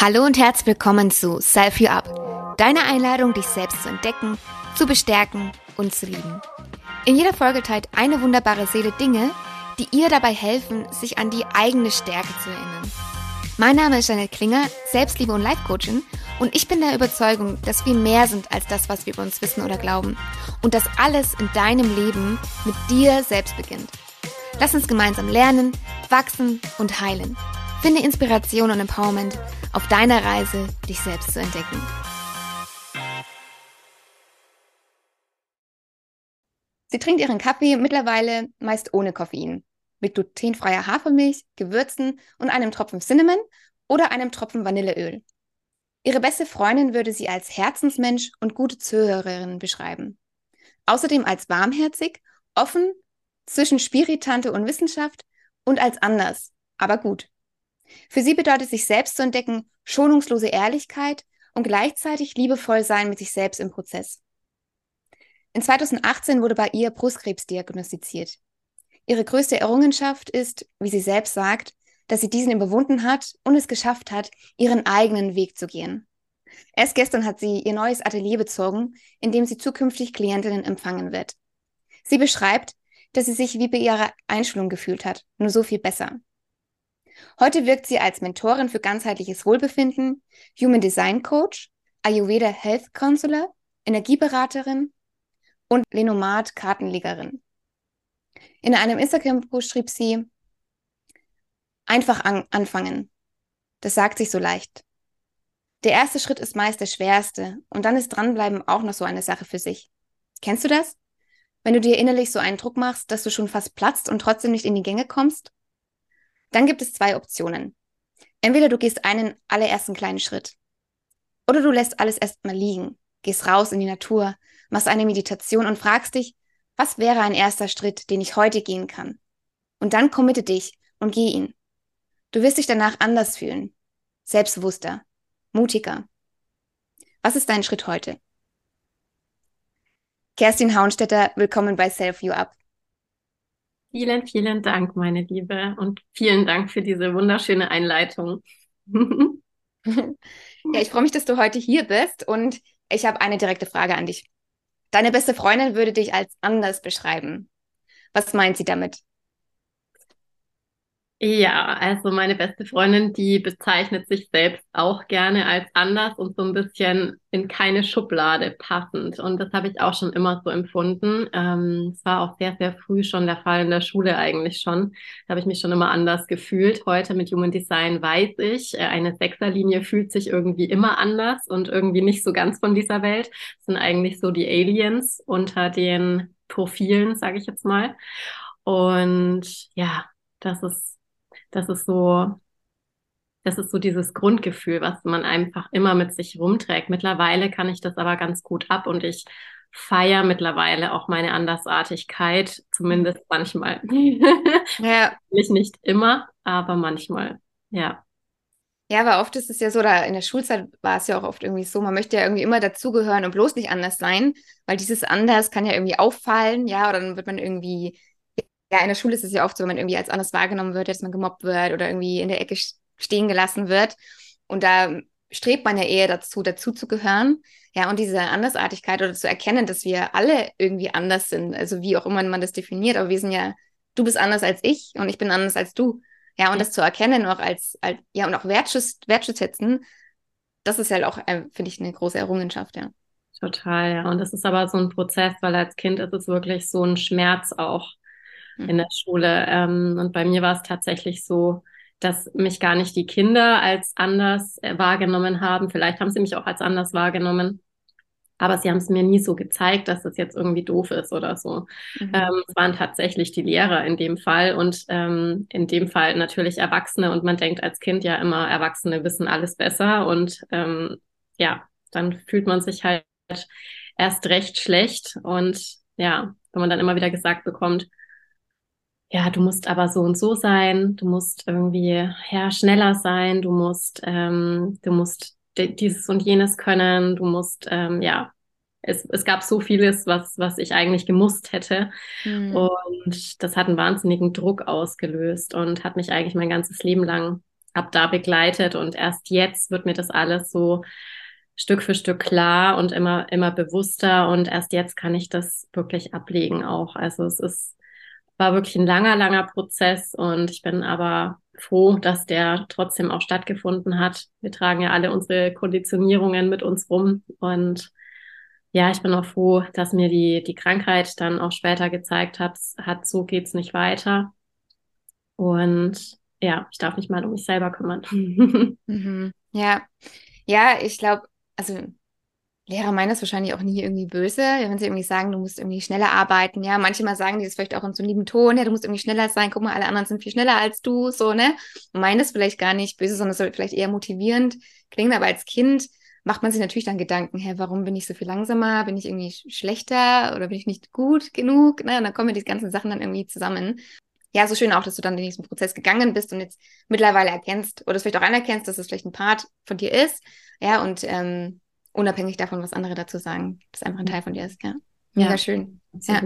Hallo und herzlich willkommen zu Self You Up, deine Einladung, dich selbst zu entdecken, zu bestärken und zu lieben. In jeder Folge teilt eine wunderbare Seele Dinge, die ihr dabei helfen, sich an die eigene Stärke zu erinnern. Mein Name ist Janet Klinger, Selbstliebe und Life Coachin und ich bin der Überzeugung, dass wir mehr sind als das, was wir über uns wissen oder glauben und dass alles in deinem Leben mit dir selbst beginnt. Lass uns gemeinsam lernen, wachsen und heilen. Finde Inspiration und Empowerment auf deiner Reise, dich selbst zu entdecken. Sie trinkt ihren Kaffee mittlerweile meist ohne Koffein, mit glutenfreier Hafermilch, Gewürzen und einem Tropfen Cinnamon oder einem Tropfen Vanilleöl. Ihre beste Freundin würde sie als Herzensmensch und gute Zuhörerin beschreiben. Außerdem als warmherzig, offen, zwischen Spiritante und Wissenschaft und als anders, aber gut. Für sie bedeutet sich selbst zu entdecken schonungslose Ehrlichkeit und gleichzeitig liebevoll sein mit sich selbst im Prozess. In 2018 wurde bei ihr Brustkrebs diagnostiziert. Ihre größte Errungenschaft ist, wie sie selbst sagt, dass sie diesen überwunden hat und es geschafft hat, ihren eigenen Weg zu gehen. Erst gestern hat sie ihr neues Atelier bezogen, in dem sie zukünftig Klientinnen empfangen wird. Sie beschreibt, dass sie sich wie bei ihrer Einschulung gefühlt hat, nur so viel besser. Heute wirkt sie als Mentorin für ganzheitliches Wohlbefinden, Human Design Coach, Ayurveda Health Counselor, Energieberaterin und Lenomad Kartenlegerin. In einem Instagram-Post schrieb sie, einfach an anfangen. Das sagt sich so leicht. Der erste Schritt ist meist der schwerste und dann ist dranbleiben auch noch so eine Sache für sich. Kennst du das? Wenn du dir innerlich so einen Druck machst, dass du schon fast platzt und trotzdem nicht in die Gänge kommst? Dann gibt es zwei Optionen. Entweder du gehst einen allerersten kleinen Schritt. Oder du lässt alles erstmal liegen, gehst raus in die Natur, machst eine Meditation und fragst dich, was wäre ein erster Schritt, den ich heute gehen kann? Und dann committe dich und geh ihn. Du wirst dich danach anders fühlen, selbstbewusster, mutiger. Was ist dein Schritt heute? Kerstin Haunstetter, willkommen bei Self You Up. Vielen, vielen Dank, meine Liebe, und vielen Dank für diese wunderschöne Einleitung. ja, ich freue mich, dass du heute hier bist und ich habe eine direkte Frage an dich. Deine beste Freundin würde dich als anders beschreiben. Was meint sie damit? Ja, also meine beste Freundin, die bezeichnet sich selbst auch gerne als anders und so ein bisschen in keine Schublade passend. Und das habe ich auch schon immer so empfunden. Ähm, es war auch sehr, sehr früh schon der Fall in der Schule eigentlich schon. Da habe ich mich schon immer anders gefühlt. Heute mit Human Design weiß ich, äh, eine Sechserlinie fühlt sich irgendwie immer anders und irgendwie nicht so ganz von dieser Welt. Das sind eigentlich so die Aliens unter den Profilen, sage ich jetzt mal. Und ja, das ist das ist so, das ist so dieses Grundgefühl, was man einfach immer mit sich rumträgt. Mittlerweile kann ich das aber ganz gut ab und ich feiere mittlerweile auch meine Andersartigkeit, zumindest manchmal. ja. Ich nicht immer, aber manchmal, ja. Ja, aber oft ist es ja so, da in der Schulzeit war es ja auch oft irgendwie so, man möchte ja irgendwie immer dazugehören und bloß nicht anders sein, weil dieses anders kann ja irgendwie auffallen, ja, oder dann wird man irgendwie ja, in der Schule ist es ja oft so, wenn man irgendwie als anders wahrgenommen wird, dass man gemobbt wird oder irgendwie in der Ecke stehen gelassen wird. Und da strebt man ja eher dazu, dazu zu gehören. Ja, und diese Andersartigkeit oder zu erkennen, dass wir alle irgendwie anders sind, also wie auch immer man das definiert, aber wir sind ja, du bist anders als ich und ich bin anders als du. Ja, und das zu erkennen auch als, als ja, und auch wertschätzen, das ist halt auch, äh, finde ich, eine große Errungenschaft, ja. Total, ja. Und das ist aber so ein Prozess, weil als Kind ist es wirklich so ein Schmerz auch, in der Schule. Ähm, und bei mir war es tatsächlich so, dass mich gar nicht die Kinder als anders äh, wahrgenommen haben. Vielleicht haben sie mich auch als anders wahrgenommen. Aber sie haben es mir nie so gezeigt, dass das jetzt irgendwie doof ist oder so. Mhm. Ähm, es waren tatsächlich die Lehrer in dem Fall und ähm, in dem Fall natürlich Erwachsene. Und man denkt als Kind ja immer, Erwachsene wissen alles besser. Und ähm, ja, dann fühlt man sich halt erst recht schlecht. Und ja, wenn man dann immer wieder gesagt bekommt, ja, du musst aber so und so sein, du musst irgendwie ja, schneller sein, du musst, ähm, du musst dieses und jenes können, du musst, ähm, ja, es, es gab so vieles, was, was ich eigentlich gemusst hätte. Mhm. Und das hat einen wahnsinnigen Druck ausgelöst und hat mich eigentlich mein ganzes Leben lang ab da begleitet und erst jetzt wird mir das alles so Stück für Stück klar und immer, immer bewusster und erst jetzt kann ich das wirklich ablegen auch. Also es ist, war wirklich ein langer, langer Prozess und ich bin aber froh, dass der trotzdem auch stattgefunden hat. Wir tragen ja alle unsere Konditionierungen mit uns rum und ja, ich bin auch froh, dass mir die, die Krankheit dann auch später gezeigt hat, hat, so geht's nicht weiter. Und ja, ich darf mich mal um mich selber kümmern. Mhm. Ja, ja, ich glaube, also Lehrer meinen das wahrscheinlich auch nie irgendwie böse, wenn sie irgendwie sagen, du musst irgendwie schneller arbeiten. Ja, manchmal sagen die das vielleicht auch in so einem lieben Ton, ja, du musst irgendwie schneller sein, guck mal, alle anderen sind viel schneller als du, so, ne? Und meinen das vielleicht gar nicht böse, sondern es soll vielleicht eher motivierend klingen, aber als Kind macht man sich natürlich dann Gedanken, hä, warum bin ich so viel langsamer? Bin ich irgendwie schlechter oder bin ich nicht gut genug? Ne? Und dann kommen die ganzen Sachen dann irgendwie zusammen. Ja, so schön auch, dass du dann in diesen Prozess gegangen bist und jetzt mittlerweile erkennst oder es vielleicht auch anerkennst, dass es vielleicht ein Part von dir ist. Ja, und ähm, unabhängig davon, was andere dazu sagen, das einfach ein Teil von dir ist. Ja, mega ja, schön. Ja.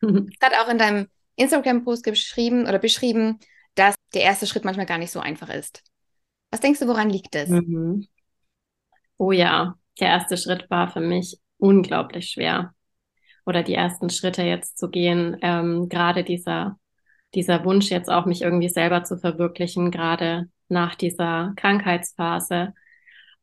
Du hast auch in deinem Instagram-Post geschrieben oder beschrieben, dass der erste Schritt manchmal gar nicht so einfach ist. Was denkst du, woran liegt es? Mhm. Oh ja, der erste Schritt war für mich unglaublich schwer. Oder die ersten Schritte jetzt zu gehen, ähm, gerade dieser, dieser Wunsch jetzt auch mich irgendwie selber zu verwirklichen, gerade nach dieser Krankheitsphase.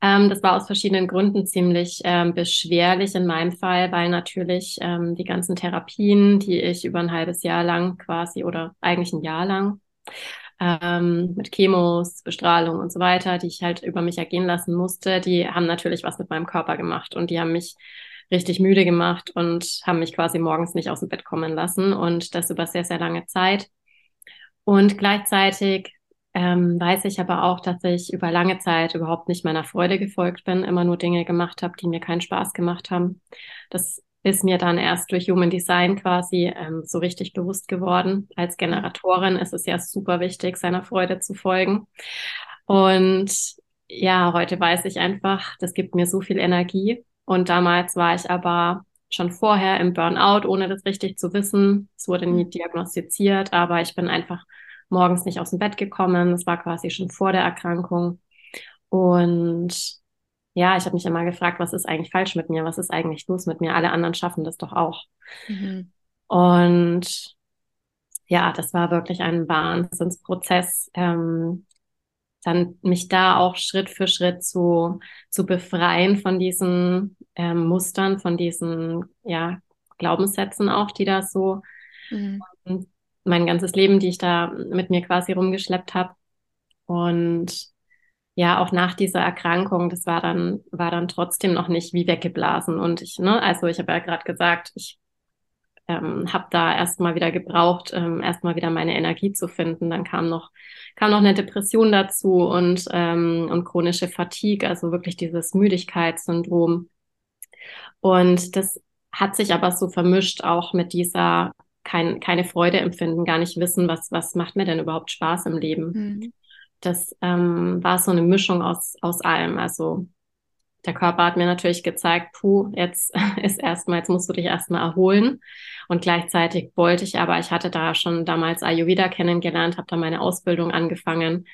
Ähm, das war aus verschiedenen Gründen ziemlich ähm, beschwerlich in meinem Fall, weil natürlich ähm, die ganzen Therapien, die ich über ein halbes Jahr lang quasi oder eigentlich ein Jahr lang ähm, mit Chemos, Bestrahlung und so weiter, die ich halt über mich ergehen lassen musste, die haben natürlich was mit meinem Körper gemacht und die haben mich richtig müde gemacht und haben mich quasi morgens nicht aus dem Bett kommen lassen und das über sehr, sehr lange Zeit. Und gleichzeitig ähm, weiß ich aber auch, dass ich über lange Zeit überhaupt nicht meiner Freude gefolgt bin, immer nur Dinge gemacht habe, die mir keinen Spaß gemacht haben. Das ist mir dann erst durch Human Design quasi ähm, so richtig bewusst geworden. Als Generatorin ist es ja super wichtig, seiner Freude zu folgen. Und ja, heute weiß ich einfach, das gibt mir so viel Energie. Und damals war ich aber schon vorher im Burnout, ohne das richtig zu wissen. Es wurde nie mhm. diagnostiziert, aber ich bin einfach morgens nicht aus dem Bett gekommen. Das war quasi schon vor der Erkrankung. Und ja, ich habe mich immer gefragt, was ist eigentlich falsch mit mir? Was ist eigentlich los mit mir? Alle anderen schaffen das doch auch. Mhm. Und ja, das war wirklich ein Wahnsinnsprozess, ähm, dann mich da auch Schritt für Schritt zu, zu befreien von diesen ähm, Mustern, von diesen ja, Glaubenssätzen auch, die da so mhm. Mein ganzes Leben, die ich da mit mir quasi rumgeschleppt habe. Und ja, auch nach dieser Erkrankung, das war dann, war dann trotzdem noch nicht wie weggeblasen. Und ich, ne, also ich habe ja gerade gesagt, ich ähm, habe da erstmal wieder gebraucht, ähm, erstmal wieder meine Energie zu finden. Dann kam noch, kam noch eine Depression dazu und, ähm, und chronische Fatigue, also wirklich dieses Müdigkeitssyndrom. Und das hat sich aber so vermischt auch mit dieser kein, keine Freude empfinden, gar nicht wissen, was, was macht mir denn überhaupt Spaß im Leben. Mhm das ähm, war so eine Mischung aus, aus allem. Also der Körper hat mir natürlich gezeigt, puh, jetzt ist erstmal, jetzt musst du dich erstmal erholen. Und gleichzeitig wollte ich aber, ich hatte da schon damals Ayurveda kennengelernt, habe da meine Ausbildung angefangen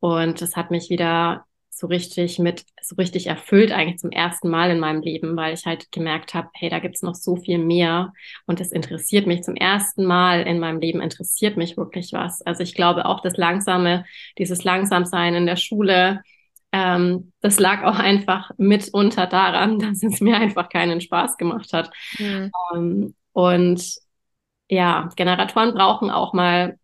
und das hat mich wieder so richtig mit, so richtig erfüllt eigentlich zum ersten Mal in meinem Leben, weil ich halt gemerkt habe, hey, da gibt's noch so viel mehr und es interessiert mich zum ersten Mal in meinem Leben, interessiert mich wirklich was. Also ich glaube auch das Langsame, dieses Langsamsein in der Schule, ähm, das lag auch einfach mitunter daran, dass es mir einfach keinen Spaß gemacht hat. Mhm. Ähm, und ja, Generatoren brauchen auch mal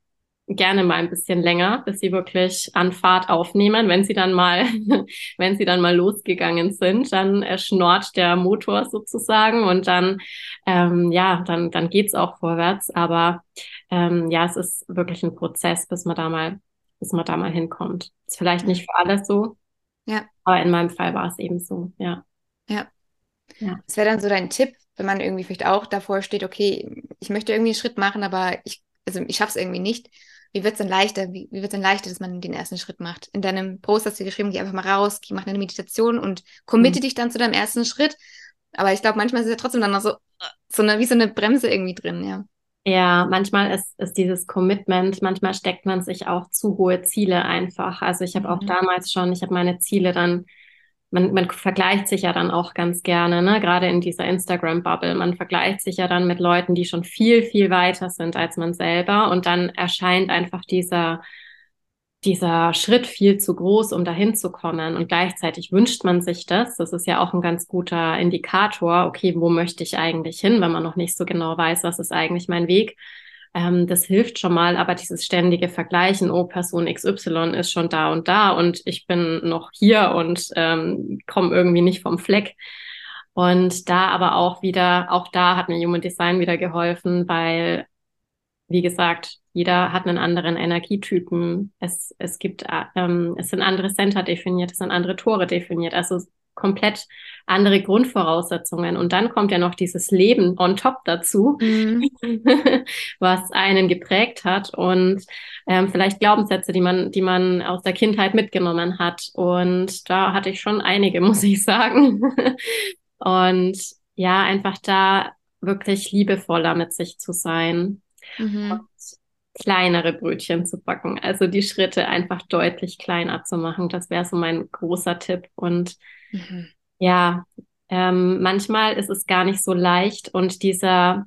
gerne mal ein bisschen länger, bis sie wirklich an Fahrt aufnehmen. Wenn sie dann mal, wenn sie dann mal losgegangen sind, dann äh, schnort der Motor sozusagen und dann, ähm, ja, dann, dann geht's auch vorwärts. Aber ähm, ja, es ist wirklich ein Prozess, bis man da mal, bis man da mal hinkommt. Ist vielleicht nicht für alles so. Ja. Aber in meinem Fall war es eben so, ja. Ja. Ja. Was wäre dann so dein Tipp, wenn man irgendwie vielleicht auch davor steht, okay, ich möchte irgendwie einen Schritt machen, aber ich, also ich schaffe es irgendwie nicht. Wie wird es denn leichter? Wie, wie wird es denn leichter, dass man den ersten Schritt macht? In deinem Post hast du geschrieben, geh einfach mal raus, geh, mach eine Meditation und committe mhm. dich dann zu deinem ersten Schritt. Aber ich glaube, manchmal ist es ja trotzdem dann noch so, so eine, wie so eine Bremse irgendwie drin, ja. Ja, manchmal ist, ist dieses Commitment, manchmal steckt man sich auch zu hohe Ziele einfach. Also ich habe auch Mhm. damals schon, ich habe meine Ziele dann, man, man vergleicht sich ja dann auch ganz gerne, ne? Gerade in dieser Instagram-Bubble. Man vergleicht sich ja dann mit Leuten, die schon viel, viel weiter sind als man selber. Und dann erscheint einfach dieser dieser Schritt viel zu groß, um dahin zu kommen. Und gleichzeitig wünscht man sich das. Das ist ja auch ein ganz guter Indikator. Okay, wo möchte ich eigentlich hin, wenn man noch nicht so genau weiß, was ist eigentlich mein Weg? Ähm, das hilft schon mal, aber dieses ständige Vergleichen, oh, Person XY ist schon da und da und ich bin noch hier und ähm, komme irgendwie nicht vom Fleck. Und da aber auch wieder, auch da hat mir Human Design wieder geholfen, weil, wie gesagt, jeder hat einen anderen Energietypen. Es, es gibt, ähm, es sind andere Center definiert, es sind andere Tore definiert. Also komplett andere Grundvoraussetzungen. Und dann kommt ja noch dieses Leben on top dazu, mhm. was einen geprägt hat und ähm, vielleicht Glaubenssätze, die man, die man aus der Kindheit mitgenommen hat. Und da hatte ich schon einige, muss ich sagen. und ja, einfach da wirklich liebevoller mit sich zu sein. Mhm. Und kleinere Brötchen zu backen. Also die Schritte einfach deutlich kleiner zu machen. Das wäre so mein großer Tipp. Und mhm. ja, ähm, manchmal ist es gar nicht so leicht und dieser,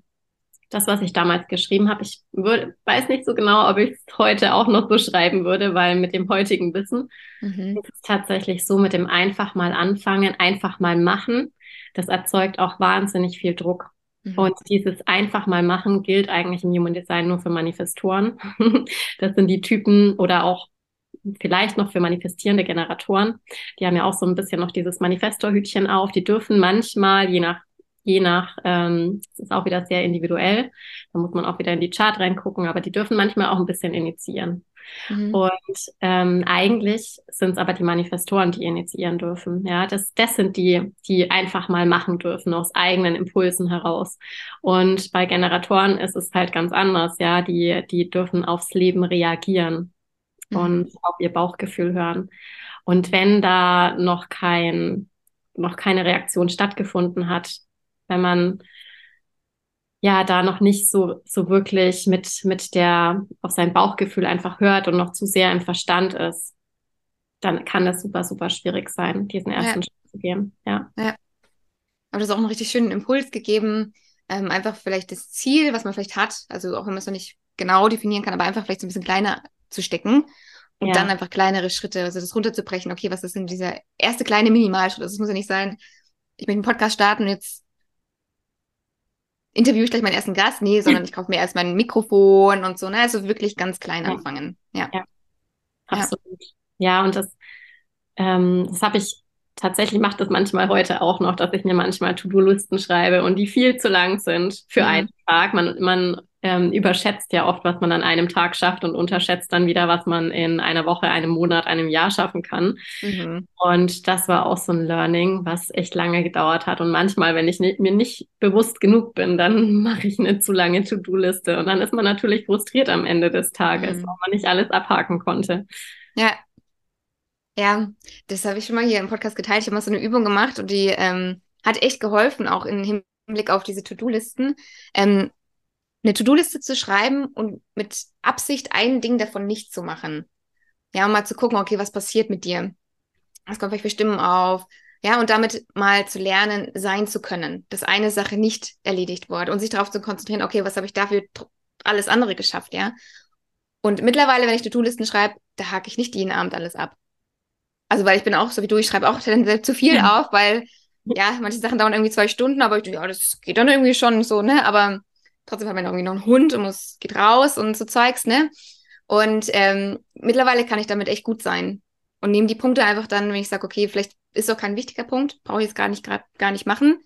das, was ich damals geschrieben habe, ich würde, weiß nicht so genau, ob ich es heute auch noch so schreiben würde, weil mit dem heutigen Wissen mhm. ist es tatsächlich so mit dem einfach mal anfangen, einfach mal machen. Das erzeugt auch wahnsinnig viel Druck. Mhm. Und dieses einfach mal machen gilt eigentlich im Human Design nur für Manifestoren. das sind die Typen oder auch vielleicht noch für manifestierende Generatoren. Die haben ja auch so ein bisschen noch dieses Manifestorhütchen auf. Die dürfen manchmal, je nach, je nach, ähm, ist auch wieder sehr individuell. Da muss man auch wieder in die Chart reingucken, aber die dürfen manchmal auch ein bisschen initiieren. Mhm. Und ähm, eigentlich sind es aber die Manifestoren, die initiieren dürfen. Ja, das, das sind die, die einfach mal machen dürfen aus eigenen Impulsen heraus. Und bei Generatoren ist es halt ganz anders. Ja, die, die dürfen aufs Leben reagieren mhm. und auf ihr Bauchgefühl hören. Und wenn da noch kein, noch keine Reaktion stattgefunden hat, wenn man ja da noch nicht so, so wirklich mit, mit der, auf sein Bauchgefühl einfach hört und noch zu sehr im Verstand ist, dann kann das super, super schwierig sein, diesen ersten ja. Schritt zu gehen. Ja. ja. Aber das ist auch einen richtig schönen Impuls gegeben, ähm, einfach vielleicht das Ziel, was man vielleicht hat, also auch wenn man es noch nicht genau definieren kann, aber einfach vielleicht so ein bisschen kleiner zu stecken und ja. dann einfach kleinere Schritte, also das runterzubrechen, okay, was ist denn dieser erste kleine Minimalschritt? Also es muss ja nicht sein, ich möchte einen Podcast starten und jetzt interviewe ich gleich meinen ersten Gast? Nee, sondern ich kaufe mir erst mein Mikrofon und so, ne? Also wirklich ganz klein anfangen. Ja. ja. Absolut. Ja, und das, ähm, das habe ich tatsächlich macht das manchmal heute auch noch, dass ich mir manchmal To-Do-Listen schreibe und die viel zu lang sind für mhm. einen Tag. Man, man ähm, überschätzt ja oft, was man an einem Tag schafft und unterschätzt dann wieder, was man in einer Woche, einem Monat, einem Jahr schaffen kann. Mhm. Und das war auch so ein Learning, was echt lange gedauert hat. Und manchmal, wenn ich nicht, mir nicht bewusst genug bin, dann mache ich eine zu lange To-Do-Liste. Und dann ist man natürlich frustriert am Ende des Tages, mhm. weil man nicht alles abhaken konnte. Ja, ja, das habe ich schon mal hier im Podcast geteilt. Ich habe mal so eine Übung gemacht und die ähm, hat echt geholfen, auch im Hinblick auf diese To-Do-Listen. Ähm, eine To-Do-Liste zu schreiben und mit Absicht ein Ding davon nicht zu machen. Ja, um mal zu gucken, okay, was passiert mit dir? Was kommt vielleicht für Stimmen auf? Ja, und damit mal zu lernen, sein zu können, dass eine Sache nicht erledigt wurde und sich darauf zu konzentrieren, okay, was habe ich dafür alles andere geschafft, ja? Und mittlerweile, wenn ich To-Do-Listen schreibe, da hake ich nicht jeden Abend alles ab. Also, weil ich bin auch so wie du, ich schreibe auch zu viel ja. auf, weil, ja, manche Sachen dauern irgendwie zwei Stunden, aber ich denke, ja, das geht dann irgendwie schon so, ne? Aber trotzdem hat man irgendwie noch einen Hund und muss, geht raus und so Zeugs, ne? Und ähm, mittlerweile kann ich damit echt gut sein. Und nehme die Punkte einfach dann, wenn ich sage, okay, vielleicht ist doch kein wichtiger Punkt, brauche ich jetzt gar nicht grad, gar nicht machen.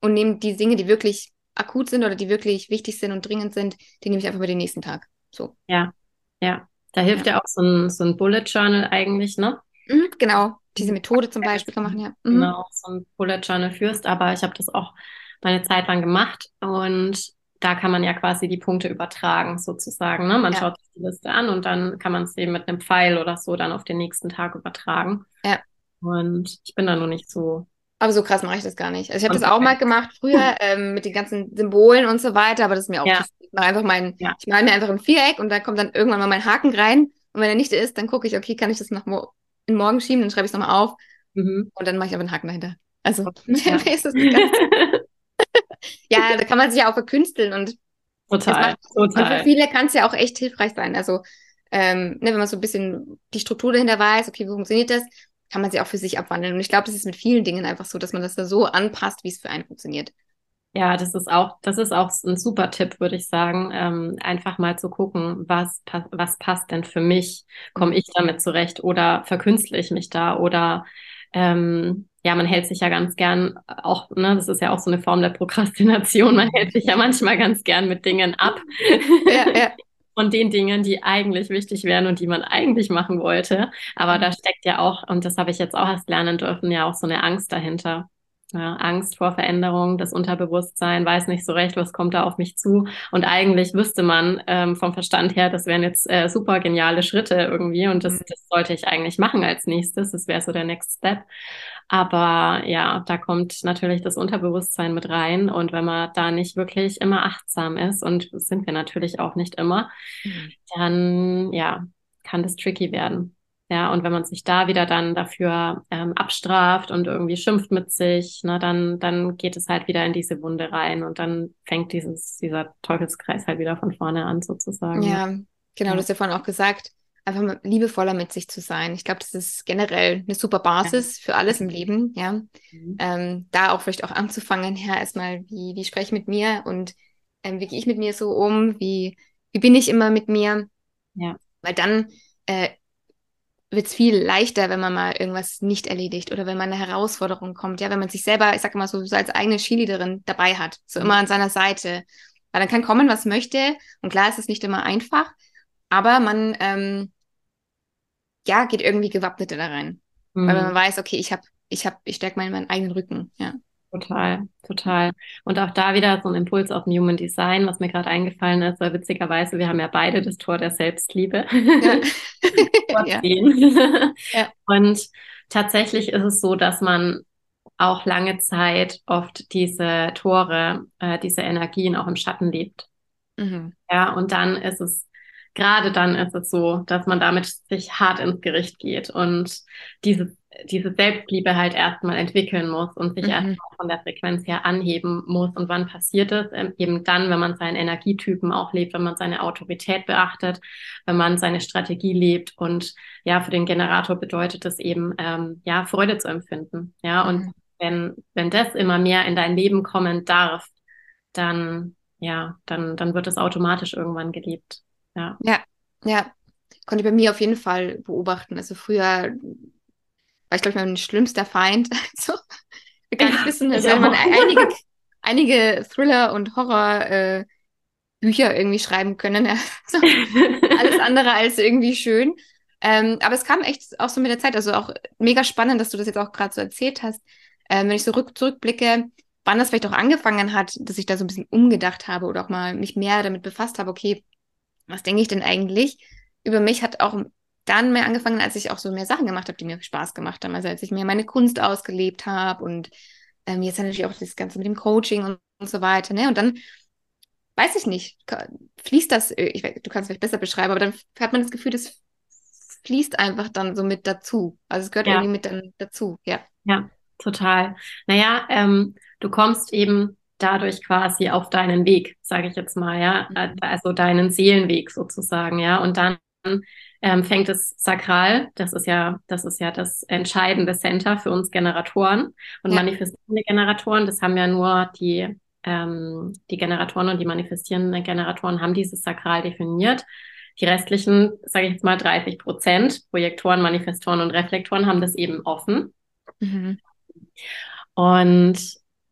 Und nehme die Dinge, die wirklich akut sind oder die wirklich wichtig sind und dringend sind, die nehme ich einfach für den nächsten Tag. So. Ja, ja. Da hilft ja, ja auch so ein, so ein Bullet Journal eigentlich, ne? Mhm, genau. Diese Methode zum Beispiel kann machen, ja. Mhm. Genau, so ein Bullet Journal führst, aber ich habe das auch meine Zeit lang gemacht und da kann man ja quasi die Punkte übertragen, sozusagen. Ne? Man ja. schaut sich die Liste an und dann kann man es eben mit einem Pfeil oder so dann auf den nächsten Tag übertragen. Ja. Und ich bin da nur nicht so. Aber so krass mache ich das gar nicht. Also ich habe das auch mal gemacht früher ähm, mit den ganzen Symbolen und so weiter, aber das ist mir auch ja. Ich mache einfach mein, ja. ich male mir einfach ein Viereck und da kommt dann irgendwann mal mein Haken rein. Und wenn er nicht ist, dann gucke ich, okay, kann ich das noch mo in morgen schieben, dann schreibe ich es nochmal auf mhm. und dann mache ich aber einen Haken dahinter. Also, ja. ist das nicht ganz ja, da kann man sich ja auch verkünsteln und total, macht, total. Und für viele kann es ja auch echt hilfreich sein. Also, ähm, ne, wenn man so ein bisschen die Struktur dahinter weiß, okay, wie funktioniert das, kann man sie auch für sich abwandeln. Und ich glaube, das ist mit vielen Dingen einfach so, dass man das da so anpasst, wie es für einen funktioniert. Ja, das ist auch, das ist auch ein super Tipp, würde ich sagen. Ähm, einfach mal zu gucken, was, was passt denn für mich? Komme ich damit zurecht oder verkünstle ich mich da? Oder ähm, ja, man hält sich ja ganz gern auch, ne, das ist ja auch so eine Form der Prokrastination, man hält sich ja manchmal ganz gern mit Dingen ab. Ja, ja. Von den Dingen, die eigentlich wichtig wären und die man eigentlich machen wollte. Aber da steckt ja auch, und das habe ich jetzt auch erst lernen dürfen, ja auch so eine Angst dahinter. Ja, Angst vor Veränderung, das Unterbewusstsein weiß nicht so recht, was kommt da auf mich zu. Und eigentlich wüsste man ähm, vom Verstand her, das wären jetzt äh, super geniale Schritte irgendwie und das, mhm. das sollte ich eigentlich machen als nächstes. Das wäre so der Next Step. Aber ja, da kommt natürlich das Unterbewusstsein mit rein. Und wenn man da nicht wirklich immer achtsam ist, und sind wir natürlich auch nicht immer, mhm. dann ja, kann das tricky werden. Ja, und wenn man sich da wieder dann dafür ähm, abstraft und irgendwie schimpft mit sich, ne, dann, dann geht es halt wieder in diese Wunde rein und dann fängt dieses, dieser Teufelskreis halt wieder von vorne an, sozusagen. Ja, genau, du hast ja vorhin auch gesagt, einfach liebevoller mit sich zu sein. Ich glaube, das ist generell eine super Basis ja. für alles im Leben, ja. Mhm. Ähm, da auch vielleicht auch anzufangen, ja, erstmal, wie, wie spreche ich mit mir und ähm, wie gehe ich mit mir so um, wie, wie bin ich immer mit mir? Ja. Weil dann äh, wird es viel leichter, wenn man mal irgendwas nicht erledigt oder wenn man eine Herausforderung kommt, ja, wenn man sich selber, ich sag mal so, so als eigene Cheerleaderin dabei hat, so immer an seiner Seite. Weil dann kann kommen, was möchte. Und klar ist es nicht immer einfach, aber man ähm, ja geht irgendwie gewappneter da rein. Mhm. Weil man weiß, okay, ich habe, ich habe, ich stärke mal meinen eigenen Rücken, ja. Total, total. Und auch da wieder so ein Impuls auf dem Human Design, was mir gerade eingefallen ist, weil witzigerweise, wir haben ja beide das Tor der Selbstliebe. Ja. ja. Und tatsächlich ist es so, dass man auch lange Zeit oft diese Tore, äh, diese Energien auch im Schatten lebt. Mhm. Ja, und dann ist es gerade dann ist es so, dass man damit sich hart ins Gericht geht und diese, diese Selbstliebe halt erstmal entwickeln muss und sich mhm. erstmal von der Frequenz her anheben muss. Und wann passiert es? Ähm, eben dann, wenn man seinen Energietypen auch lebt, wenn man seine Autorität beachtet, wenn man seine Strategie lebt. Und ja, für den Generator bedeutet es eben, ähm, ja, Freude zu empfinden. Ja, mhm. und wenn, wenn das immer mehr in dein Leben kommen darf, dann, ja, dann, dann wird es automatisch irgendwann gelebt. Ja. Ja, ja. Konnte ich bei mir auf jeden Fall beobachten. Also früher war ich, glaube ich, mein schlimmster Feind. Also, wir gar nicht wissen, also wenn man einige, einige Thriller und Horror äh, irgendwie schreiben können. Ja. So, alles andere als irgendwie schön. Ähm, aber es kam echt auch so mit der Zeit, also auch mega spannend, dass du das jetzt auch gerade so erzählt hast. Ähm, wenn ich so rück, zurückblicke, wann das vielleicht auch angefangen hat, dass ich da so ein bisschen umgedacht habe oder auch mal mich mehr damit befasst habe, okay, was denke ich denn eigentlich über mich, hat auch dann mehr angefangen, als ich auch so mehr Sachen gemacht habe, die mir Spaß gemacht haben. Also als ich mir meine Kunst ausgelebt habe und ähm, jetzt natürlich auch das Ganze mit dem Coaching und, und so weiter. Ne? Und dann weiß ich nicht, fließt das, äh, ich, du kannst es vielleicht besser beschreiben, aber dann hat man das Gefühl, das fließt einfach dann so mit dazu. Also es gehört ja. irgendwie mit dann dazu, ja. Ja, total. Naja, ähm, du kommst eben dadurch quasi auf deinen Weg, sage ich jetzt mal, ja, mhm. also deinen Seelenweg sozusagen, ja, und dann ähm, fängt es sakral, das ist ja, das ist ja das entscheidende Center für uns Generatoren und ja. manifestierende Generatoren, das haben ja nur die ähm, die Generatoren und die manifestierenden Generatoren haben dieses sakral definiert. Die restlichen, sage ich jetzt mal 30 Prozent, Projektoren, Manifestoren und Reflektoren haben das eben offen. Mhm. Und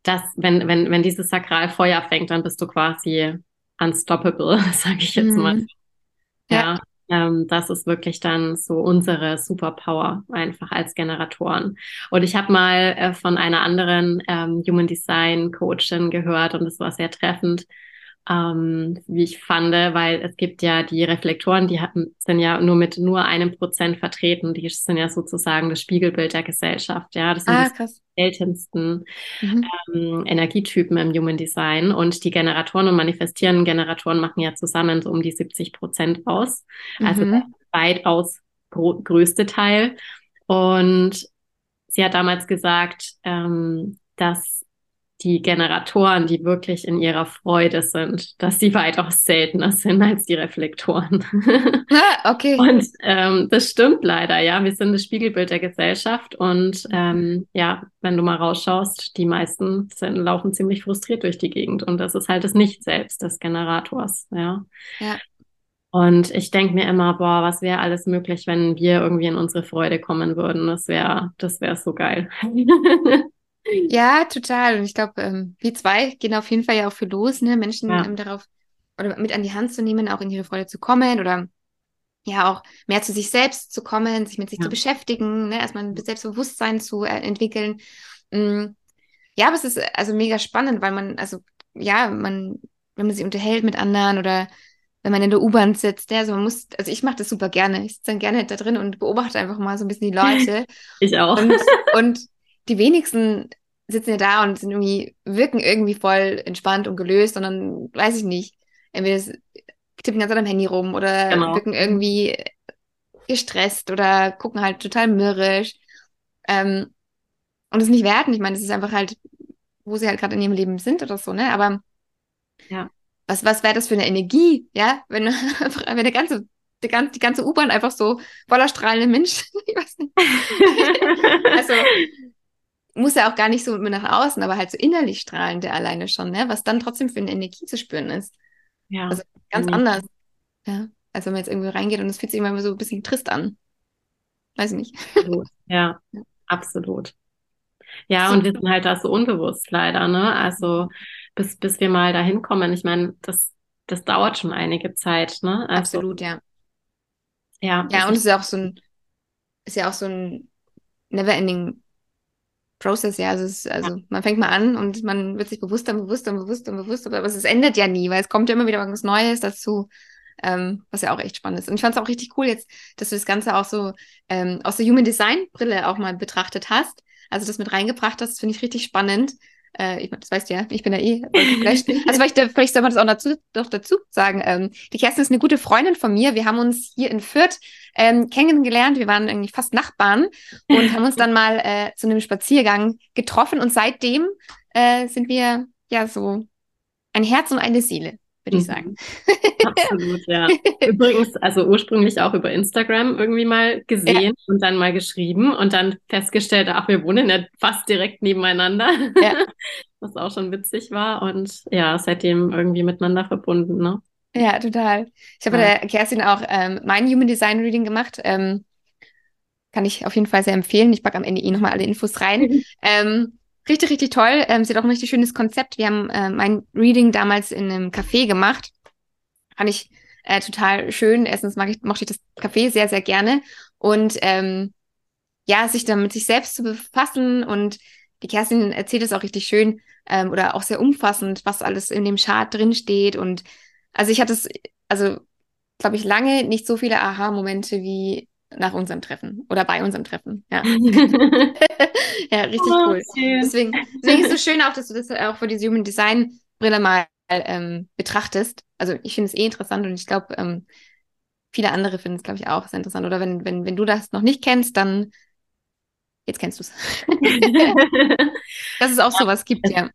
das, wenn, wenn, wenn dieses Sakralfeuer fängt, dann bist du quasi unstoppable, sage ich jetzt mhm. mal. Ja. ja. Ähm, das ist wirklich dann so unsere Superpower einfach als Generatoren. Und ich habe mal äh, von einer anderen ähm, Human Design Coachin gehört und das war sehr treffend. Ähm, wie ich fand, weil es gibt ja die Reflektoren, die sind ja nur mit nur einem Prozent vertreten. Die sind ja sozusagen das Spiegelbild der Gesellschaft. Ja, das sind Ah, die seltensten Mhm. ähm, Energietypen im Human Design. Und die Generatoren und manifestierenden Generatoren machen ja zusammen so um die 70 Prozent aus. Also der Mhm. weitaus größte Teil. Und sie hat damals gesagt, ähm, dass die Generatoren, die wirklich in ihrer Freude sind, dass sie weitaus seltener sind als die Reflektoren. Ah, okay. Und ähm, das stimmt leider, ja. Wir sind das Spiegelbild der Gesellschaft und ähm, ja, wenn du mal rausschaust, die meisten sind, laufen ziemlich frustriert durch die Gegend und das ist halt das Nicht-Selbst des Generators, ja. Ja. Und ich denke mir immer, boah, was wäre alles möglich, wenn wir irgendwie in unsere Freude kommen würden. Das wäre, das wäre so geil. Ja, total. Und ich glaube, ähm, wir zwei gehen auf jeden Fall ja auch für los, ne, Menschen Ja. ähm, darauf oder mit an die Hand zu nehmen, auch in ihre Freude zu kommen oder ja auch mehr zu sich selbst zu kommen, sich mit sich Ja. zu beschäftigen, ne, erstmal ein Selbstbewusstsein zu äh, entwickeln. Mm. Ja, aber es ist äh, also mega spannend, weil man, also ja, man, wenn man sich unterhält mit anderen oder wenn man in der U-Bahn sitzt, ja, also man muss, also ich mache das super gerne. Ich sitze dann gerne da drin und beobachte einfach mal so ein bisschen die Leute. Ich auch. Und, und die wenigsten sitzen ja da und sind irgendwie, wirken irgendwie voll entspannt und gelöst, sondern weiß ich nicht. Entweder tippen ganz am Handy rum oder Genau. wirken irgendwie gestresst oder gucken halt total mürrisch. Ähm, und das nicht werten. Ich meine, das ist einfach halt, wo sie halt gerade in ihrem Leben sind oder so, ne? Aber Ja. was, was wäre das für eine Energie, ja? Wenn, wenn der ganze, die ganze, die ganze U-Bahn einfach so voller strahlende Menschen, ich weiß nicht. Also, muss ja auch gar nicht so mit nach außen, aber halt so innerlich strahlend der alleine schon, ne? Was dann trotzdem für eine Energie zu spüren ist. ja. Also ganz Nee. anders. Ja. Als wenn man jetzt irgendwie reingeht und es fühlt sich immer so ein bisschen trist an. Weiß ich nicht. Absolut. Ja, Ja. absolut. Ja, So- und wir sind halt da so unbewusst leider, ne? Also bis, bis wir mal dahin kommen. Ich meine, das, das dauert schon einige Zeit, ne? Also, Absolut, ja. Ja, Ja, und es ist ja auch so ein, ist ja auch so ein never-ending Process, ja. Also, es, also man fängt mal an und man wird sich bewusster und bewusster und bewusster und bewusster, aber es endet ja nie, weil es kommt ja immer wieder irgendwas Neues dazu, ähm, was ja auch echt spannend ist. Und ich fand es auch richtig cool jetzt, dass du das Ganze auch so ähm, aus der Human Design Brille auch mal betrachtet hast. Also das mit reingebracht hast, finde ich richtig spannend. Äh, ich, das weißt du ja, ich bin ja eh geflasht. Also vielleicht, vielleicht soll man das auch dazu, doch dazu sagen. Ähm, die Kerstin ist eine gute Freundin von mir. Wir haben uns hier in Fürth ähm, kennengelernt. Wir waren irgendwie fast Nachbarn und haben uns dann mal äh, zu einem Spaziergang getroffen. Und seitdem äh, sind wir ja so ein Herz und eine Seele, würde ich Mhm. sagen. Absolut, ja. Übrigens, also ursprünglich auch über Instagram irgendwie mal gesehen und dann mal geschrieben und dann festgestellt, ach, wir wohnen ja fast direkt nebeneinander. Ja. Was auch schon witzig war und ja, seitdem irgendwie miteinander verbunden, ne? Ja, total. Ich habe Ja. der Kerstin auch ähm, mein Human Design Reading gemacht. Ähm, kann ich auf jeden Fall sehr empfehlen. Ich packe am Ende eh nochmal alle Infos rein. Ähm, richtig, richtig toll. Ähm, sie hat auch ein richtig schönes Konzept. Wir haben äh, mein Reading damals in einem Café gemacht. Fand ich äh, total schön. Erstens mag ich, mochte ich das Café sehr, sehr gerne. Und ähm, ja, sich dann mit sich selbst zu befassen. Und die Kerstin erzählt es auch richtig schön ähm, oder auch sehr umfassend, was alles in dem Chart drin steht. Und also ich hatte es, also glaube ich, lange nicht so viele Aha-Momente wie nach unserem Treffen oder bei unserem Treffen. Ja, ja richtig Oh, cool. schön. Deswegen, deswegen ist es schön auch, dass du das auch für diese Human Design Brille mal ähm, betrachtest. Also ich finde es eh interessant und ich glaube, ähm, viele andere finden es, glaube ich, auch sehr interessant. Oder wenn, wenn, wenn du das noch nicht kennst, dann jetzt kennst du es. Dass es auch sowas gibt, ja.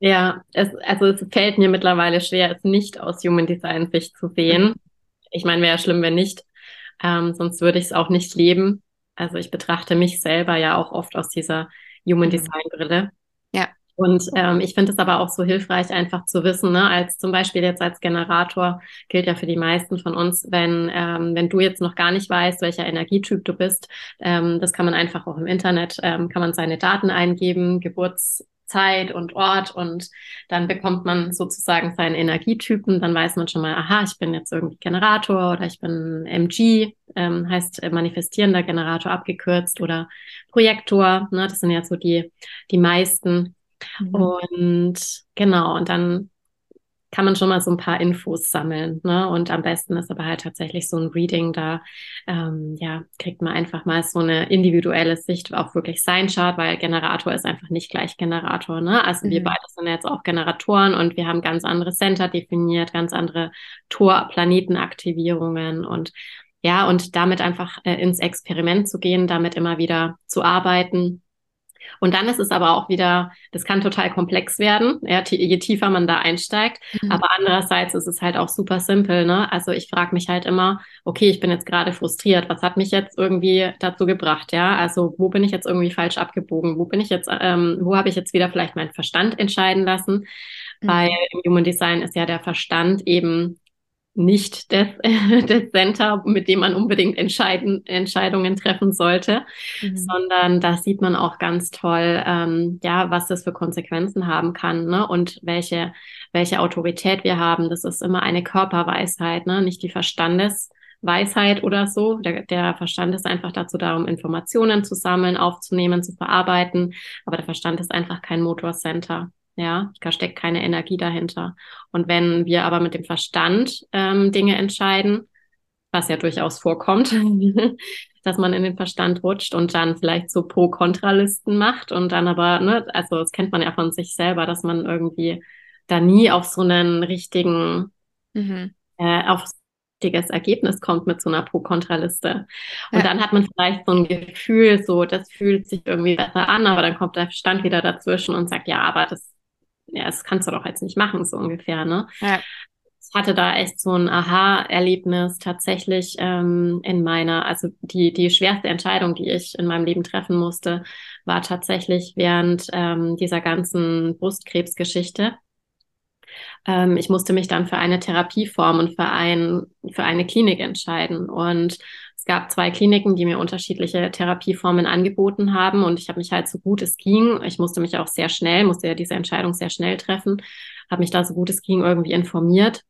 Ja, es, also es fällt mir mittlerweile schwer, es nicht aus Human Design Sicht zu sehen. Mhm. Ich meine, wäre ja schlimm, wenn nicht, ähm, sonst würde ich es auch nicht leben. Also ich betrachte mich selber ja auch oft aus dieser Human. Design Brille. Ja. Und ähm, ich finde es aber auch so hilfreich, einfach zu wissen, ne, als zum Beispiel jetzt als Generator gilt ja für die meisten von uns, wenn, ähm, wenn du jetzt noch gar nicht weißt, welcher Energietyp du bist, ähm, das kann man einfach auch im Internet, ähm, kann man seine Daten eingeben, Geburtszeit und Ort und dann bekommt man sozusagen seinen Energietypen, dann weiß man schon mal, aha, ich bin jetzt irgendwie Generator oder ich bin MG, ähm, heißt äh, manifestierender Generator abgekürzt oder Projektor, ne, das sind ja so die, die meisten. Mhm. Und genau, und dann kann man schon mal so ein paar Infos sammeln. Ne? Und am besten ist aber halt tatsächlich so ein Reading, da ähm, ja, kriegt man einfach mal so eine individuelle Sicht auf wirklich sein Chart, weil Generator ist einfach nicht gleich Generator. Ne? Also mhm. wir beide sind jetzt auch Generatoren und wir haben ganz andere Center definiert, ganz andere Tor-Planetenaktivierungen und ja, und damit einfach äh, ins Experiment zu gehen, damit immer wieder zu arbeiten und dann ist es aber auch wieder, das kann total komplex werden, ja, je tiefer man da einsteigt. Mhm. Aber andererseits ist es halt auch super simpel. Ne? Also ich frage mich halt immer, okay, ich bin jetzt gerade frustriert. Was hat mich jetzt irgendwie dazu gebracht? Ja, also wo bin ich jetzt irgendwie falsch abgebogen? Wo bin ich jetzt, ähm, wo habe ich jetzt wieder vielleicht meinen Verstand entscheiden lassen? Mhm. Weil im Human Design ist ja der Verstand eben nicht das, das Center, mit dem man unbedingt entscheiden, Entscheidungen treffen sollte, mhm. sondern da sieht man auch ganz toll, ähm, ja, was das für Konsequenzen haben kann ne? und welche, welche Autorität wir haben. Das ist immer eine Körperweisheit, ne? nicht die Verstandesweisheit oder so. Der, der Verstand ist einfach dazu da, um Informationen zu sammeln, aufzunehmen, zu verarbeiten, aber der Verstand ist einfach kein Motorcenter. Ja, da steckt keine Energie dahinter. Und wenn wir aber mit dem Verstand ähm, Dinge entscheiden, was ja durchaus vorkommt, dass man in den Verstand rutscht und dann vielleicht so Pro-Kontra-Listen macht und dann aber, ne, also das kennt man ja von sich selber, dass man irgendwie da nie auf so einen richtigen, mhm. äh, auf richtiges Ergebnis kommt mit so einer Pro-Kontra-Liste. Und ja. dann hat man vielleicht so ein Gefühl, so, das fühlt sich irgendwie besser an, aber dann kommt der Verstand wieder dazwischen und sagt, ja, aber das ja, das kannst du doch jetzt nicht machen, so ungefähr, ne? Ja. Ich hatte da echt so ein Aha-Erlebnis tatsächlich ähm, in meiner, also die, die schwerste Entscheidung, die ich in meinem Leben treffen musste, war tatsächlich während ähm, dieser ganzen Brustkrebsgeschichte. Ähm, ich musste mich dann für eine Therapieform und für, ein, für eine Klinik entscheiden. Und es gab zwei Kliniken, die mir unterschiedliche Therapieformen angeboten haben und ich habe mich halt so gut es ging, ich musste mich auch sehr schnell, musste ja diese Entscheidung sehr schnell treffen, habe mich da so gut es ging irgendwie informiert,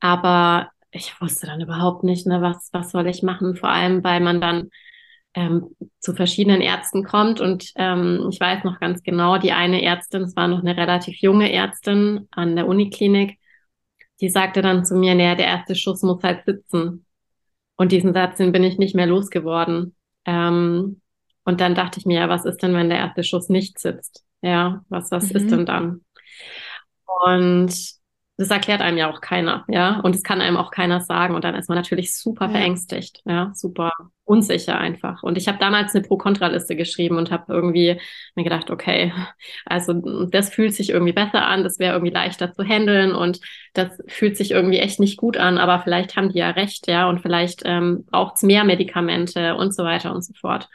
aber ich wusste dann überhaupt nicht, ne, was, was soll ich machen, vor allem, weil man dann ähm, zu verschiedenen Ärzten kommt und ähm, ich weiß noch ganz genau, die eine Ärztin, es war noch eine relativ junge Ärztin an der Uniklinik, die sagte dann zu mir, naja, der erste Schuss muss halt sitzen. Und diesen Satz, den bin ich nicht mehr losgeworden. Ähm, und dann dachte ich mir, ja, was ist denn, wenn der erste Schuss nicht sitzt? Ja, was, was mhm. ist denn dann? Und das erklärt einem ja auch keiner, ja. Und es kann einem auch keiner sagen. Und dann ist man natürlich super ja. verängstigt, ja, super unsicher einfach. Und ich habe damals eine Pro-Kontra-Liste geschrieben und habe irgendwie mir gedacht, okay, also das fühlt sich irgendwie besser an, das wäre irgendwie leichter zu handeln und das fühlt sich irgendwie echt nicht gut an, aber vielleicht haben die ja recht, ja, und vielleicht ähm, braucht es mehr Medikamente und so weiter und so fort.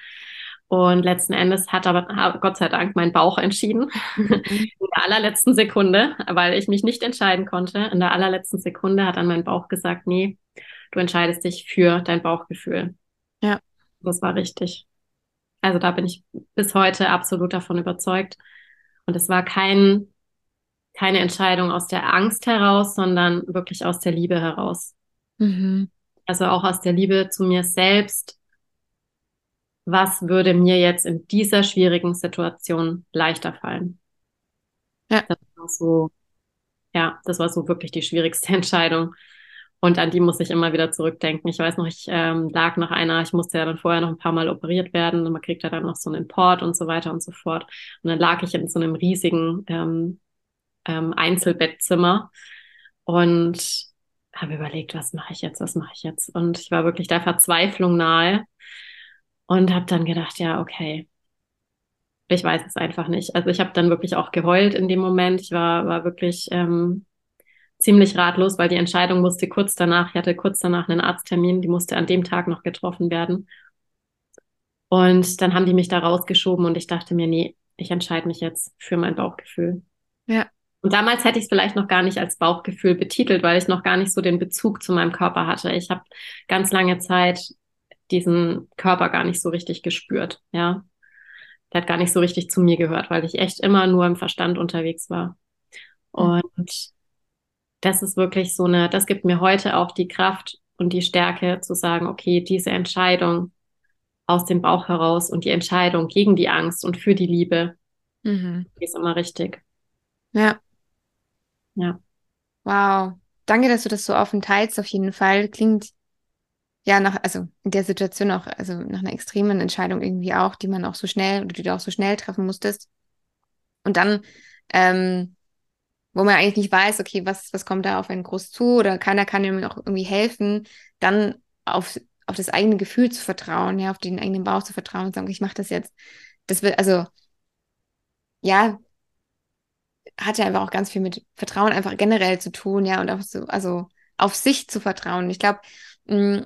Und letzten Endes hat aber Gott sei Dank mein Bauch entschieden. Mhm. In der allerletzten Sekunde, weil ich mich nicht entscheiden konnte. In der allerletzten Sekunde hat dann mein Bauch gesagt, nee, du entscheidest dich für dein Bauchgefühl. Ja. Das war richtig. Also da bin ich bis heute absolut davon überzeugt. Und es war kein, keine Entscheidung aus der Angst heraus, sondern wirklich aus der Liebe heraus. Mhm. Also auch aus der Liebe zu mir selbst was würde mir jetzt in dieser schwierigen Situation leichter fallen? Ja. Das war so, ja, das war so wirklich die schwierigste Entscheidung. Und an die muss ich immer wieder zurückdenken. Ich weiß noch, ich ähm, lag nach einer, ich musste ja dann vorher noch ein paar Mal operiert werden und man kriegt ja dann noch so einen Import und so weiter und so fort. Und dann lag ich in so einem riesigen ähm, ähm, Einzelbettzimmer und habe überlegt, was mache ich jetzt, was mache ich jetzt? Und ich war wirklich der Verzweiflung nahe und habe dann gedacht, ja, okay, ich weiß es einfach nicht. Also ich habe dann wirklich auch geheult in dem Moment. Ich war, war wirklich ähm, ziemlich ratlos, weil die Entscheidung musste kurz danach, ich hatte kurz danach einen Arzttermin, die musste an dem Tag noch getroffen werden. Und dann haben die mich da rausgeschoben und ich dachte mir, nee, ich entscheide mich jetzt für mein Bauchgefühl. Ja. Und damals hätte ich es vielleicht noch gar nicht als Bauchgefühl betitelt, weil ich noch gar nicht so den Bezug zu meinem Körper hatte. Ich habe ganz lange Zeit diesen Körper gar nicht so richtig gespürt, ja. Der hat gar nicht so richtig zu mir gehört, weil ich echt immer nur im Verstand unterwegs war. Mhm. Und das ist wirklich so eine, das gibt mir heute auch die Kraft und die Stärke zu sagen, okay, diese Entscheidung aus dem Bauch heraus und die Entscheidung gegen die Angst und für die Liebe, mhm. ist immer richtig. Ja. Ja. Wow. Danke, dass du das so offen teilst, auf jeden Fall. Klingt ja nach, also in der Situation auch, also nach einer extremen Entscheidung irgendwie auch, die man auch so schnell oder die du auch so schnell treffen musstest. Und dann, ähm, wo man eigentlich nicht weiß, okay, was, was kommt da auf einen groß zu oder keiner kann ihm auch irgendwie helfen, dann auf, auf das eigene Gefühl zu vertrauen, ja, auf den eigenen Bauch zu vertrauen und sagen, ich mache das jetzt. Das wird, also, ja, hat ja einfach auch ganz viel mit Vertrauen einfach generell zu tun, ja, und auch so, also auf sich zu vertrauen. Ich glaube, mm,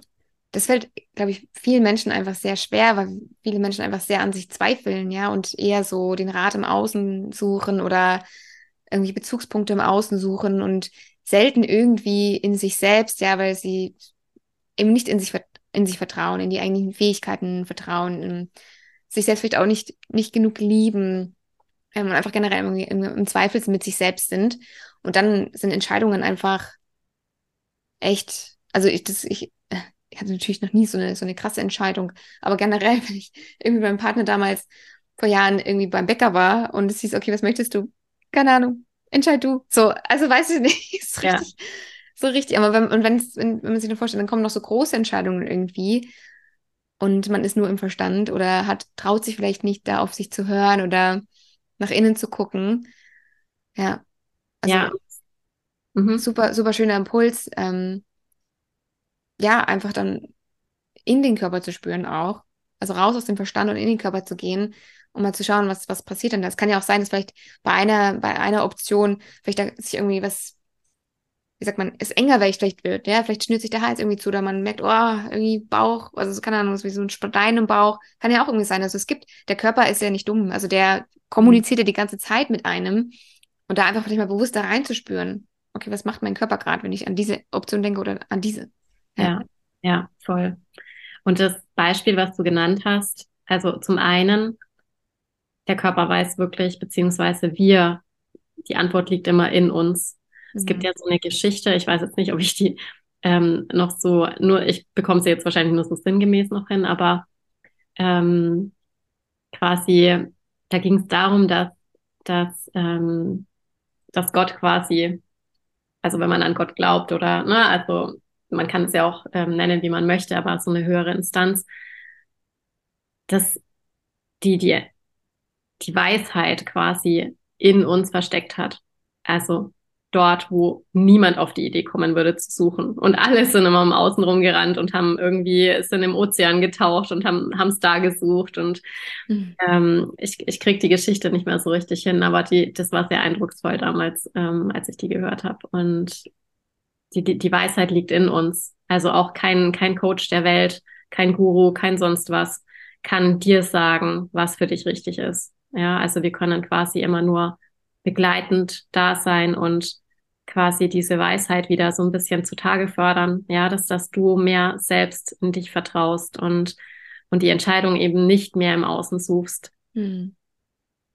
das fällt, glaube ich, vielen Menschen einfach sehr schwer, weil viele Menschen einfach sehr an sich zweifeln, ja, und eher so den Rat im Außen suchen oder irgendwie Bezugspunkte im Außen suchen und selten irgendwie in sich selbst, ja, weil sie eben nicht in sich, in sich vertrauen, in die eigenen Fähigkeiten vertrauen, sich selbst vielleicht auch nicht, nicht genug lieben ähm, und einfach generell im, im Zweifel mit sich selbst sind. Und dann sind Entscheidungen einfach echt, also ich, das, ich, ich hatte natürlich noch nie so eine, so eine krasse Entscheidung, aber generell, wenn ich irgendwie beim Partner damals vor Jahren irgendwie beim Bäcker war und es hieß, okay, was möchtest du? Keine Ahnung, entscheid du. So, also weiß ich nicht, ist richtig, ja. so richtig. Aber wenn, und wenn, wenn man sich nur vorstellt, dann kommen noch so große Entscheidungen irgendwie und man ist nur im Verstand oder hat, traut sich vielleicht nicht da auf sich zu hören oder nach innen zu gucken. Ja. Also ja. Mhm. super, super schöner Impuls. Ähm, ja, einfach dann in den Körper zu spüren auch. Also raus aus dem Verstand und in den Körper zu gehen, um mal zu schauen, was, was passiert denn. Es kann ja auch sein, dass vielleicht bei einer, bei einer Option vielleicht da sich irgendwie was, wie sagt man, es enger vielleicht wird, ja, vielleicht schnürt sich der Hals irgendwie zu oder man merkt, oh, irgendwie Bauch, also keine Ahnung, so wie so ein Stein im Bauch, kann ja auch irgendwie sein. Also es gibt, der Körper ist ja nicht dumm, also der kommuniziert ja die ganze Zeit mit einem und da einfach vielleicht mal bewusst da reinzuspüren, okay, was macht mein Körper gerade, wenn ich an diese Option denke oder an diese. Ja, ja, voll. Und das Beispiel, was du genannt hast, also zum einen, der Körper weiß wirklich, beziehungsweise wir, die Antwort liegt immer in uns. Mhm. Es gibt mhm. ja so eine Geschichte, ich weiß jetzt nicht, ob ich die ähm, noch so, nur, ich bekomme sie jetzt wahrscheinlich nur so sinngemäß noch hin, aber ähm, quasi, da ging es darum, dass, dass, ähm, dass Gott quasi, also wenn man an Gott glaubt oder, ne, also man kann es ja auch ähm, nennen, wie man möchte, aber so eine höhere Instanz, dass die, die, die Weisheit quasi in uns versteckt hat. Also dort, wo niemand auf die Idee kommen würde zu suchen. Und alle sind immer im Außen rumgerannt und haben irgendwie, sind im Ozean getaucht und haben es da gesucht. Und mhm. ähm, ich, ich krieg die Geschichte nicht mehr so richtig hin, aber die, das war sehr eindrucksvoll damals, ähm, als ich die gehört habe. Und die, die, die Weisheit liegt in uns. Also auch kein, kein Coach der Welt, kein Guru, kein sonst was kann dir sagen, was für dich richtig ist. Ja, also wir können quasi immer nur begleitend da sein und quasi diese Weisheit wieder so ein bisschen zutage fördern. Ja, dass, dass du mehr selbst in dich vertraust und, und die Entscheidung eben nicht mehr im Außen suchst. Mhm.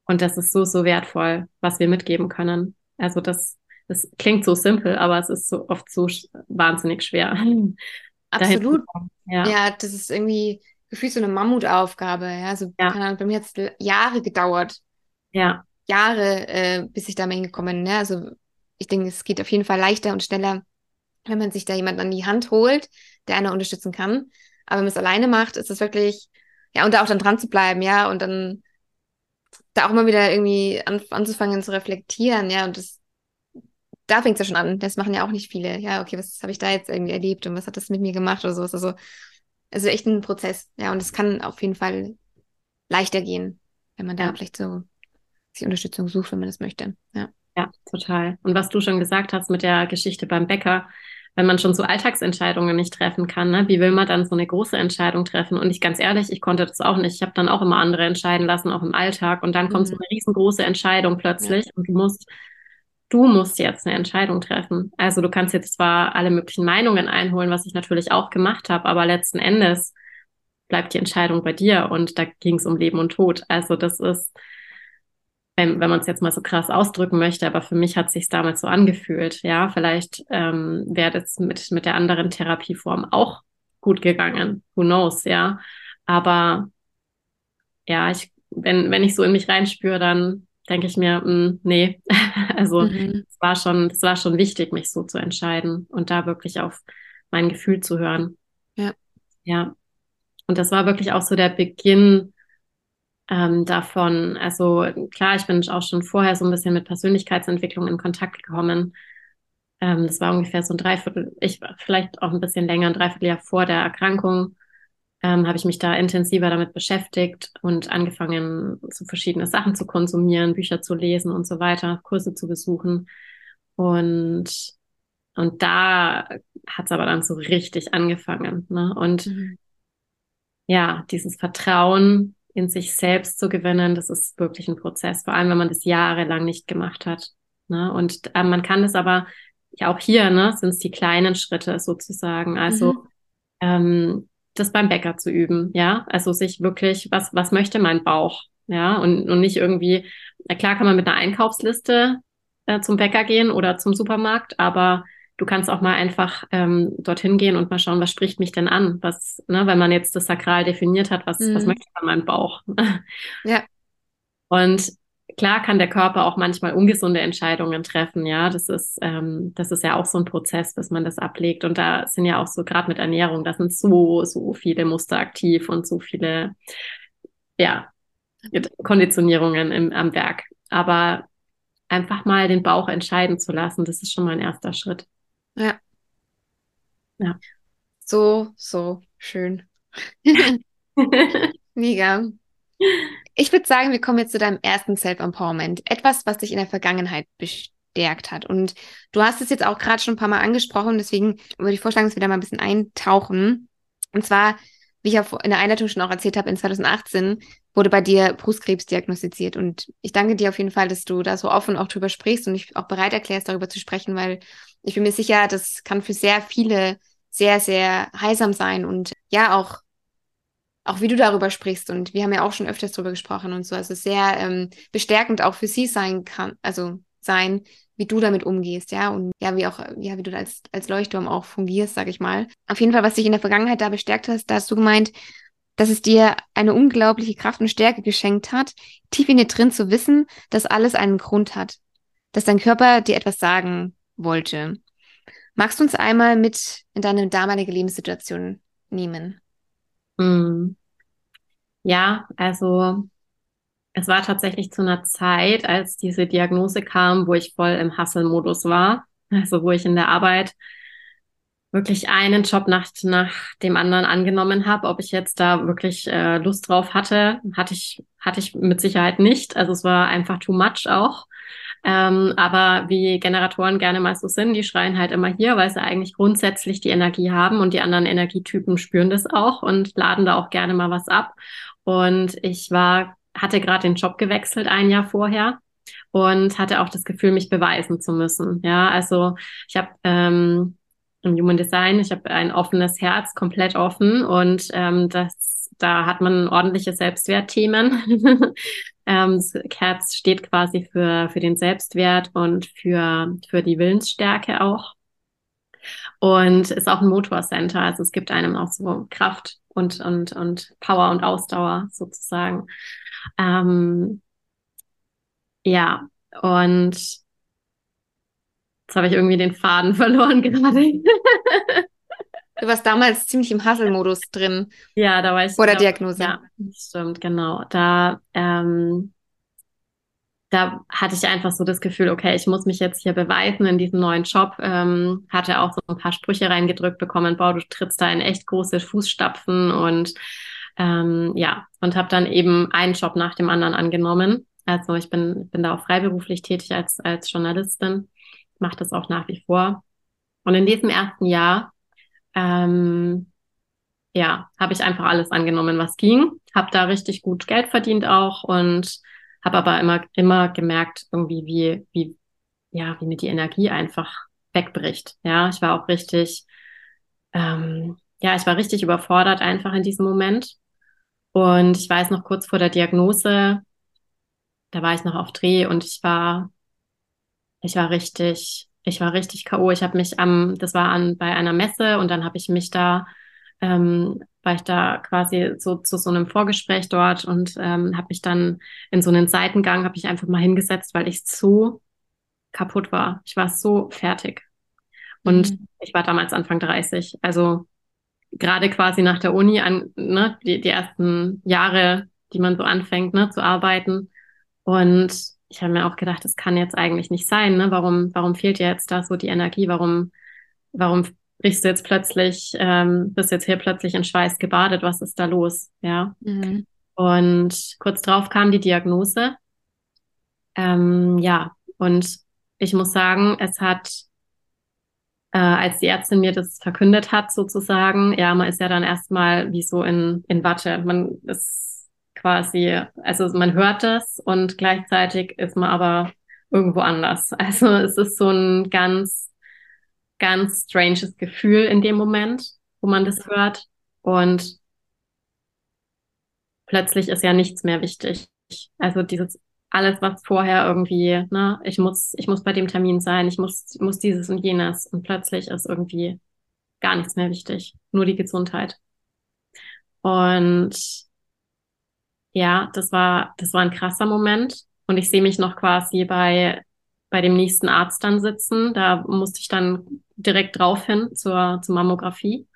Und das ist so, so wertvoll, was wir mitgeben können. Also das das klingt so simpel, aber es ist so oft so wahnsinnig schwer. Absolut. Ja. ja, das ist irgendwie gefühlt so eine Mammutaufgabe. Ja, also ja. Bei mir hat es Jahre gedauert. Ja. Jahre, äh, bis ich da mal hingekommen bin. Ja, also ich denke, es geht auf jeden Fall leichter und schneller, wenn man sich da jemand an die Hand holt, der einer unterstützen kann. Aber wenn man es alleine macht, ist es wirklich, ja, und da auch dann dran zu bleiben, ja, und dann da auch mal wieder irgendwie an, anzufangen zu reflektieren, ja, und das da fängt es ja schon an. Das machen ja auch nicht viele. Ja, okay, was habe ich da jetzt irgendwie erlebt und was hat das mit mir gemacht oder sowas. Also, also echt ein Prozess. Ja, und es kann auf jeden Fall leichter gehen, wenn man da ja. vielleicht so sich Unterstützung sucht, wenn man das möchte. Ja. Ja, total. Und was du schon gesagt hast mit der Geschichte beim Bäcker, wenn man schon so Alltagsentscheidungen nicht treffen kann, ne, wie will man dann so eine große Entscheidung treffen? Und ich ganz ehrlich, ich konnte das auch nicht. Ich habe dann auch immer andere entscheiden lassen, auch im Alltag. Und dann kommt mhm. so eine riesengroße Entscheidung plötzlich ja. und du musst du musst jetzt eine Entscheidung treffen. Also du kannst jetzt zwar alle möglichen Meinungen einholen, was ich natürlich auch gemacht habe, aber letzten Endes bleibt die Entscheidung bei dir und da ging es um Leben und Tod. Also das ist, wenn, wenn man es jetzt mal so krass ausdrücken möchte, aber für mich hat sich damals so angefühlt. Ja, vielleicht ähm, wäre das mit mit der anderen Therapieform auch gut gegangen. Who knows? Ja, aber ja, ich wenn wenn ich so in mich reinspüre, dann denke ich mir, mh, hm, nee. also mhm. es war schon, es war schon wichtig, mich so zu entscheiden und da wirklich auf mein Gefühl zu hören. Ja. Ja. Und das war wirklich auch so der Beginn ähm, davon. Also klar, ich bin auch schon vorher so ein bisschen mit Persönlichkeitsentwicklung in Kontakt gekommen. Ähm, das war ungefähr so ein Dreiviertel, ich vielleicht auch ein bisschen länger, ein Dreivierteljahr vor der Erkrankung ähm, habe ich mich da intensiver damit beschäftigt und angefangen, so verschiedene Sachen zu konsumieren, Bücher zu lesen und so weiter, Kurse zu besuchen. Und, und da hat es aber dann so richtig angefangen. Ne? Und mhm. ja, dieses Vertrauen in sich selbst zu gewinnen, das ist wirklich ein Prozess, vor allem wenn man das jahrelang nicht gemacht hat. Ne? Und äh, man kann das aber ja auch hier, ne, sind es die kleinen Schritte sozusagen. Also mhm. ähm, das beim Bäcker zu üben, ja. Also sich wirklich, was, was möchte mein Bauch, ja, und, und nicht irgendwie, na klar kann man mit einer Einkaufsliste äh, zum Bäcker gehen oder zum Supermarkt, aber du kannst auch mal einfach ähm, dorthin gehen und mal schauen, was spricht mich denn an? Was, ne, wenn man jetzt das Sakral definiert hat, was, mhm. was möchte man mein Bauch? ja. Und klar kann der Körper auch manchmal ungesunde Entscheidungen treffen, ja. Das ist, ähm, das ist ja auch so ein Prozess, bis man das ablegt. Und da sind ja auch so, gerade mit Ernährung, da sind so, so viele Muster aktiv und so viele, ja, Konditionierungen im, am Werk. Aber einfach mal den Bauch entscheiden zu lassen, das ist schon mal ein erster Schritt. Ja. Ja. So, so schön. Mega. Ich würde sagen, wir kommen jetzt zu deinem ersten Self-Empowerment. Etwas, was dich in der Vergangenheit bestärkt hat. Und du hast es jetzt auch gerade schon ein paar Mal angesprochen, deswegen würde ich vorschlagen, dass wir da mal ein bisschen eintauchen. Und zwar, wie ich ja in der Einleitung schon auch erzählt habe, in 2018 wurde bei dir Brustkrebs diagnostiziert. Und ich danke dir auf jeden Fall, dass du da so offen auch drüber sprichst und dich auch bereit erklärst, darüber zu sprechen, weil ich bin mir sicher, das kann für sehr viele sehr, sehr heilsam sein und ja auch auch wie du darüber sprichst und wir haben ja auch schon öfters darüber gesprochen und so, also sehr ähm, bestärkend auch für sie sein kann, also sein, wie du damit umgehst, ja, und ja, wie auch, ja, wie du als, als Leuchtturm auch fungierst, sag ich mal. Auf jeden Fall, was dich in der Vergangenheit da bestärkt hast, da hast du gemeint, dass es dir eine unglaubliche Kraft und Stärke geschenkt hat, tief in dir drin zu wissen, dass alles einen Grund hat, dass dein Körper dir etwas sagen wollte. Magst du uns einmal mit in deine damalige Lebenssituation nehmen? Mhm. Ja, also es war tatsächlich zu einer Zeit, als diese Diagnose kam, wo ich voll im Hustle-Modus war. Also wo ich in der Arbeit wirklich einen Job nach, nach dem anderen angenommen habe. Ob ich jetzt da wirklich äh, Lust drauf hatte, hatte ich, hatte ich mit Sicherheit nicht. Also es war einfach too much auch. Ähm, aber wie Generatoren gerne mal so sind, die schreien halt immer hier, weil sie eigentlich grundsätzlich die Energie haben und die anderen Energietypen spüren das auch und laden da auch gerne mal was ab. Und ich war, hatte gerade den Job gewechselt ein Jahr vorher und hatte auch das Gefühl, mich beweisen zu müssen. Ja, also ich habe ähm, im Human Design, ich habe ein offenes Herz, komplett offen und ähm, das da hat man ordentliche Selbstwertthemen. ähm, das Herz steht quasi für, für den Selbstwert und für, für die Willensstärke auch. Und ist auch ein Motorcenter. Also es gibt einem auch so Kraft und, und, und Power und Ausdauer sozusagen. Ähm, ja, und jetzt habe ich irgendwie den Faden verloren gerade. Du warst damals ziemlich im Hustle-Modus drin. Ja, da war ich. Vor der Diagnose. Ja, stimmt, genau. Da, ähm, da hatte ich einfach so das Gefühl, okay, ich muss mich jetzt hier beweisen in diesem neuen Job. Ähm, hatte auch so ein paar Sprüche reingedrückt bekommen, boah, du trittst da in echt große Fußstapfen und ähm, ja, und habe dann eben einen Job nach dem anderen angenommen. Also ich bin, bin da auch freiberuflich tätig als, als Journalistin, mache das auch nach wie vor. Und in diesem ersten Jahr ähm, ja, habe ich einfach alles angenommen, was ging. Habe da richtig gut Geld verdient auch und habe aber immer immer gemerkt irgendwie wie wie ja wie mir die Energie einfach wegbricht. Ja, ich war auch richtig ähm, ja, ich war richtig überfordert einfach in diesem Moment. Und ich weiß noch kurz vor der Diagnose, da war ich noch auf Dreh und ich war ich war richtig ich war richtig K.O. Ich habe mich am, das war an bei einer Messe und dann habe ich mich da ähm, war ich da quasi so zu so einem Vorgespräch dort und ähm, habe mich dann in so einen Seitengang, habe ich einfach mal hingesetzt, weil ich so kaputt war. Ich war so fertig. Und mhm. ich war damals Anfang 30. Also gerade quasi nach der Uni an, ne, die, die ersten Jahre, die man so anfängt, ne, zu arbeiten. Und ich habe mir auch gedacht, das kann jetzt eigentlich nicht sein, ne? Warum, warum fehlt dir jetzt da so die Energie? Warum, warum brichst du jetzt plötzlich, ähm, bist jetzt hier plötzlich in Schweiß gebadet? Was ist da los? Ja. Mhm. Und kurz drauf kam die Diagnose. Ähm, ja, und ich muss sagen, es hat, äh, als die Ärztin mir das verkündet hat, sozusagen, ja, man ist ja dann erstmal wie so in, in Watte. Man ist quasi, also man hört das und gleichzeitig ist man aber irgendwo anders. Also es ist so ein ganz, ganz stranges Gefühl in dem Moment, wo man das hört. Und plötzlich ist ja nichts mehr wichtig. Also dieses alles, was vorher irgendwie, ne, ich muss, ich muss bei dem Termin sein, ich muss, muss dieses und jenes. Und plötzlich ist irgendwie gar nichts mehr wichtig. Nur die Gesundheit. Und ja, das war, das war ein krasser Moment. Und ich sehe mich noch quasi bei, bei dem nächsten Arzt dann sitzen. Da musste ich dann direkt drauf hin zur, zur Mammographie.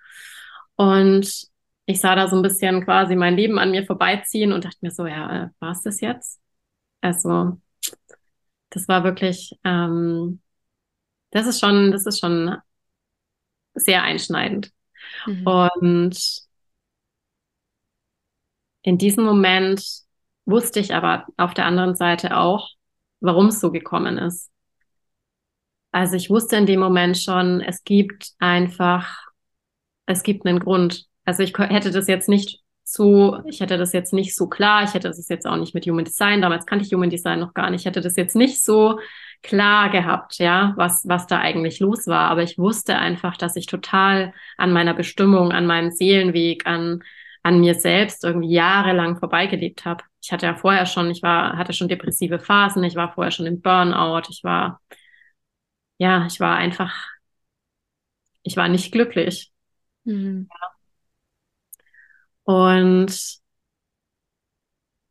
Und ich sah da so ein bisschen quasi mein Leben an mir vorbeiziehen und dachte mir so, ja, äh, war es das jetzt? Also das war wirklich, ähm, das ist schon, das ist schon sehr einschneidend. Mhm. Und in diesem Moment wusste ich aber auf der anderen Seite auch, warum es so gekommen ist. Also ich wusste in dem Moment schon, es gibt einfach, es gibt einen Grund. Also ich hätte das jetzt nicht so, ich hätte das jetzt nicht so klar, ich hätte das jetzt auch nicht mit Human Design, damals kannte ich Human Design noch gar nicht, ich hätte das jetzt nicht so klar gehabt, ja, was, was da eigentlich los war. Aber ich wusste einfach, dass ich total an meiner Bestimmung, an meinem Seelenweg, an, an mir selbst irgendwie jahrelang vorbeigelebt habe. Ich hatte ja vorher schon, ich war, hatte schon depressive Phasen, ich war vorher schon im Burnout, ich war, ja, ich war einfach, ich war nicht glücklich. Mhm. Ja. Und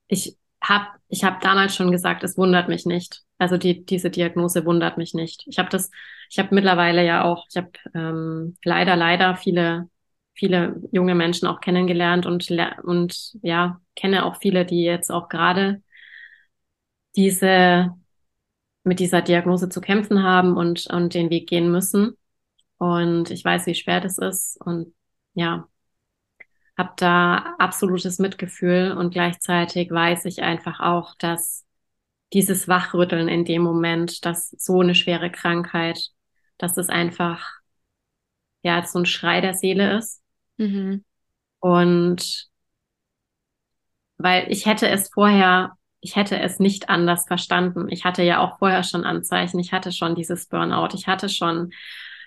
ich habe ich hab damals schon gesagt, es wundert mich nicht. Also die, diese Diagnose wundert mich nicht. Ich habe das, ich habe mittlerweile ja auch, ich habe ähm, leider, leider viele, viele junge Menschen auch kennengelernt und, und ja, kenne auch viele, die jetzt auch gerade diese mit dieser Diagnose zu kämpfen haben und, und den Weg gehen müssen. Und ich weiß, wie schwer das ist. Und ja, habe da absolutes Mitgefühl und gleichzeitig weiß ich einfach auch, dass dieses Wachrütteln in dem Moment, dass so eine schwere Krankheit, dass es einfach ja so ein Schrei der Seele ist. Mhm. Und weil ich hätte es vorher, ich hätte es nicht anders verstanden. Ich hatte ja auch vorher schon Anzeichen. Ich hatte schon dieses Burnout. Ich hatte schon,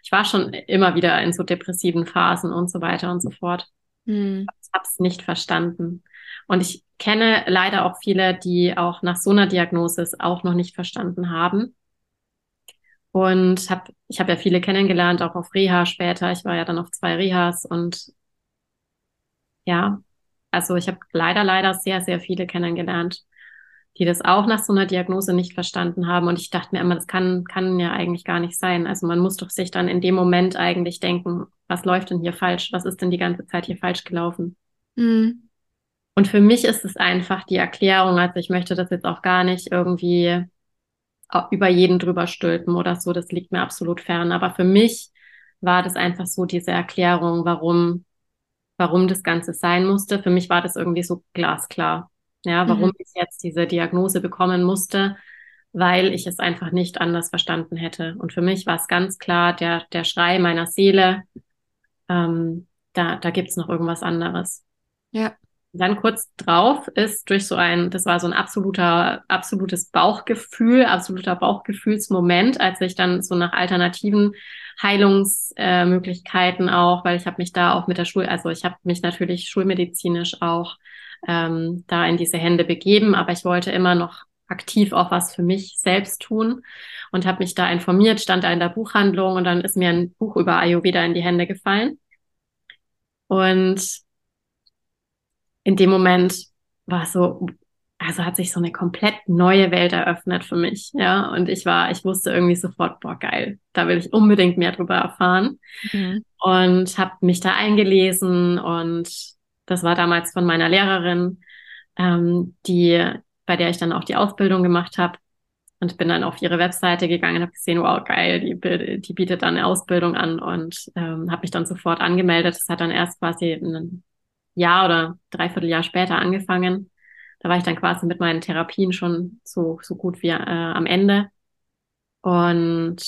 ich war schon immer wieder in so depressiven Phasen und so weiter und so fort. Hm. Ich habe es nicht verstanden. Und ich kenne leider auch viele, die auch nach so einer Diagnose es auch noch nicht verstanden haben. Und hab, ich habe ja viele kennengelernt, auch auf Reha später. Ich war ja dann auf zwei Rehas und ja, also ich habe leider, leider sehr, sehr viele kennengelernt, die das auch nach so einer Diagnose nicht verstanden haben. Und ich dachte mir immer, das kann, kann ja eigentlich gar nicht sein. Also man muss doch sich dann in dem Moment eigentlich denken, was läuft denn hier falsch? Was ist denn die ganze Zeit hier falsch gelaufen? Mhm. Und für mich ist es einfach die Erklärung, also ich möchte das jetzt auch gar nicht irgendwie über jeden drüber stülpen oder so, das liegt mir absolut fern. Aber für mich war das einfach so diese Erklärung, warum, warum das Ganze sein musste. Für mich war das irgendwie so glasklar. Ja, warum mhm. ich jetzt diese Diagnose bekommen musste, weil ich es einfach nicht anders verstanden hätte. Und für mich war es ganz klar der, der Schrei meiner Seele, ähm, da, da gibt's noch irgendwas anderes. Ja. Dann kurz drauf ist durch so ein, das war so ein absoluter, absolutes Bauchgefühl, absoluter Bauchgefühlsmoment, als ich dann so nach alternativen Heilungsmöglichkeiten äh, auch, weil ich habe mich da auch mit der Schul, also ich habe mich natürlich schulmedizinisch auch ähm, da in diese Hände begeben, aber ich wollte immer noch aktiv auch was für mich selbst tun und habe mich da informiert, stand da in der Buchhandlung und dann ist mir ein Buch über Ayurveda in die Hände gefallen. Und in dem Moment war so, also hat sich so eine komplett neue Welt eröffnet für mich, ja. Und ich war, ich wusste irgendwie sofort, boah, geil, da will ich unbedingt mehr drüber erfahren. Mhm. Und habe mich da eingelesen und das war damals von meiner Lehrerin, ähm, die, bei der ich dann auch die Ausbildung gemacht habe. Und bin dann auf ihre Webseite gegangen und habe gesehen, wow, geil, die, die bietet dann eine Ausbildung an und ähm, habe mich dann sofort angemeldet. Das hat dann erst quasi ein Jahr oder dreiviertel Jahr später angefangen. Da war ich dann quasi mit meinen Therapien schon so, so gut wie äh, am Ende. Und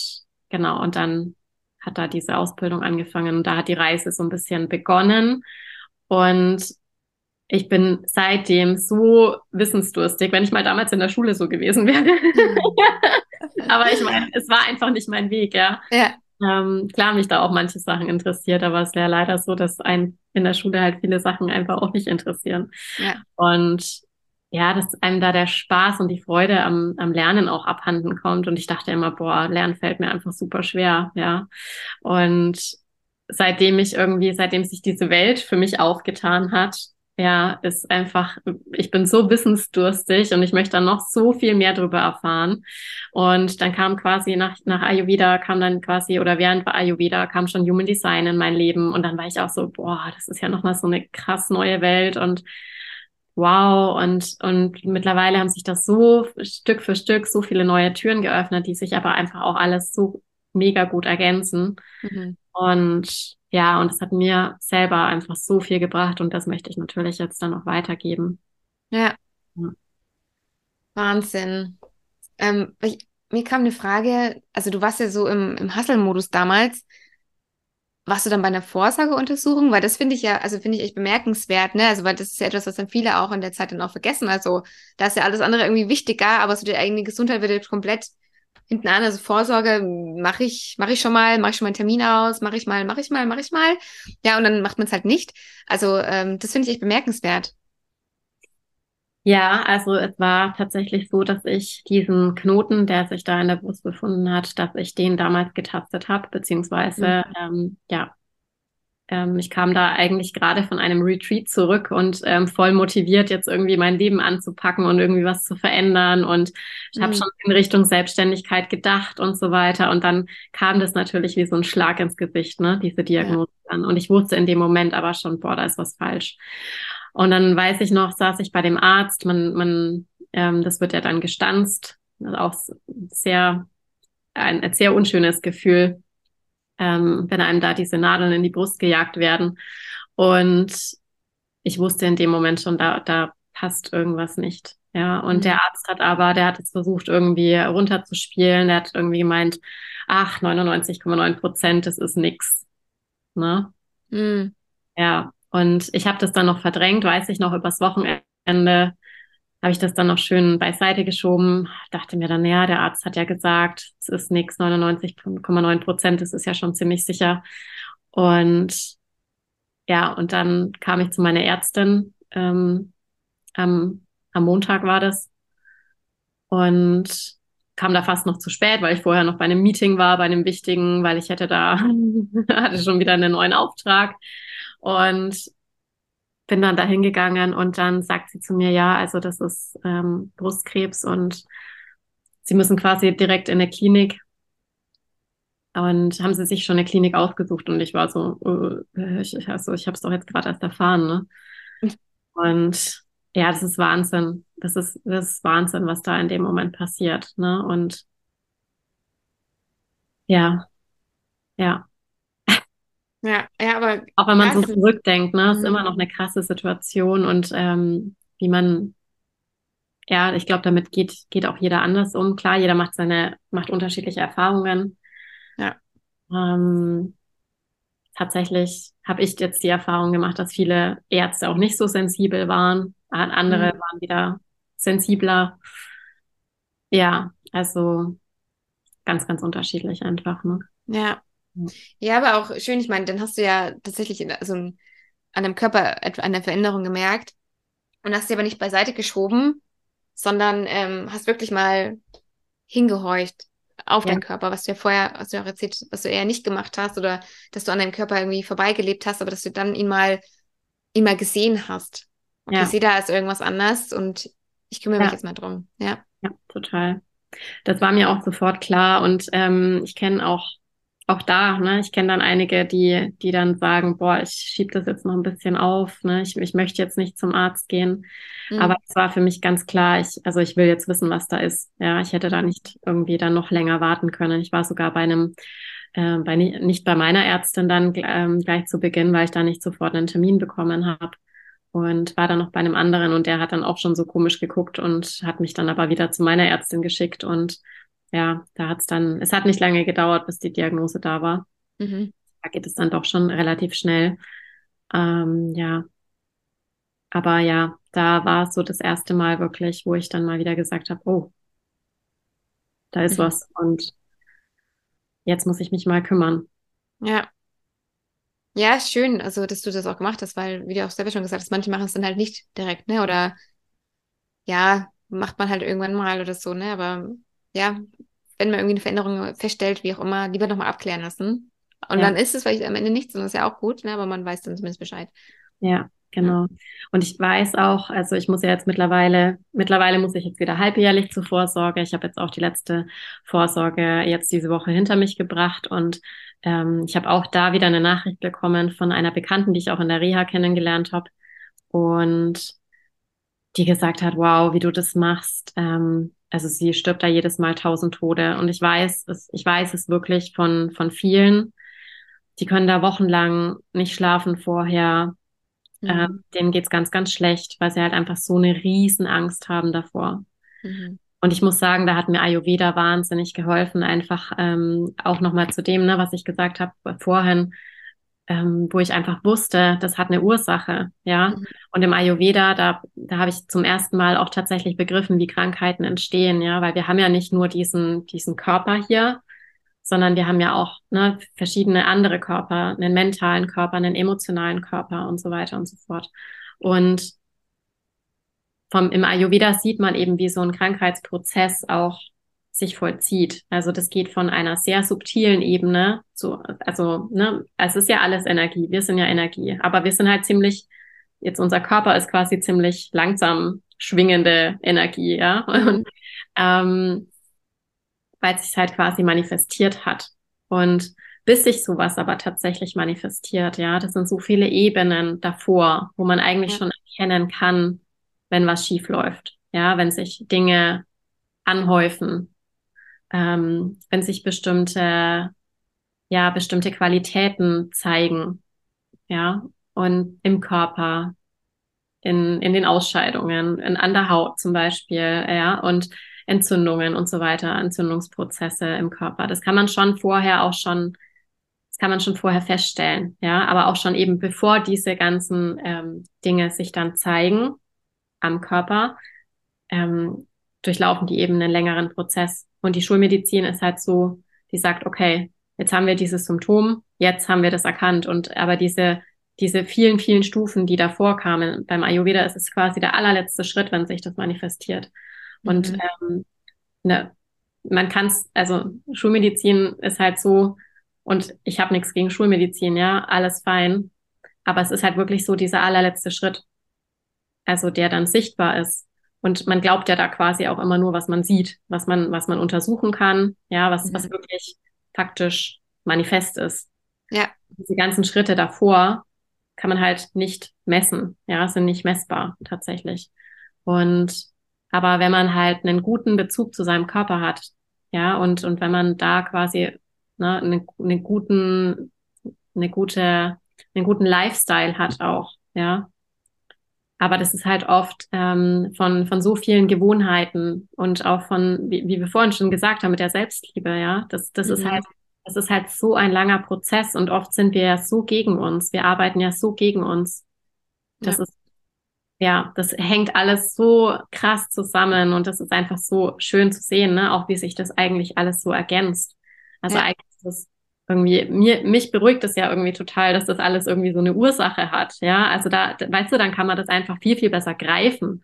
genau, und dann hat da diese Ausbildung angefangen und da hat die Reise so ein bisschen begonnen. Und ich bin seitdem so wissensdurstig, wenn ich mal damals in der Schule so gewesen wäre. Mhm. aber ich meine, es war einfach nicht mein Weg, ja. Ja. Ähm, klar, mich da auch manche Sachen interessiert, aber es wäre leider so, dass ein in der Schule halt viele Sachen einfach auch nicht interessieren. Ja. Und ja, dass einem da der Spaß und die Freude am, am Lernen auch abhanden kommt. Und ich dachte immer, boah, Lernen fällt mir einfach super schwer, ja. Und seitdem ich irgendwie, seitdem sich diese Welt für mich aufgetan hat, ja, ist einfach, ich bin so wissensdurstig und ich möchte dann noch so viel mehr darüber erfahren. Und dann kam quasi nach, nach Ayurveda, kam dann quasi, oder während bei Ayurveda kam schon Human Design in mein Leben. Und dann war ich auch so, boah, das ist ja nochmal so eine krass neue Welt und wow. Und, und mittlerweile haben sich das so Stück für Stück so viele neue Türen geöffnet, die sich aber einfach auch alles so mega gut ergänzen. Mhm. Und ja, und es hat mir selber einfach so viel gebracht und das möchte ich natürlich jetzt dann auch weitergeben. Ja. ja. Wahnsinn. Ähm, ich, mir kam eine Frage, also du warst ja so im, im Hustle-Modus damals. Warst du dann bei einer Vorsorgeuntersuchung? Weil das finde ich ja, also finde ich echt bemerkenswert, ne? Also, weil das ist ja etwas, was dann viele auch in der Zeit dann auch vergessen. Also, da ist ja alles andere irgendwie wichtiger, aber so die eigene Gesundheit wird jetzt komplett hinten an. Also Vorsorge mache ich, mache ich schon mal, mache ich schon mal einen Termin aus, mache ich mal, mache ich mal, mache ich mal. Ja, und dann macht man es halt nicht. Also ähm, das finde ich echt bemerkenswert. Ja, also es war tatsächlich so, dass ich diesen Knoten, der sich da in der Brust befunden hat, dass ich den damals getastet habe, beziehungsweise mhm. ähm, ja, ähm, ich kam da eigentlich gerade von einem Retreat zurück und ähm, voll motiviert, jetzt irgendwie mein Leben anzupacken und irgendwie was zu verändern. Und ich habe mhm. schon in Richtung Selbstständigkeit gedacht und so weiter. Und dann kam das natürlich wie so ein Schlag ins Gesicht, ne, diese Diagnose ja. Und ich wusste in dem Moment aber schon, boah, da ist was falsch. Und dann weiß ich noch, saß ich bei dem Arzt, man, man, ähm, das wird ja dann gestanzt, auch sehr, ein, ein sehr unschönes Gefühl ähm, wenn einem da diese Nadeln in die Brust gejagt werden. Und ich wusste in dem Moment schon, da, da passt irgendwas nicht. Ja, und mhm. der Arzt hat aber, der hat es versucht, irgendwie runterzuspielen. Der hat irgendwie gemeint, ach, 99,9 Prozent, das ist nix. Ne? Mhm. Ja, und ich habe das dann noch verdrängt, weiß ich noch, übers Wochenende habe ich das dann noch schön beiseite geschoben. Dachte mir dann, ja, der Arzt hat ja gesagt, es ist nichts, 99,9 Prozent, das ist ja schon ziemlich sicher. Und ja, und dann kam ich zu meiner Ärztin, ähm, am, am Montag war das, und kam da fast noch zu spät, weil ich vorher noch bei einem Meeting war, bei einem wichtigen, weil ich hätte da, hatte schon wieder einen neuen Auftrag. Und bin dann da hingegangen und dann sagt sie zu mir, ja, also das ist ähm, Brustkrebs und sie müssen quasi direkt in der Klinik. Und haben sie sich schon eine Klinik ausgesucht und ich war so, uh, ich, also ich habe es doch jetzt gerade erst erfahren, ne? Und ja, das ist Wahnsinn. Das ist, das ist Wahnsinn, was da in dem Moment passiert, ne? Und ja, ja. Ja, ja, aber. Auch wenn man so zurückdenkt, ne, ist mhm. immer noch eine krasse Situation und ähm, wie man, ja, ich glaube, damit geht, geht auch jeder anders um. Klar, jeder macht seine, macht unterschiedliche Erfahrungen. Ja. Ähm, tatsächlich habe ich jetzt die Erfahrung gemacht, dass viele Ärzte auch nicht so sensibel waren. Andere mhm. waren wieder sensibler. Ja, also ganz, ganz unterschiedlich einfach, ne? Ja, ja, aber auch schön, ich meine, dann hast du ja tatsächlich in, also an deinem Körper eine Veränderung gemerkt und hast sie aber nicht beiseite geschoben, sondern ähm, hast wirklich mal hingehorcht auf ja. deinen Körper, was du ja vorher, was du auch erzählt, was du eher nicht gemacht hast oder dass du an deinem Körper irgendwie vorbeigelebt hast, aber dass du dann ihn mal, ihn mal gesehen hast. okay, ja. ich sehe da ist irgendwas anders und ich kümmere mich jetzt mal drum. Ja. Ja, total. Das war mir auch sofort klar und ähm, ich kenne auch auch da, ne, ich kenne dann einige, die, die dann sagen, boah, ich schiebe das jetzt noch ein bisschen auf, ne, ich, ich möchte jetzt nicht zum Arzt gehen. Mhm. Aber es war für mich ganz klar, ich, also ich will jetzt wissen, was da ist. Ja, ich hätte da nicht irgendwie dann noch länger warten können. Ich war sogar bei einem, äh, bei nicht bei meiner Ärztin dann ähm, gleich zu Beginn, weil ich da nicht sofort einen Termin bekommen habe. Und war dann noch bei einem anderen und der hat dann auch schon so komisch geguckt und hat mich dann aber wieder zu meiner Ärztin geschickt und ja, da hat es dann, es hat nicht lange gedauert, bis die Diagnose da war. Mhm. Da geht es dann doch schon relativ schnell. Ähm, ja. Aber ja, da war es so das erste Mal wirklich, wo ich dann mal wieder gesagt habe, oh, da ist mhm. was und jetzt muss ich mich mal kümmern. Ja. Ja, schön, also dass du das auch gemacht hast, weil, wie du auch selber schon gesagt hast, manche machen es dann halt nicht direkt, ne? Oder ja, macht man halt irgendwann mal oder so, ne? Aber ja, wenn man irgendwie eine Veränderung feststellt, wie auch immer, lieber nochmal abklären lassen. Und ja. dann ist es vielleicht am Ende nichts und das ist ja auch gut, ne? aber man weiß dann zumindest Bescheid. Ja, genau. Und ich weiß auch, also ich muss ja jetzt mittlerweile, mittlerweile muss ich jetzt wieder halbjährlich zur Vorsorge. Ich habe jetzt auch die letzte Vorsorge jetzt diese Woche hinter mich gebracht und ähm, ich habe auch da wieder eine Nachricht bekommen von einer Bekannten, die ich auch in der Reha kennengelernt habe und die gesagt hat, wow, wie du das machst. Ähm, also sie stirbt da jedes Mal tausend Tode. Und ich weiß es, ich weiß es wirklich von, von vielen. Die können da wochenlang nicht schlafen vorher. Mhm. Äh, denen geht's ganz, ganz schlecht, weil sie halt einfach so eine riesen Angst haben davor. Mhm. Und ich muss sagen, da hat mir Ayurveda wahnsinnig geholfen, einfach ähm, auch nochmal zu dem, ne, was ich gesagt habe vorhin, ähm, wo ich einfach wusste, das hat eine Ursache, ja. Mhm. Und im Ayurveda, da, da habe ich zum ersten Mal auch tatsächlich begriffen, wie Krankheiten entstehen, ja, weil wir haben ja nicht nur diesen, diesen Körper hier, sondern wir haben ja auch ne, verschiedene andere Körper, einen mentalen Körper, einen emotionalen Körper und so weiter und so fort. Und vom, im Ayurveda sieht man eben, wie so ein Krankheitsprozess auch sich vollzieht. Also das geht von einer sehr subtilen Ebene zu, also, ne, es ist ja alles Energie, wir sind ja Energie, aber wir sind halt ziemlich, jetzt unser Körper ist quasi ziemlich langsam schwingende Energie, ja, und, ähm, weil es sich halt quasi manifestiert hat. Und bis sich sowas aber tatsächlich manifestiert, ja, das sind so viele Ebenen davor, wo man eigentlich ja. schon erkennen kann, wenn was schief läuft, ja, wenn sich Dinge anhäufen, ähm, wenn sich bestimmte, ja, bestimmte Qualitäten zeigen, ja, und im Körper, in, in den Ausscheidungen, in, an der Haut zum Beispiel, ja, und Entzündungen und so weiter, Entzündungsprozesse im Körper. Das kann man schon vorher auch schon, das kann man schon vorher feststellen, ja, aber auch schon eben bevor diese ganzen ähm, Dinge sich dann zeigen am Körper, ähm, durchlaufen die eben einen längeren Prozess. Und die Schulmedizin ist halt so, die sagt, okay, jetzt haben wir dieses Symptom, jetzt haben wir das erkannt. Und aber diese, diese vielen, vielen Stufen, die davor kamen, beim Ayurveda ist es quasi der allerletzte Schritt, wenn sich das manifestiert. Und mhm. ähm, ne, man kann es, also Schulmedizin ist halt so, und ich habe nichts gegen Schulmedizin, ja, alles fein. Aber es ist halt wirklich so dieser allerletzte Schritt. Also der dann sichtbar ist. Und man glaubt ja da quasi auch immer nur, was man sieht, was man, was man untersuchen kann, ja, was, mhm. was wirklich faktisch manifest ist. Ja. Diese ganzen Schritte davor kann man halt nicht messen, ja, sind nicht messbar tatsächlich. Und aber wenn man halt einen guten Bezug zu seinem Körper hat, ja, und, und wenn man da quasi ne, einen, einen guten, eine gute, einen guten Lifestyle hat auch, ja, aber das ist halt oft ähm, von, von so vielen Gewohnheiten und auch von, wie, wie wir vorhin schon gesagt haben, mit der Selbstliebe, ja. Das, das mhm. ist halt, das ist halt so ein langer Prozess und oft sind wir ja so gegen uns. Wir arbeiten ja so gegen uns. Das ja. ist, ja, das hängt alles so krass zusammen und das ist einfach so schön zu sehen, ne? Auch wie sich das eigentlich alles so ergänzt. Also ja. eigentlich ist das irgendwie, mir, mich beruhigt es ja irgendwie total, dass das alles irgendwie so eine Ursache hat. Ja, also da, weißt du, dann kann man das einfach viel, viel besser greifen.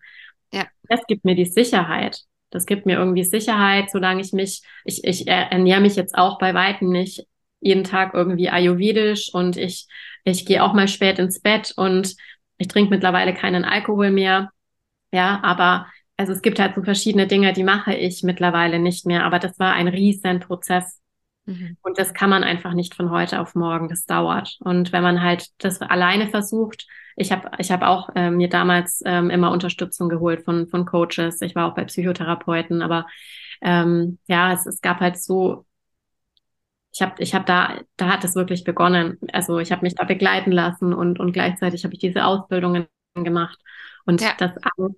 Ja. Das gibt mir die Sicherheit. Das gibt mir irgendwie Sicherheit, solange ich mich, ich, ich ernähre mich jetzt auch bei Weitem nicht jeden Tag irgendwie ayurvedisch und ich, ich gehe auch mal spät ins Bett und Ich trinke mittlerweile keinen Alkohol mehr. Ja, aber also es gibt halt so verschiedene Dinge, die mache ich mittlerweile nicht mehr. Aber das war ein riesen Prozess. Mhm. Und das kann man einfach nicht von heute auf morgen. Das dauert. Und wenn man halt das alleine versucht, ich habe ich hab auch äh, mir damals ähm, immer Unterstützung geholt von, von Coaches. Ich war auch bei Psychotherapeuten, aber ähm, ja, es, es gab halt so ich habe ich hab da, da hat es wirklich begonnen. Also ich habe mich da begleiten lassen und, und gleichzeitig habe ich diese Ausbildungen gemacht. Und ja. das alles,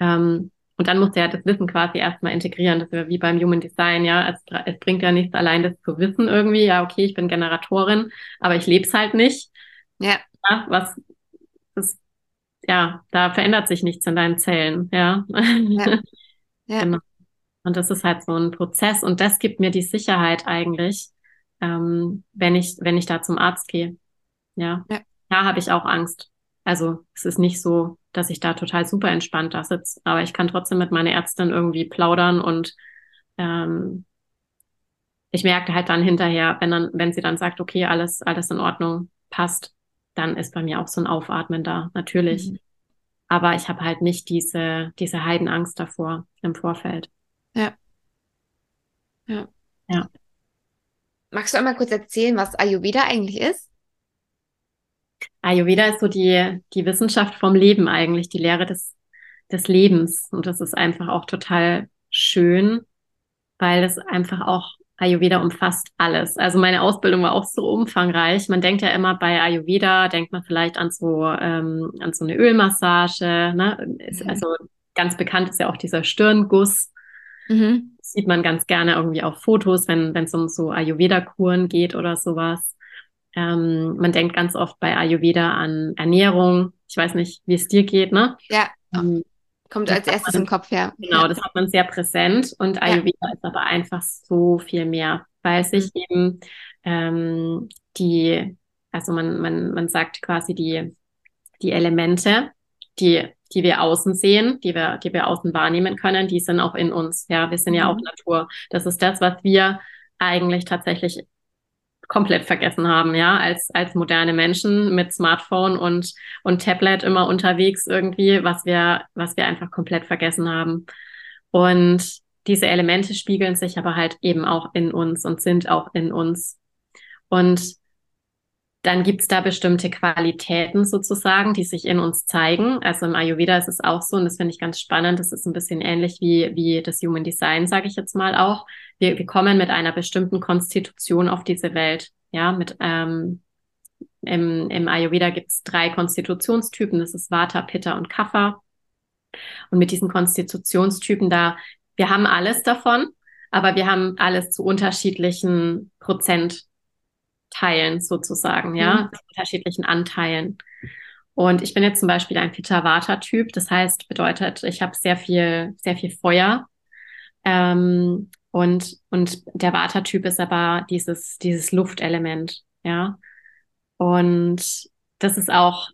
ähm, und dann musste er das Wissen quasi erstmal integrieren. Das ist wie beim Human Design, ja. Es, es bringt ja nichts allein, das zu wissen irgendwie. Ja, okay, ich bin Generatorin, aber ich lebe es halt nicht. Ja. ja. Was, das, ja, da verändert sich nichts in deinen Zellen, ja. Ja. ja. genau. Und das ist halt so ein Prozess und das gibt mir die Sicherheit eigentlich, ähm, wenn ich, wenn ich da zum Arzt gehe. Ja. ja. Da habe ich auch Angst. Also es ist nicht so, dass ich da total super entspannt da sitze, aber ich kann trotzdem mit meiner Ärztin irgendwie plaudern und ähm, ich merke halt dann hinterher, wenn dann, wenn sie dann sagt, okay, alles, alles in Ordnung, passt, dann ist bei mir auch so ein Aufatmen da, natürlich. Mhm. Aber ich habe halt nicht diese, diese Heidenangst davor im Vorfeld. Ja. Ja. Ja. Magst du einmal kurz erzählen, was Ayurveda eigentlich ist? Ayurveda ist so die, die Wissenschaft vom Leben eigentlich, die Lehre des, des Lebens. Und das ist einfach auch total schön, weil es einfach auch Ayurveda umfasst alles. Also meine Ausbildung war auch so umfangreich. Man denkt ja immer bei Ayurveda, denkt man vielleicht an so, ähm, an so eine Ölmassage. Ne? Mhm. Also ganz bekannt ist ja auch dieser Stirnguss. Mhm sieht man ganz gerne irgendwie auf Fotos, wenn es um so Ayurveda-Kuren geht oder sowas. Ähm, man denkt ganz oft bei Ayurveda an Ernährung. Ich weiß nicht, wie es dir geht, ne? Ja. Ähm, Kommt als erstes man, im Kopf her. Genau, ja. das hat man sehr präsent und Ayurveda ja. ist aber einfach so viel mehr, weil sich mhm. eben ähm, die, also man, man, man sagt quasi die, die Elemente, die die wir außen sehen, die wir, die wir außen wahrnehmen können, die sind auch in uns. Ja, wir sind ja auch mhm. Natur. Das ist das, was wir eigentlich tatsächlich komplett vergessen haben, ja, als, als moderne Menschen mit Smartphone und, und Tablet immer unterwegs irgendwie, was wir, was wir einfach komplett vergessen haben. Und diese Elemente spiegeln sich aber halt eben auch in uns und sind auch in uns. Und dann gibt's da bestimmte Qualitäten sozusagen, die sich in uns zeigen. Also im Ayurveda ist es auch so, und das finde ich ganz spannend. Das ist ein bisschen ähnlich wie, wie das Human Design, sage ich jetzt mal auch. Wir, wir kommen mit einer bestimmten Konstitution auf diese Welt. Ja, mit ähm, im, im Ayurveda gibt's drei Konstitutionstypen. Das ist Vata, Pitta und Kapha. Und mit diesen Konstitutionstypen da, wir haben alles davon, aber wir haben alles zu unterschiedlichen Prozent Teilen sozusagen, ja, mhm. unterschiedlichen Anteilen. Und ich bin jetzt zum Beispiel ein Pitta-Vata-Typ, das heißt, bedeutet, ich habe sehr viel, sehr viel Feuer. Ähm, und, und der Vata-Typ ist aber dieses, dieses Luftelement, ja. Und das ist auch,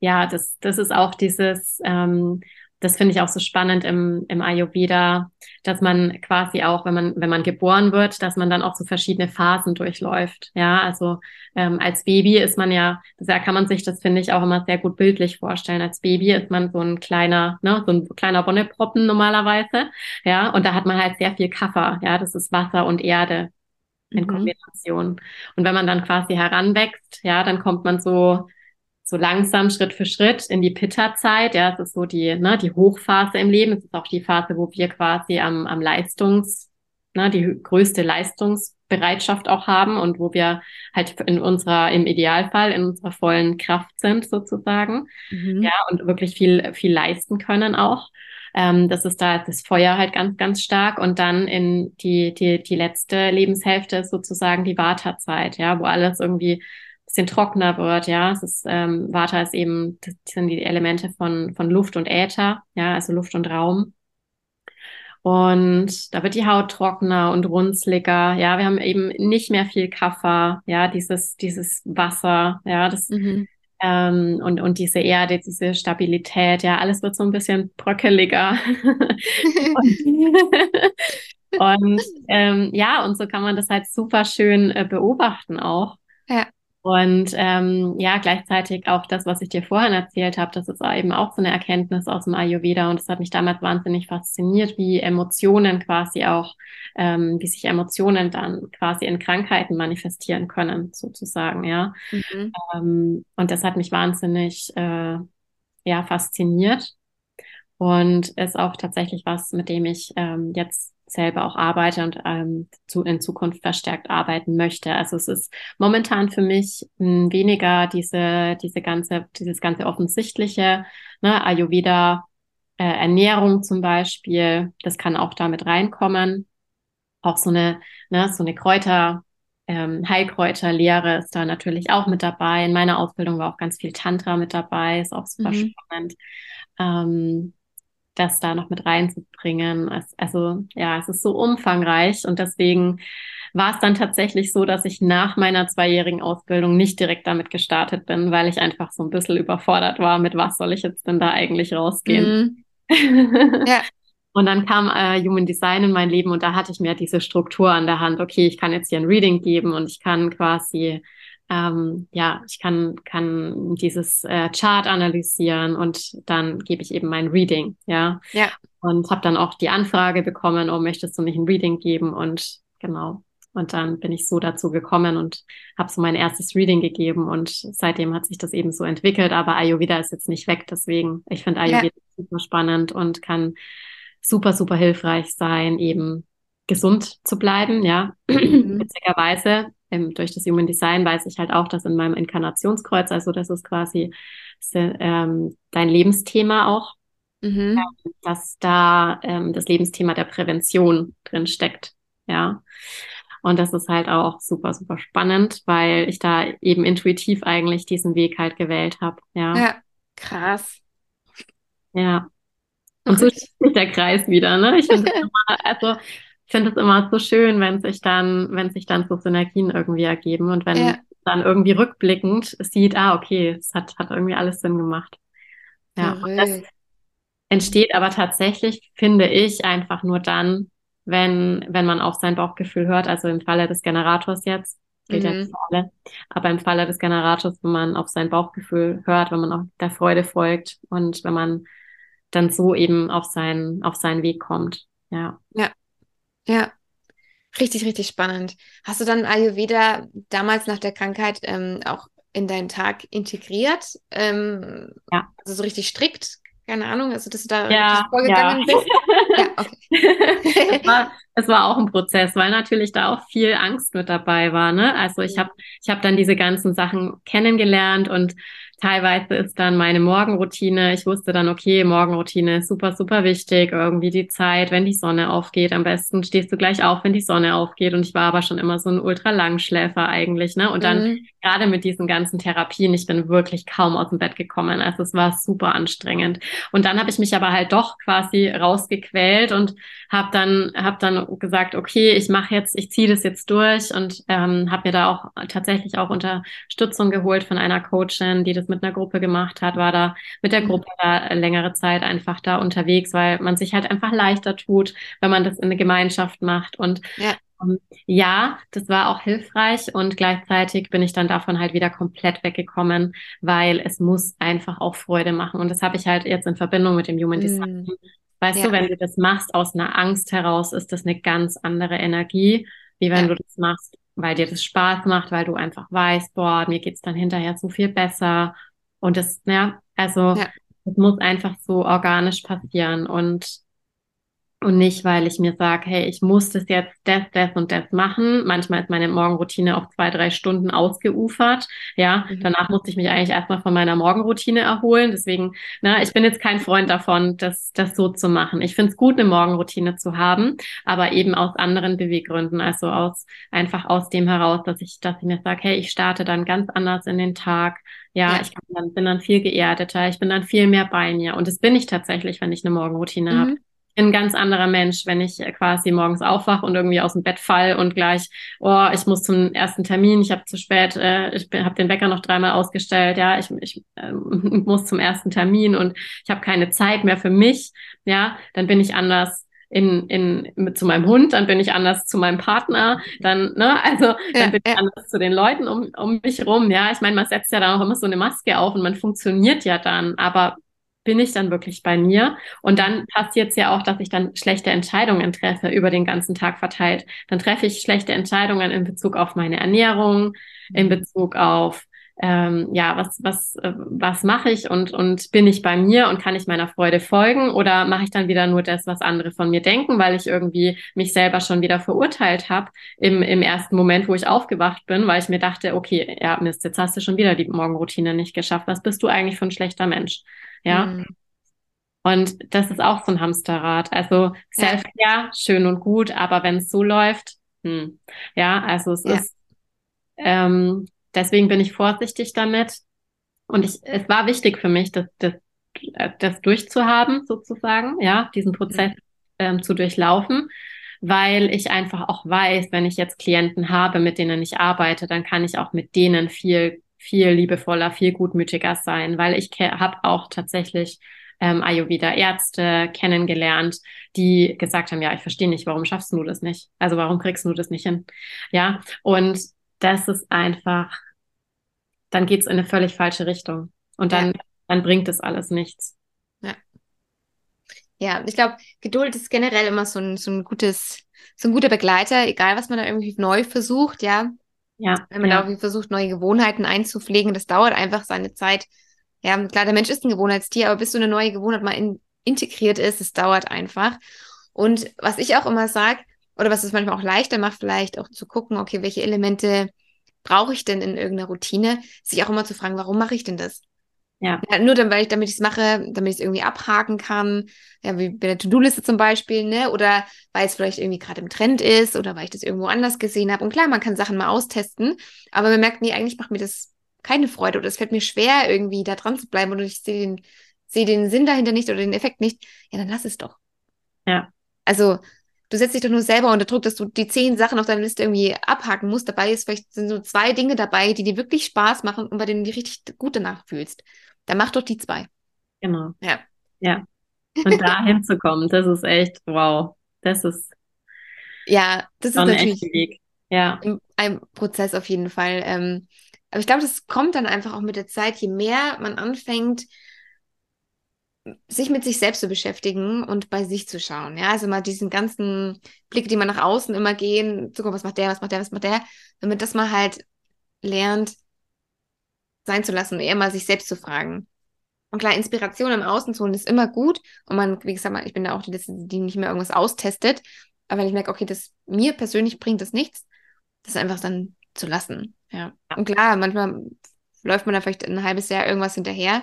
ja, das, das ist auch dieses, ähm, das finde ich auch so spannend im, im Ayurveda, dass man quasi auch, wenn man, wenn man geboren wird, dass man dann auch so verschiedene Phasen durchläuft. Ja, also ähm, als Baby ist man ja, da kann man sich das, finde ich, auch immer sehr gut bildlich vorstellen. Als Baby ist man so ein kleiner, ne, so ein kleiner Wonneproppen normalerweise. Ja, und da hat man halt sehr viel Kaffer. Ja, das ist Wasser und Erde in mhm. Kombination. Und wenn man dann quasi heranwächst, ja, dann kommt man so so langsam Schritt für Schritt in die Pitta-Zeit. Ja, es ist so die, ne, die Hochphase im Leben. Es ist auch die Phase, wo wir quasi am, am Leistungs, ne, die größte Leistungsbereitschaft auch haben und wo wir halt in unserer, im Idealfall in unserer vollen Kraft sind sozusagen. Mhm. Ja, und wirklich viel, viel leisten können auch. Ähm, das ist da das Feuer halt ganz, ganz stark. Und dann in die, die, die letzte Lebenshälfte ist sozusagen die Vata-Zeit, ja, wo alles irgendwie bisschen trockener wird, ja. Es ist, ähm, Vata ist eben, das sind die Elemente von, von Luft und Äther, ja, also Luft und Raum. Und da wird die Haut trockener und runzliger. Ja, wir haben eben nicht mehr viel Kaffer, ja, dieses, dieses Wasser, ja, das, mhm. ähm, und, und diese Erde, diese Stabilität, ja, alles wird so ein bisschen bröckeliger. und, und ähm, ja, und so kann man das halt super schön äh, beobachten auch. Ja. Und ähm, ja, gleichzeitig auch das, was ich dir vorhin erzählt habe, das ist eben auch so eine Erkenntnis aus dem Ayurveda und das hat mich damals wahnsinnig fasziniert, wie Emotionen quasi auch, ähm, wie sich Emotionen dann quasi in Krankheiten manifestieren können, sozusagen, ja. Mhm. Ähm, und das hat mich wahnsinnig äh, ja fasziniert und ist auch tatsächlich was, mit dem ich ähm, jetzt selber auch arbeite und ähm, zu, in Zukunft verstärkt arbeiten möchte. Also es ist momentan für mich mh, hm, weniger diese, diese ganze, dieses ganze offensichtliche, ne, Ayurveda, äh, Ernährung zum Beispiel, das kann auch damit reinkommen. Auch so eine, ne, so eine Kräuter, ähm, Heilkräuterlehre ist da natürlich auch mit dabei. In meiner Ausbildung war auch ganz viel Tantra mit dabei, ist auch super mhm. spannend. Ähm, das da noch mit reinzubringen. Es, also ja, es ist so umfangreich und deswegen war es dann tatsächlich so, dass ich nach meiner zweijährigen Ausbildung nicht direkt damit gestartet bin, weil ich einfach so ein bisschen überfordert war, mit was soll ich jetzt denn da eigentlich rausgehen. Mhm. ja. Und dann kam äh, Human Design in mein Leben und da hatte ich mir diese Struktur an der Hand. Okay, ich kann jetzt hier ein Reading geben und ich kann quasi ähm, ja, ich kann, kann dieses äh, Chart analysieren und dann gebe ich eben mein Reading, ja. Ja. Und habe dann auch die Anfrage bekommen, oh, möchtest du nicht ein Reading geben? Und genau. Und dann bin ich so dazu gekommen und habe so mein erstes Reading gegeben und seitdem hat sich das eben so entwickelt. Aber Ayurveda ist jetzt nicht weg, deswegen, ich finde Ayurveda ja. super spannend und kann super, super hilfreich sein, eben gesund zu bleiben, ja. Mhm. Witzigerweise ähm, durch das Human Design weiß ich halt auch, dass in meinem Inkarnationskreuz, also das ist quasi ähm, dein Lebensthema auch, mhm. Ähm, dass da ähm, das Lebensthema der Prävention drin steckt. Ja. Und das ist halt auch super, super spannend, weil ich da eben intuitiv eigentlich diesen Weg halt gewählt habe. Ja. ja, krass. Ja. Und so schließt sich der Kreis wieder, ne? Ich finde also ich finde es immer so schön, wenn sich dann, wenn sich dann so Synergien irgendwie ergeben und wenn ja. dann irgendwie rückblickend sieht, ah, okay, es hat, hat irgendwie alles Sinn gemacht. Ja, und das entsteht aber tatsächlich, finde ich, einfach nur dann, wenn, wenn man auf sein Bauchgefühl hört, also im Falle des Generators jetzt, gilt mhm. ja für alle, aber im Falle des Generators, wenn man auf sein Bauchgefühl hört, wenn man auch der Freude folgt und wenn man dann so eben auf seinen, auf seinen Weg kommt. Ja. Ja, ja, richtig, richtig spannend. Hast du dann Ayurveda damals nach der Krankheit ähm, auch in deinen Tag integriert? Ähm, ja. Also so richtig strikt? Keine Ahnung, also dass du da ja, vorgegangen ja. bist? ja, okay. es, war, es war auch ein Prozess, weil natürlich da auch viel Angst mit dabei war. Ne? Also ich habe ich hab dann diese ganzen Sachen kennengelernt und Teilweise ist dann meine Morgenroutine. Ich wusste dann, okay, Morgenroutine ist super, super wichtig. Irgendwie die Zeit, wenn die Sonne aufgeht. Am besten stehst du gleich auf, wenn die Sonne aufgeht. Und ich war aber schon immer so ein Ultralangschläfer eigentlich, ne? Und dann mhm. gerade mit diesen ganzen Therapien, ich bin wirklich kaum aus dem Bett gekommen. Also es war super anstrengend. Und dann habe ich mich aber halt doch quasi rausgequält und habe dann, hab dann gesagt, okay, ich mache jetzt, ich ziehe das jetzt durch und ähm, habe mir da auch tatsächlich auch Unterstützung geholt von einer Coachin, die das mit einer Gruppe gemacht hat, war da mit der mhm. Gruppe da längere Zeit einfach da unterwegs, weil man sich halt einfach leichter tut, wenn man das in eine Gemeinschaft macht. Und ja. Um, ähm, ja, das war auch hilfreich und gleichzeitig bin ich dann davon halt wieder komplett weggekommen, weil es muss einfach auch Freude machen. Und das habe ich halt jetzt in Verbindung mit dem Human Design. Mm. Weißt ja. du, wenn du das machst aus einer Angst heraus, ist das eine ganz andere Energie, wie wenn ja. du das machst weil dir das Spaß macht, weil du einfach weißt, boah, mir geht's dann hinterher so viel besser. Und das, ja, also ja. es muss einfach so organisch passieren und und nicht, weil ich mir sage, hey, ich muss das jetzt das, das und das machen. Manchmal ist meine Morgenroutine auf zwei, drei Stunden ausgeufert. Ja, mhm. danach musste ich mich eigentlich erstmal von meiner Morgenroutine erholen. Deswegen, na, ich bin jetzt kein Freund davon, das, das so zu machen. Ich finde es gut, eine Morgenroutine zu haben, aber eben aus anderen Beweggründen. Also aus, einfach aus dem heraus, dass ich, dass ich mir sage, hey, ich starte dann ganz anders in den Tag. Ja, ja. ich dann, bin dann viel geerdeter, ich bin dann viel mehr bei mir. Und das bin ich tatsächlich, wenn ich eine Morgenroutine mhm. habe ein ganz anderer Mensch, wenn ich quasi morgens aufwache und irgendwie aus dem Bett fall und gleich, oh, ich muss zum ersten Termin, ich habe zu spät, äh, ich habe den Wecker noch dreimal ausgestellt, ja, ich, ich äh, muss zum ersten Termin und ich habe keine Zeit mehr für mich, ja, dann bin ich anders in, in, mit, zu meinem Hund, dann bin ich anders zu meinem Partner, dann, ne, also ja, dann bin ich ja. anders zu den Leuten um, um mich rum. Ja, ich meine, man setzt ja dann auch immer so eine Maske auf und man funktioniert ja dann, aber bin ich dann wirklich bei mir? Und dann passiert es ja auch, dass ich dann schlechte Entscheidungen treffe über den ganzen Tag verteilt. Dann treffe ich schlechte Entscheidungen in Bezug auf meine Ernährung, in mhm. Bezug auf ähm, ja, was, was, äh, was mache ich und, und bin ich bei mir und kann ich meiner Freude folgen oder mache ich dann wieder nur das, was andere von mir denken, weil ich irgendwie mich selber schon wieder verurteilt habe im, im ersten Moment, wo ich aufgewacht bin, weil ich mir dachte, okay, ja, Mist, jetzt hast du schon wieder die Morgenroutine nicht geschafft. Was bist du eigentlich für ein schlechter Mensch? Ja. Mhm. Und das ist auch so ein Hamsterrad. Also Self-Care, ja. schön und gut, aber wenn es so läuft, hm. ja, also es ja. ist ähm, deswegen bin ich vorsichtig damit. Und ich, es war wichtig für mich, das, das, das durchzuhaben, sozusagen, ja, diesen Prozess ähm, zu durchlaufen, weil ich einfach auch weiß, wenn ich jetzt Klienten habe, mit denen ich arbeite, dann kann ich auch mit denen viel, viel liebevoller, viel gutmütiger sein, weil ich habe auch tatsächlich ähm, Ayurveda-Ärzte kennengelernt, die gesagt haben, ja, ich verstehe nicht, warum schaffst du das nicht? Also warum kriegst du das nicht hin? Ja, und das ist einfach, dann geht's in eine völlig falsche Richtung. Und dann, ja. dann bringt es alles nichts. Ja. Ja, ich glaube, Geduld ist generell immer so ein, so ein gutes, so ein guter Begleiter, egal was man da irgendwie neu versucht, ja. Ja. Wenn man ja. da irgendwie versucht, neue Gewohnheiten einzupflegen, das dauert einfach seine Zeit. Ja, klar, der Mensch ist ein Gewohnheitstier, aber bis so eine neue Gewohnheit mal in, integriert ist, es dauert einfach. Und was ich auch immer sage, oder was es manchmal auch leichter macht, vielleicht auch zu gucken, okay, welche Elemente brauche ich denn in irgendeiner Routine, sich auch immer zu fragen, warum mache ich denn das? Ja. ja nur dann, weil ich, damit ich es mache, damit ich es irgendwie abhaken kann, ja, wie bei der To-Do-Liste zum Beispiel, ne? Oder weil es vielleicht irgendwie gerade im Trend ist oder weil ich das irgendwo anders gesehen habe. Und klar, man kann Sachen mal austesten, aber man merkt, nee, eigentlich macht mir das keine Freude oder es fällt mir schwer, irgendwie da dran zu bleiben oder ich sehe den, sehe den Sinn dahinter nicht oder den Effekt nicht, ja, dann lass es doch. Ja. Also du setzt dich doch nur selber unter Druck, dass du die zehn Sachen auf deiner Liste irgendwie abhaken musst. Dabei ist vielleicht sind so zwei Dinge dabei, die dir wirklich Spaß machen und bei denen du dich richtig gut danach fühlst. Dann mach doch die zwei. Genau. Ja. Ja. Und da hinzukommen, das ist echt, wow. Das ist. Ja, das ist natürlich Weg. Ja. ein Prozess auf jeden Fall. Ähm, aber ich glaube, das kommt dann einfach auch mit der Zeit, je mehr man anfängt, sich mit sich selbst zu beschäftigen und bei sich zu schauen. Ja, also mal diesen ganzen Blick, die man nach außen immer gehen, zu gucken, was macht der, was macht der, was macht der, damit das mal halt lernt, sein zu lassen, eher mal sich selbst zu fragen. Und klar, Inspiration im Außen zu holen ist immer gut. Und man, wie gesagt, ich bin da auch die Letzte, die nicht mehr irgendwas austestet. Aber wenn ich merke, okay, das mir persönlich bringt das nichts, das einfach dann zu lassen. Ja. Und klar, manchmal läuft man da vielleicht ein halbes Jahr irgendwas hinterher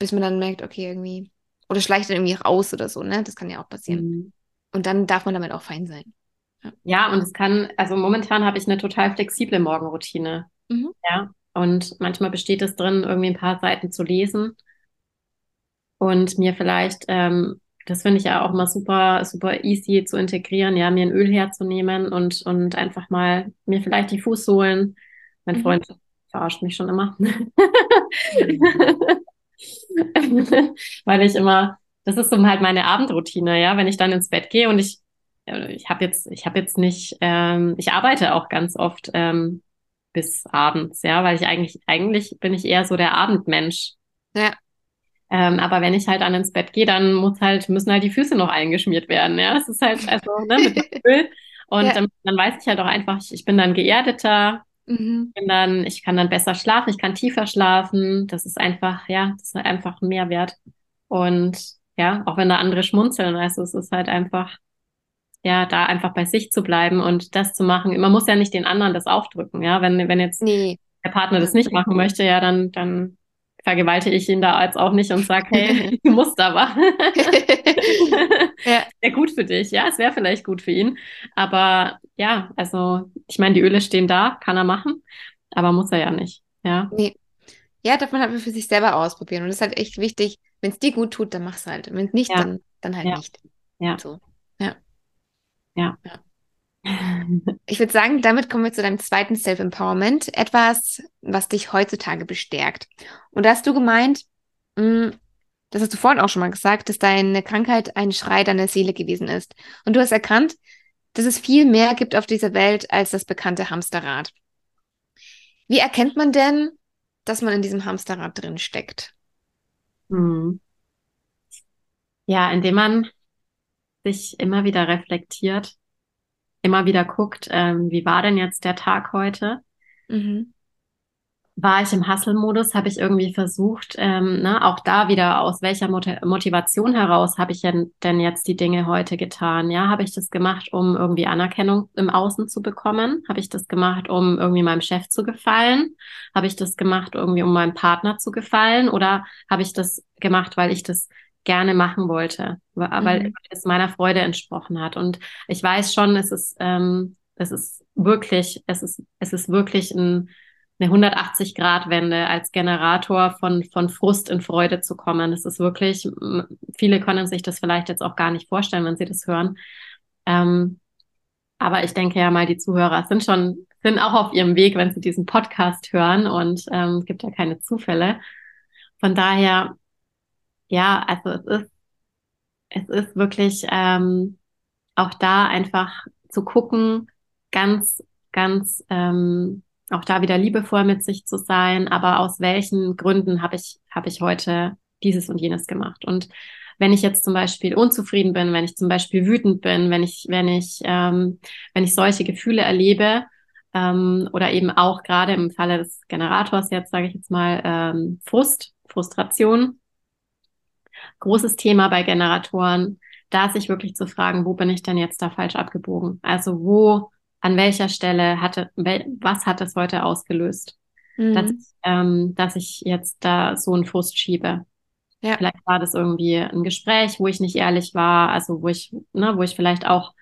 bis man dann merkt, okay, irgendwie, oder schleicht dann irgendwie raus oder so, ne? Das kann ja auch passieren. Mhm. Und dann darf man damit auch fein sein. Ja, ja und es kann, also momentan habe ich eine total flexible Morgenroutine. Mhm. Ja. Und manchmal besteht es drin, irgendwie ein paar Seiten zu lesen und mir vielleicht, ähm, das finde ich ja auch mal super, super easy zu integrieren, ja, mir ein Öl herzunehmen und, und einfach mal mir vielleicht die Fußsohlen, mein mhm. Freund verarscht mich schon immer. Weil ich immer, das ist so halt meine Abendroutine, ja, wenn ich dann ins Bett gehe und ich, äh, ich habe jetzt, ich habe jetzt nicht, ähm, ich arbeite auch ganz oft ähm, bis abends, ja, weil ich eigentlich, eigentlich bin ich eher so der Abendmensch. Ja. Ähm, aber wenn ich halt dann ins Bett gehe, dann muss halt, müssen halt die Füße noch eingeschmiert werden, ja. Es ist halt, also, ne, mit dem Öl. Und ja. ähm, dann weiß ich halt auch einfach, ich, ich bin dann geerdeter, Mhm. Dann, ich kann dann besser schlafen, ich kann tiefer schlafen. Das ist einfach, ja, das ist einfach ein Mehrwert. Und ja, auch wenn da andere schmunzeln, also es ist halt einfach, ja, da einfach bei sich zu bleiben und das zu machen. Man muss ja nicht den anderen das aufdrücken, ja. Wenn, wenn jetzt nee. der Partner das nicht machen möchte, ja, dann, dann vergewaltige ich ihn da jetzt auch nicht und sage, hey, du musst aber. ja. Wäre gut für dich, ja, es wäre vielleicht gut für ihn. Aber ja, also ich meine, die Öle stehen da, kann er machen, aber muss er ja nicht. Ja. Nee. Ja, darf man halt für sich selber ausprobieren. Und das ist halt echt wichtig, wenn es dir gut tut, dann mach's halt. Wenn es nicht, ja. dann, dann halt ja. nicht. Ja. So. Ja. Ja. Ich würde sagen, damit kommen wir zu deinem zweiten Self-Empowerment. Etwas, was dich heutzutage bestärkt. Und da hast du gemeint, mm, das hast du vorhin auch schon mal gesagt, dass deine Krankheit ein Schrei deiner Seele gewesen ist. Und du hast erkannt, dass es viel mehr gibt auf dieser Welt als das bekannte Hamsterrad. Wie erkennt man denn, dass man in diesem Hamsterrad drin steckt? Hm. Ja, indem man sich immer wieder reflektiert, immer wieder guckt, ähm, wie war denn jetzt der Tag heute? Mhm war ich im Hustle-Modus, habe ich irgendwie versucht, ähm, ne, auch da wieder aus welcher Mot Motivation heraus habe ich denn jetzt die Dinge heute getan? Ja, habe ich das gemacht, um irgendwie Anerkennung im Außen zu bekommen? Habe ich das gemacht, um irgendwie meinem Chef zu gefallen? Habe ich das gemacht, irgendwie um meinem Partner zu gefallen? Oder habe ich das gemacht, weil ich das gerne machen wollte, weil mhm. es meiner Freude entsprochen hat? Und ich weiß schon, es ist, ähm, es ist wirklich, es ist, es ist wirklich ein eine 180-Grad-Wende als Generator von, von Frust in Freude zu kommen. Das ist wirklich, viele können sich das vielleicht jetzt auch gar nicht vorstellen, wenn sie das hören. Ähm, aber ich denke ja mal, die Zuhörer sind schon, sind auch auf ihrem Weg, wenn sie diesen Podcast hören und ähm, es gibt ja keine Zufälle. Von daher, ja, also es ist, es ist wirklich ähm, auch da einfach zu gucken, ganz, ganz ähm, auch da wieder liebevoll mit sich zu sein, aber aus welchen Gründen habe ich, habe ich heute dieses und jenes gemacht. Und wenn ich jetzt zum Beispiel unzufrieden bin, wenn ich zum Beispiel wütend bin, wenn ich, wenn ich, ähm, wenn ich solche Gefühle erlebe, ähm, oder eben auch gerade im Falle des Generators jetzt, sage ich jetzt mal, ähm, Frust, Frustration. Großes Thema bei Generatoren, da sich wirklich zu fragen, wo bin ich denn jetzt da falsch abgebogen? Also wo an welcher Stelle hatte, was hat es heute ausgelöst, mhm. dass, ähm, dass ich jetzt da so einen Frust schiebe. Ja. Vielleicht war das irgendwie ein Gespräch, wo ich nicht ehrlich war, also wo ich, ne, wo ich vielleicht auch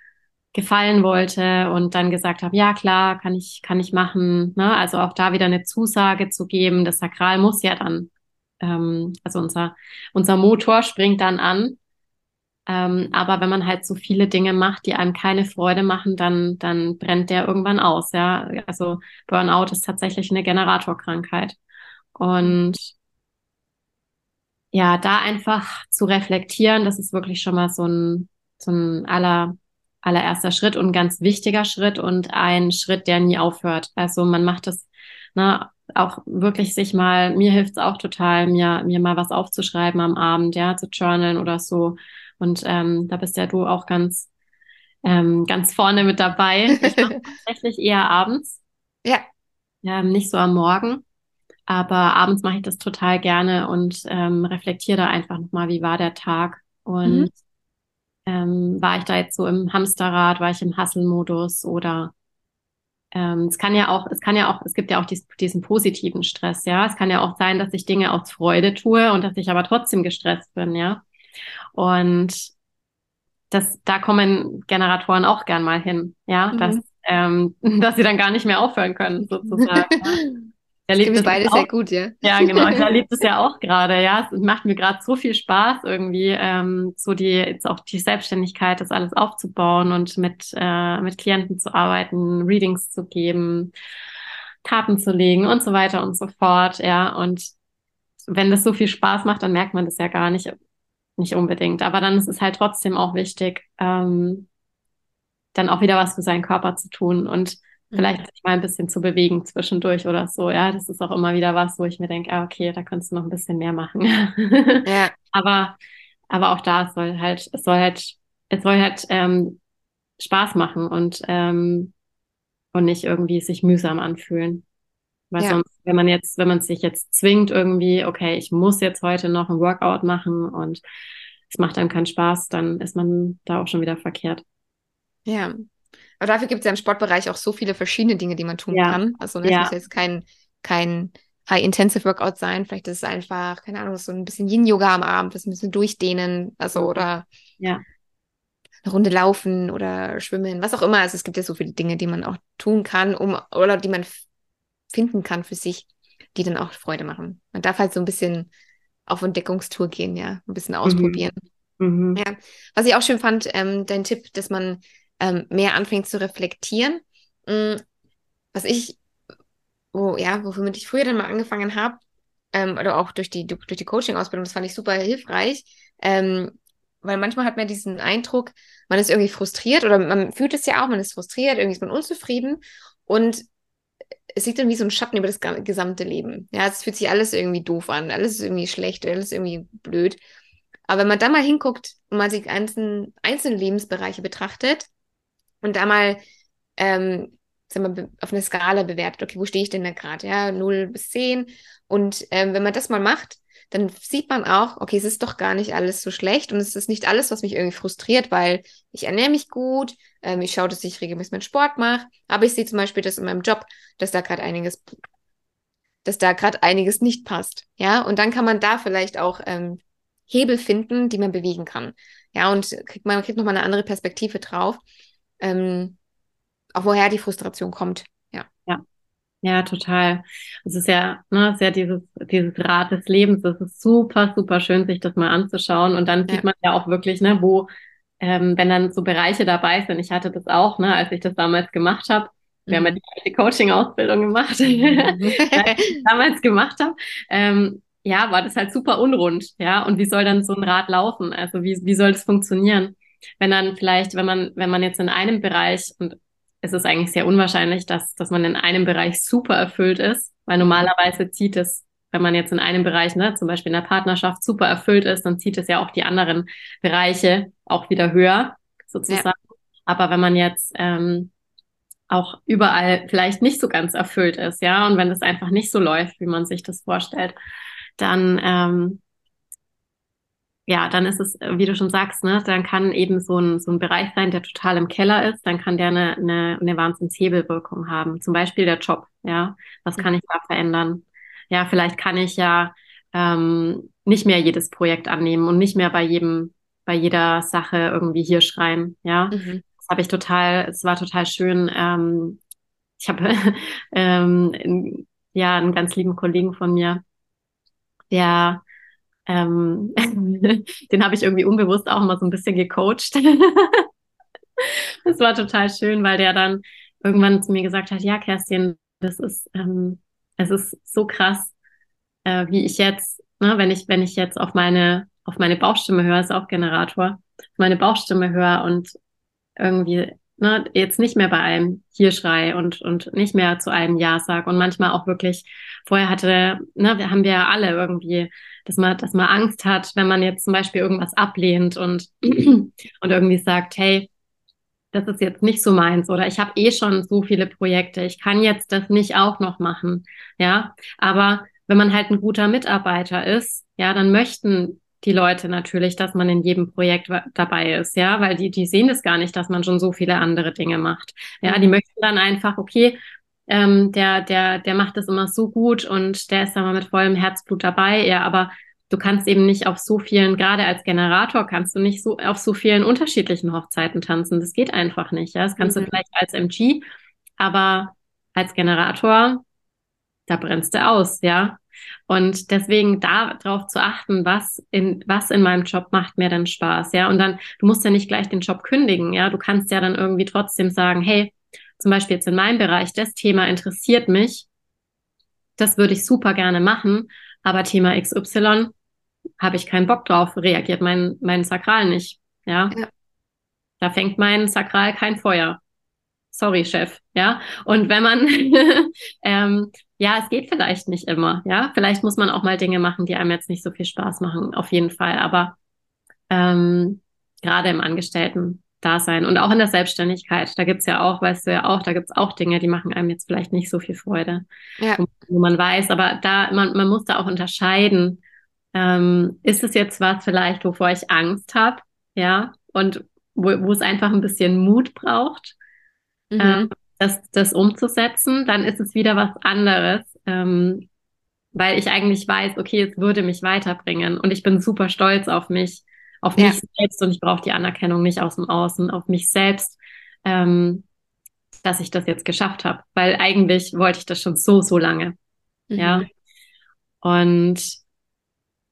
gefallen wollte und dann gesagt habe, ja klar, kann ich, kann ich machen. Ne? Also auch da wieder eine Zusage zu geben. Das Sakral muss ja dann, ähm, also unser, unser Motor springt dann an ähm, aber wenn man halt so viele Dinge macht, die einem keine Freude machen, dann, dann brennt der irgendwann aus. Ja, also Burnout ist tatsächlich eine Generatorkrankheit. Und ja, da einfach zu reflektieren, das ist wirklich schon mal so ein, so ein aller, allererster Schritt und ein ganz wichtiger Schritt und ein Schritt, der nie aufhört. Also man macht das, ne, auch wirklich sich mal, mir hilft es auch total, mir, mir mal was aufzuschreiben am Abend, ja, zu journalen oder so und ähm, da bist ja du auch ganz, ähm, ganz vorne mit dabei. Ich mache tatsächlich eher abends. Ja. Ähm, nicht so am Morgen. Aber abends mache ich das total gerne und ähm, reflektiere da einfach nochmal, wie war der Tag. Und mhm. ähm, war ich da jetzt so im Hamsterrad, war ich im Hustle-Modus oder ähm, es kann ja auch, es kann ja auch, es gibt ja auch dies, diesen positiven Stress, ja. Es kann ja auch sein, dass ich Dinge aus Freude tue und dass ich aber trotzdem gestresst bin, ja. Und das, da kommen Generatoren auch gern mal hin, ja, mhm. dass, ähm, dass sie dann gar nicht mehr aufhören können, sozusagen. Er lebt es beide sehr gut, ja. Ja, genau. Ich erlebe es ja auch gerade, ja. Es macht mir gerade so viel Spaß, irgendwie, ähm, so die, jetzt auch die Selbstständigkeit, das alles aufzubauen und mit, äh, mit Klienten zu arbeiten, Readings zu geben, Karten zu legen und so weiter und so fort, ja. Und wenn das so viel Spaß macht, dann merkt man das ja gar nicht nicht unbedingt. Aber dann ist es halt trotzdem auch wichtig, ähm, dann auch wieder was für seinen Körper zu tun und. Vielleicht sich mal ein bisschen zu bewegen zwischendurch oder so. Ja, das ist auch immer wieder was, wo ich mir denke, ah, okay, da könntest du noch ein bisschen mehr machen. ja. Aber, aber auch da soll halt, es soll halt, es soll halt ähm, Spaß machen und ähm, und nicht irgendwie sich mühsam anfühlen. Weil ja. sonst, wenn man jetzt, wenn man sich jetzt zwingt irgendwie, okay, ich muss jetzt heute noch ein Workout machen und es macht einem keinen Spaß, dann ist man da auch schon wieder verkehrt. Ja. Aber dafür gibt es ja im Sportbereich auch so viele verschiedene Dinge, die man tun ja. kann. Also ne, ja. muss jetzt kein, kein High-Intensive Workout sein. Vielleicht ist es einfach, keine Ahnung, so ein bisschen Yin-Yoga am Abend, das ein bisschen durchdehnen, also oder ja. eine Runde laufen oder schwimmen, was auch immer. Also es gibt ja so viele Dinge, die man auch tun kann, um oder die man finden kann für sich, die dann auch Freude machen. Man darf halt so ein bisschen auf Entdeckungstour gehen, ja, ein bisschen mhm. ausprobieren. Mhm. Ja. Was ich auch schön fand, ähm, dein Tipp, dass man ähm, mehr anfängt zu reflektieren. Mhm. Was ich, wo, ja, womit ich früher dann mal angefangen habe, ähm, oder auch durch die, durch die Coaching-Ausbildung, das fand ich super hilfreich, ähm, weil manchmal hat man diesen Eindruck, man ist irgendwie frustriert oder man fühlt es ja auch, man ist frustriert, irgendwie ist man unzufrieden und es sieht dann wie so ein Schatten über das gesamte Leben. Ja, es fühlt sich alles irgendwie doof an, alles ist irgendwie schlecht, alles irgendwie blöd. Aber wenn man da mal hinguckt und mal sich einzelne, einzelne Lebensbereiche betrachtet und da mal ähm, sagen wir, auf eine Skala bewertet, okay, wo stehe ich denn da gerade? Ja, 0 bis 10. Und ähm, wenn man das mal macht, dann sieht man auch, okay, es ist doch gar nicht alles so schlecht und es ist nicht alles, was mich irgendwie frustriert, weil ich ernähre mich gut, ähm, ich schaue, dass ich regelmäßig meinen Sport mache, aber ich sehe zum Beispiel das in meinem Job, dass da gerade einiges, dass da gerade einiges nicht passt, ja, und dann kann man da vielleicht auch ähm, Hebel finden, die man bewegen kann, ja, und kriegt man kriegt nochmal eine andere Perspektive drauf, ähm, auch woher die Frustration kommt, ja. Ja. Ja, total. Es ist ja, ne, es ist ja dieses, dieses Rad des Lebens. Es ist super, super schön, sich das mal anzuschauen. Und dann ja. sieht man ja auch wirklich, ne, wo, ähm, wenn dann so Bereiche dabei sind. Ich hatte das auch, ne, als ich das damals gemacht habe. Wir haben ja mhm. die Coaching-Ausbildung gemacht, mhm. damals gemacht habe. Ähm, ja, war das halt super unrund, ja. Und wie soll dann so ein Rad laufen? Also wie, wie soll das funktionieren? Wenn dann vielleicht, wenn man, wenn man jetzt in einem Bereich, und es ist eigentlich sehr unwahrscheinlich, dass, dass man in einem Bereich super erfüllt ist, weil normalerweise zieht es, wenn man jetzt in einem Bereich, ne, zum Beispiel in der Partnerschaft super erfüllt ist, dann zieht es ja auch die anderen Bereiche auch wieder höher, sozusagen. Ja. Aber wenn man jetzt ähm, auch überall vielleicht nicht so ganz erfüllt ist, ja, und wenn es einfach nicht so läuft, wie man sich das vorstellt, dann ähm, ja, dann ist es, wie du schon sagst, ne, dann kann eben so ein, so ein Bereich sein, der total im Keller ist, dann kann der eine, eine, eine Wahnsinnshebelwirkung haben. Zum Beispiel der Job, ja. Was kann ich da verändern? Ja, vielleicht kann ich ja ähm, nicht mehr jedes Projekt annehmen und nicht mehr bei jedem, bei jeder Sache irgendwie hier schreien, ja. Mhm. Das habe ich total, es war total schön. Ähm, ich habe ähm, ja einen ganz lieben Kollegen von mir, der ähm, den habe ich irgendwie unbewusst auch mal so ein bisschen gecoacht. das war total schön, weil der dann irgendwann zu mir gesagt hat, ja, Kerstin, das ist, ähm, es ist so krass, äh, wie ich jetzt, ne, wenn ich, wenn ich jetzt auf meine, auf meine Bauchstimme höre, ist auch Generator, meine Bauchstimme höre und irgendwie ne, jetzt nicht mehr bei einem hier schrei und, und nicht mehr zu einem Ja sag. Und manchmal auch wirklich, vorher hatte, ne, wir haben wir ja alle irgendwie, dass man, dass man Angst hat, wenn man jetzt zum Beispiel irgendwas ablehnt und, und irgendwie sagt, hey, das ist jetzt nicht so meins oder ich habe eh schon so viele Projekte, ich kann jetzt das nicht auch noch machen, ja, aber wenn man halt ein guter Mitarbeiter ist, ja, dann möchten die Leute natürlich, dass man in jedem Projekt dabei ist, ja, weil die, die sehen es gar nicht, dass man schon so viele andere Dinge macht. Ja, die mhm. möchten dann einfach, okay, ähm, der, der, der macht das immer so gut und der ist da mal mit vollem Herzblut dabei, ja, aber du kannst eben nicht auf so vielen, gerade als Generator kannst du nicht so auf so vielen unterschiedlichen Hochzeiten tanzen. Das geht einfach nicht, ja. Das kannst mhm. du vielleicht als MG, aber als Generator, da brennst du aus, ja. Und deswegen darauf zu achten, was in, was in meinem Job macht mir denn Spaß, ja. Und dann, du musst ja nicht gleich den Job kündigen, ja. Du kannst ja dann irgendwie trotzdem sagen, hey, zum Beispiel jetzt in meinem Bereich, das Thema interessiert mich. Das würde ich super gerne machen. Aber Thema XY habe ich keinen Bock drauf, reagiert mein, mein Sakral nicht, ja. ja. Da fängt mein Sakral kein Feuer sorry, Chef, ja. Und wenn man, ähm, ja, es geht vielleicht nicht immer, ja. Vielleicht muss man auch mal Dinge machen, die einem jetzt nicht so viel Spaß machen, auf jeden Fall. Aber ähm, gerade im Angestellten-Dasein und auch in der Selbstständigkeit, da gibt's ja auch, weißt du ja auch, da gibt's auch Dinge, die machen einem jetzt vielleicht nicht so viel Freude, ja. wo, wo man weiß, aber da, man, man muss da auch unterscheiden, ähm, ist es jetzt was vielleicht, wovor ich Angst habe, ja, und wo, wo es einfach ein bisschen Mut braucht, mhm. ähm, das, das umzusetzen, dann ist es wieder was anderes, ähm, weil ich eigentlich weiß, okay, es würde mich weiterbringen und ich bin super stolz auf mich, auf ja. mich selbst und ich brauche die Anerkennung nicht aus dem Außen, auf mich selbst, ähm, dass ich das jetzt geschafft habe, weil eigentlich wollte ich das schon so, so lange. Mhm. Ja. Und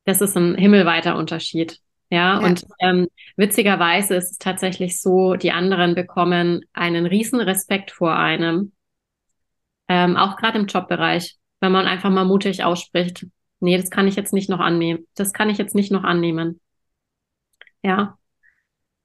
das ist ein himmelweiter Unterschied. Ja, ja, und ähm, witzigerweise ist es tatsächlich so, die anderen bekommen einen riesen Respekt vor einem, ähm, auch gerade im Jobbereich, wenn man einfach mal mutig ausspricht, nee, das kann ich jetzt nicht noch annehmen. Das kann ich jetzt nicht noch annehmen. Ja.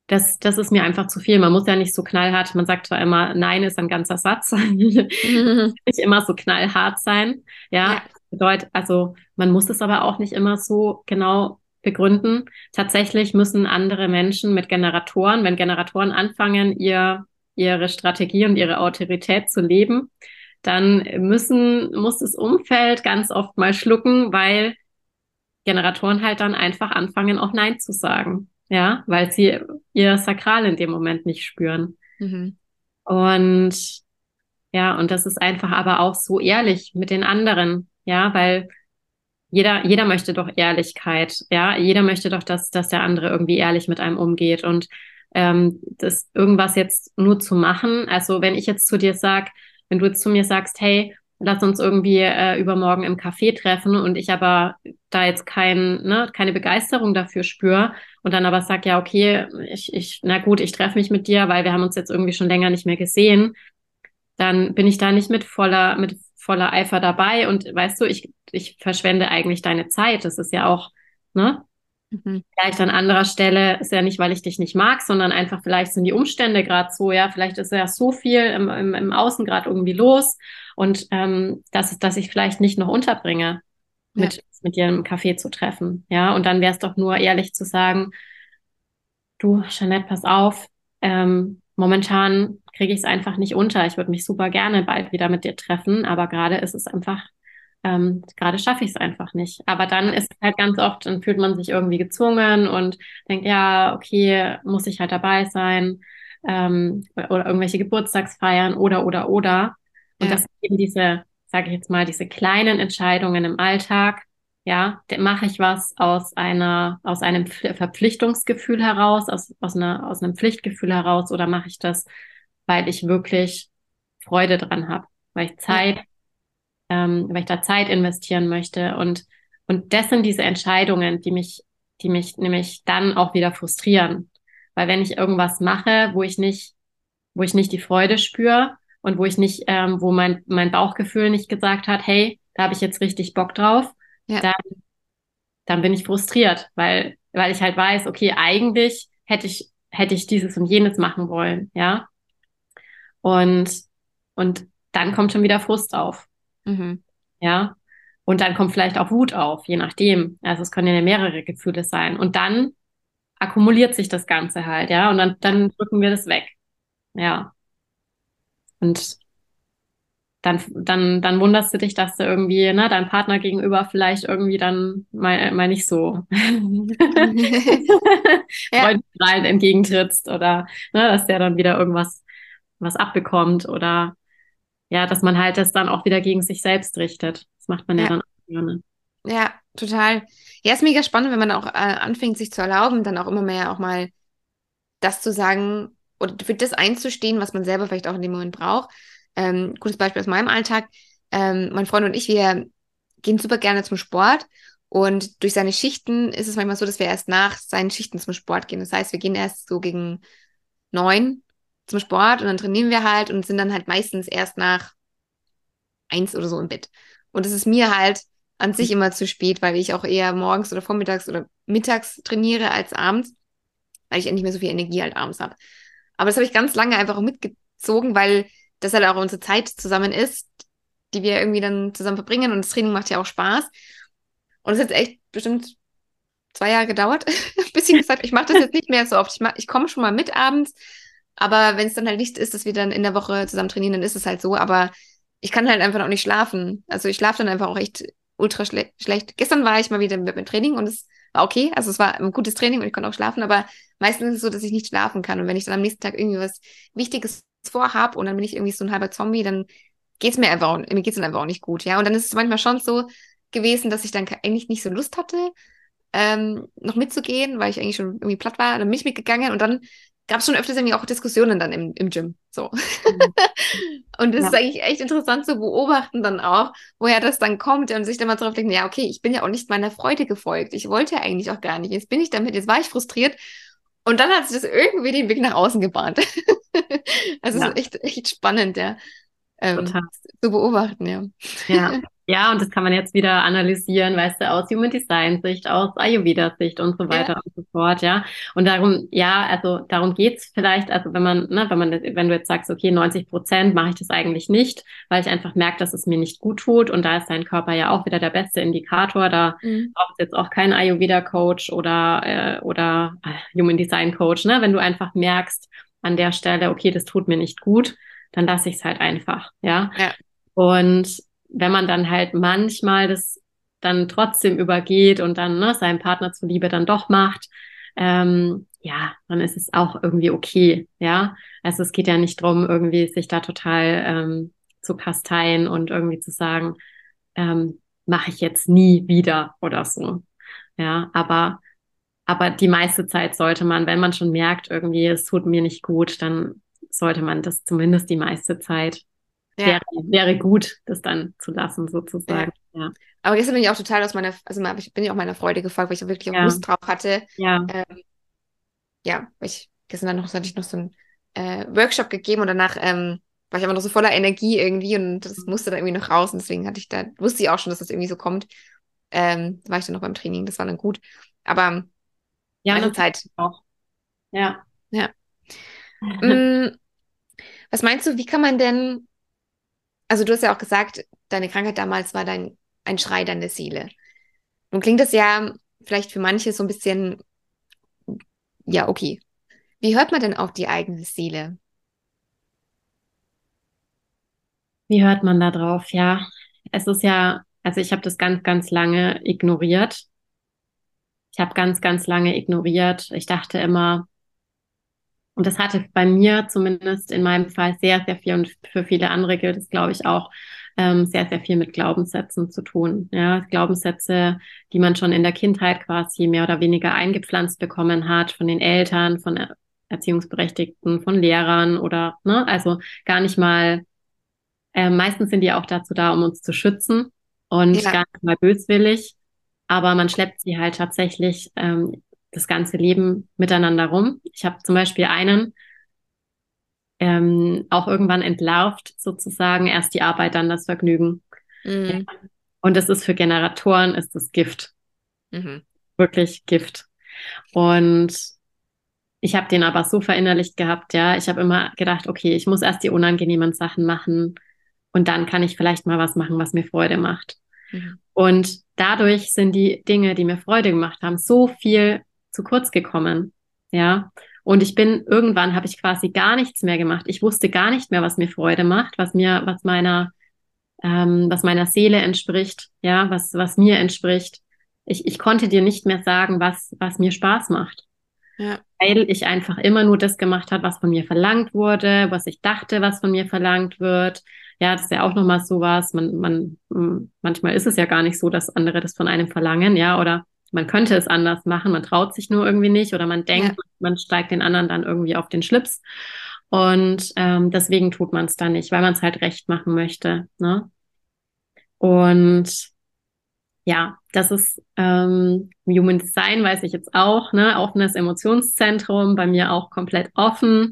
Das, das ist mir einfach zu viel. Man muss ja nicht so knallhart, man sagt zwar immer, nein ist ein ganzer Satz. nicht immer so knallhart sein. Ja. ja. Bedeutet, also man muss es aber auch nicht immer so genau begründen. Tatsächlich müssen andere Menschen mit Generatoren, wenn Generatoren anfangen, ihr, ihre Strategie und ihre Autorität zu leben, dann müssen, muss das Umfeld ganz oft mal schlucken, weil Generatoren halt dann einfach anfangen, auch Nein zu sagen. Ja, weil sie ihr Sakral in dem Moment nicht spüren. Mhm. Und ja, und das ist einfach aber auch so ehrlich mit den anderen. Ja, weil jeder, jeder möchte doch Ehrlichkeit. Ja, jeder möchte doch, dass, dass der andere irgendwie ehrlich mit einem umgeht. Und ähm, das irgendwas jetzt nur zu machen. Also wenn ich jetzt zu dir sag, wenn du jetzt zu mir sagst, hey, lass uns irgendwie äh, übermorgen im Café treffen und ich aber da jetzt kein, ne, keine Begeisterung dafür spüre und dann aber sag, ja, okay, ich, ich, na gut, ich treffe mich mit dir, weil wir haben uns jetzt irgendwie schon länger nicht mehr gesehen, dann bin ich da nicht mit voller, mit voller Eifer dabei und weißt du, ich, ich verschwende eigentlich deine Zeit. Das ist ja auch, ne? Mhm. Vielleicht an anderer Stelle ist ja nicht, weil ich dich nicht mag, sondern einfach vielleicht sind die Umstände gerade so, ja, vielleicht ist ja so viel im, im, im Außen gerade irgendwie los und ähm, dass, dass ich vielleicht nicht noch unterbringe, mit, ja. mit dir im Café zu treffen. Ja, und dann wäre es doch nur ehrlich zu sagen, du, Jeanette, pass auf, ähm, momentan kriege ich es einfach nicht unter. Ich würde mich super gerne bald wieder mit dir treffen, aber gerade ist es einfach, ähm, gerade schaffe ich es einfach nicht. Aber dann ist es halt ganz oft, dann fühlt man sich irgendwie gezwungen und denkt, ja, okay, muss ich halt dabei sein ähm, oder irgendwelche Geburtstagsfeiern oder, oder, oder. Und ja. das sind eben diese, sage ich jetzt mal, diese kleinen Entscheidungen im Alltag, ja, mache ich was aus einer, aus einem Verpflichtungsgefühl heraus, aus, aus, einer, aus einem Pflichtgefühl heraus oder mache ich das, weil ich wirklich Freude dran habe, weil ich Zeit, ja. ähm, weil ich da Zeit investieren möchte und, und das sind diese Entscheidungen, die mich, die mich nämlich dann auch wieder frustrieren. Weil wenn ich irgendwas mache, wo ich nicht, wo ich nicht die Freude spüre und wo ich nicht, ähm, wo mein, mein Bauchgefühl nicht gesagt hat, hey, da habe ich jetzt richtig Bock drauf, ja. dann, dann bin ich frustriert, weil, weil ich halt weiß, okay, eigentlich hätte ich, hätte ich dieses und jenes machen wollen, ja. Und, und dann kommt schon wieder Frust auf. Mhm. Ja. Und dann kommt vielleicht auch Wut auf, je nachdem. Also es können ja mehrere Gefühle sein. Und dann akkumuliert sich das Ganze halt, ja. Und dann, dann drücken wir das weg. Ja. Und dann, dann, dann wunderst du dich, dass du irgendwie, ne, deinem Partner gegenüber vielleicht irgendwie dann mal, mal nicht so freundstrahlend entgegentrittst oder ne, dass der dann wieder irgendwas was abbekommt oder ja, dass man halt das dann auch wieder gegen sich selbst richtet. Das macht man ja, ja dann auch gerne. Ja, total. Ja, ist mega spannend, wenn man auch äh, anfängt, sich zu erlauben, dann auch immer mehr auch mal das zu sagen oder für das einzustehen, was man selber vielleicht auch in dem Moment braucht. Ähm, gutes Beispiel aus meinem Alltag. Ähm, mein Freund und ich, wir gehen super gerne zum Sport und durch seine Schichten ist es manchmal so, dass wir erst nach seinen Schichten zum Sport gehen. Das heißt, wir gehen erst so gegen neun zum Sport und dann trainieren wir halt und sind dann halt meistens erst nach eins oder so im Bett. Und es ist mir halt an sich immer zu spät, weil ich auch eher morgens oder vormittags oder mittags trainiere als abends, weil ich endlich mehr so viel Energie halt abends habe. Aber das habe ich ganz lange einfach auch mitgezogen, weil das halt auch unsere Zeit zusammen ist, die wir irgendwie dann zusammen verbringen und das Training macht ja auch Spaß. Und es hat echt bestimmt zwei Jahre gedauert, bis ich gesagt ich mache das jetzt nicht mehr so oft. Ich, ich komme schon mal mit abends, aber wenn es dann halt nicht ist, dass wir dann in der Woche zusammen trainieren, dann ist es halt so. Aber ich kann halt einfach noch nicht schlafen. Also ich schlafe dann einfach auch echt ultra schle schlecht. Gestern war ich mal wieder mit dem Training und es war okay. Also es war ein gutes Training und ich konnte auch schlafen, aber meistens ist es so, dass ich nicht schlafen kann. Und wenn ich dann am nächsten Tag irgendwie was Wichtiges vorhab und dann bin ich irgendwie so ein halber Zombie, dann geht's mir einfach, mir geht's dann einfach auch nicht gut, ja. Und dann ist es manchmal schon so gewesen, dass ich dann eigentlich nicht so Lust hatte, ähm, noch mitzugehen, weil ich eigentlich schon irgendwie platt war. Dann bin ich mitgegangen und dann gab es schon öfters irgendwie auch Diskussionen dann im, im Gym. So. Mhm. und das ja. ist eigentlich echt interessant zu beobachten dann auch, woher das dann kommt und sich dann mal darauf denken, ja, okay, ich bin ja auch nicht meiner Freude gefolgt. Ich wollte ja eigentlich auch gar nicht. Jetzt bin ich damit, jetzt war ich frustriert. Und dann hat sich das irgendwie den Weg nach außen gebahnt. also ja. ist echt, echt spannend, ja. Ähm, zu beobachten, ja. Ja. Ja, und das kann man jetzt wieder analysieren, weißt du, aus Human Design Sicht, aus Ayurveda Sicht und so weiter ja. und so fort, ja. Und darum, ja, also darum geht's vielleicht, also wenn man, ne, wenn man, wenn du jetzt sagst, okay, 90 Prozent mache ich das eigentlich nicht, weil ich einfach merke, dass es mir nicht gut tut und da ist dein Körper ja auch wieder der beste Indikator, da mhm. braucht jetzt auch kein Ayurveda Coach oder, äh, oder äh, Human Design Coach, ne, wenn du einfach merkst an der Stelle, okay, das tut mir nicht gut, dann lasse ich es halt einfach, ja. ja. Und wenn man dann halt manchmal das dann trotzdem übergeht und dann ne, seinem Partner zuliebe dann doch macht, ähm, ja, dann ist es auch irgendwie okay, ja. Also es geht ja nicht drum, irgendwie sich da total ähm, zu kasteien und irgendwie zu sagen, ähm, mache ich jetzt nie wieder oder so. Ja, aber aber die meiste Zeit sollte man, wenn man schon merkt, irgendwie es tut mir nicht gut, dann sollte man das zumindest die meiste Zeit ja. wäre, wäre gut, das dann zu lassen, sozusagen. Ja. ja. Aber gestern bin ich auch total aus meiner, also ich bin ja auch meiner Freude gefolgt, weil ich wirklich auch ja. Lust drauf hatte. Ja. Ähm, ja, ich gestern dann noch, hatte ich noch so einen äh, Workshop gegeben und danach ähm, war ich aber noch so voller Energie irgendwie und das mhm. musste dann irgendwie noch raus und deswegen hatte ich da, wusste ich auch schon, dass das irgendwie so kommt. Ähm, war ich dann noch beim Training, das war dann gut. Aber ja, eine Zeit. Auch. Ja. Ja. mm, was meinst du, wie kann man denn also du hast ja auch gesagt, deine Krankheit damals war dein ein Schrei deiner Seele. Nun klingt das ja vielleicht für manche so ein bisschen, ja, okay. Wie hört man denn auf die eigene Seele? Wie hört man da drauf? Ja, es ist ja, also ich habe das ganz, ganz lange ignoriert. Ich habe ganz, ganz lange ignoriert. Ich dachte immer, und das hatte bei mir zumindest in meinem Fall sehr, sehr viel und für viele andere gilt es, glaube ich, auch ähm, sehr, sehr viel mit Glaubenssätzen zu tun. Ja, Glaubenssätze, die man schon in der Kindheit quasi mehr oder weniger eingepflanzt bekommen hat von den Eltern, von er Erziehungsberechtigten, von Lehrern oder, ne, also gar nicht mal, äh, meistens sind die auch dazu da, um uns zu schützen und ja. gar nicht mal böswillig, aber man schleppt sie halt tatsächlich ähm, das ganze Leben miteinander rum. Ich habe zum Beispiel einen ähm, auch irgendwann entlarvt, sozusagen erst die Arbeit, dann das Vergnügen. Mhm. Ja. Und es ist für Generatoren ist es Gift. Mhm. Wirklich Gift. Und ich habe den aber so verinnerlicht gehabt, ja. Ich habe immer gedacht, okay, ich muss erst die unangenehmen Sachen machen und dann kann ich vielleicht mal was machen, was mir Freude macht. Mhm. Und dadurch sind die Dinge, die mir Freude gemacht haben, so viel zu kurz gekommen. Ja. Und ich bin, irgendwann habe ich quasi gar nichts mehr gemacht. Ich wusste gar nicht mehr, was mir Freude macht, was mir, was meiner, ähm, was meiner Seele entspricht, ja, was, was mir entspricht. Ich, ich konnte dir nicht mehr sagen, was, was mir Spaß macht. Ja. Weil ich einfach immer nur das gemacht habe, was von mir verlangt wurde, was ich dachte, was von mir verlangt wird. Ja, das ist ja auch nochmal sowas. Man, man, manchmal ist es ja gar nicht so, dass andere das von einem verlangen, ja, oder man könnte es anders machen, man traut sich nur irgendwie nicht oder man denkt, ja. man steigt den anderen dann irgendwie auf den Schlips. Und ähm, deswegen tut man es dann nicht, weil man es halt recht machen möchte. Ne? Und ja, das ist ähm, Human Design, weiß ich jetzt auch, ne? Offenes Emotionszentrum, bei mir auch komplett offen.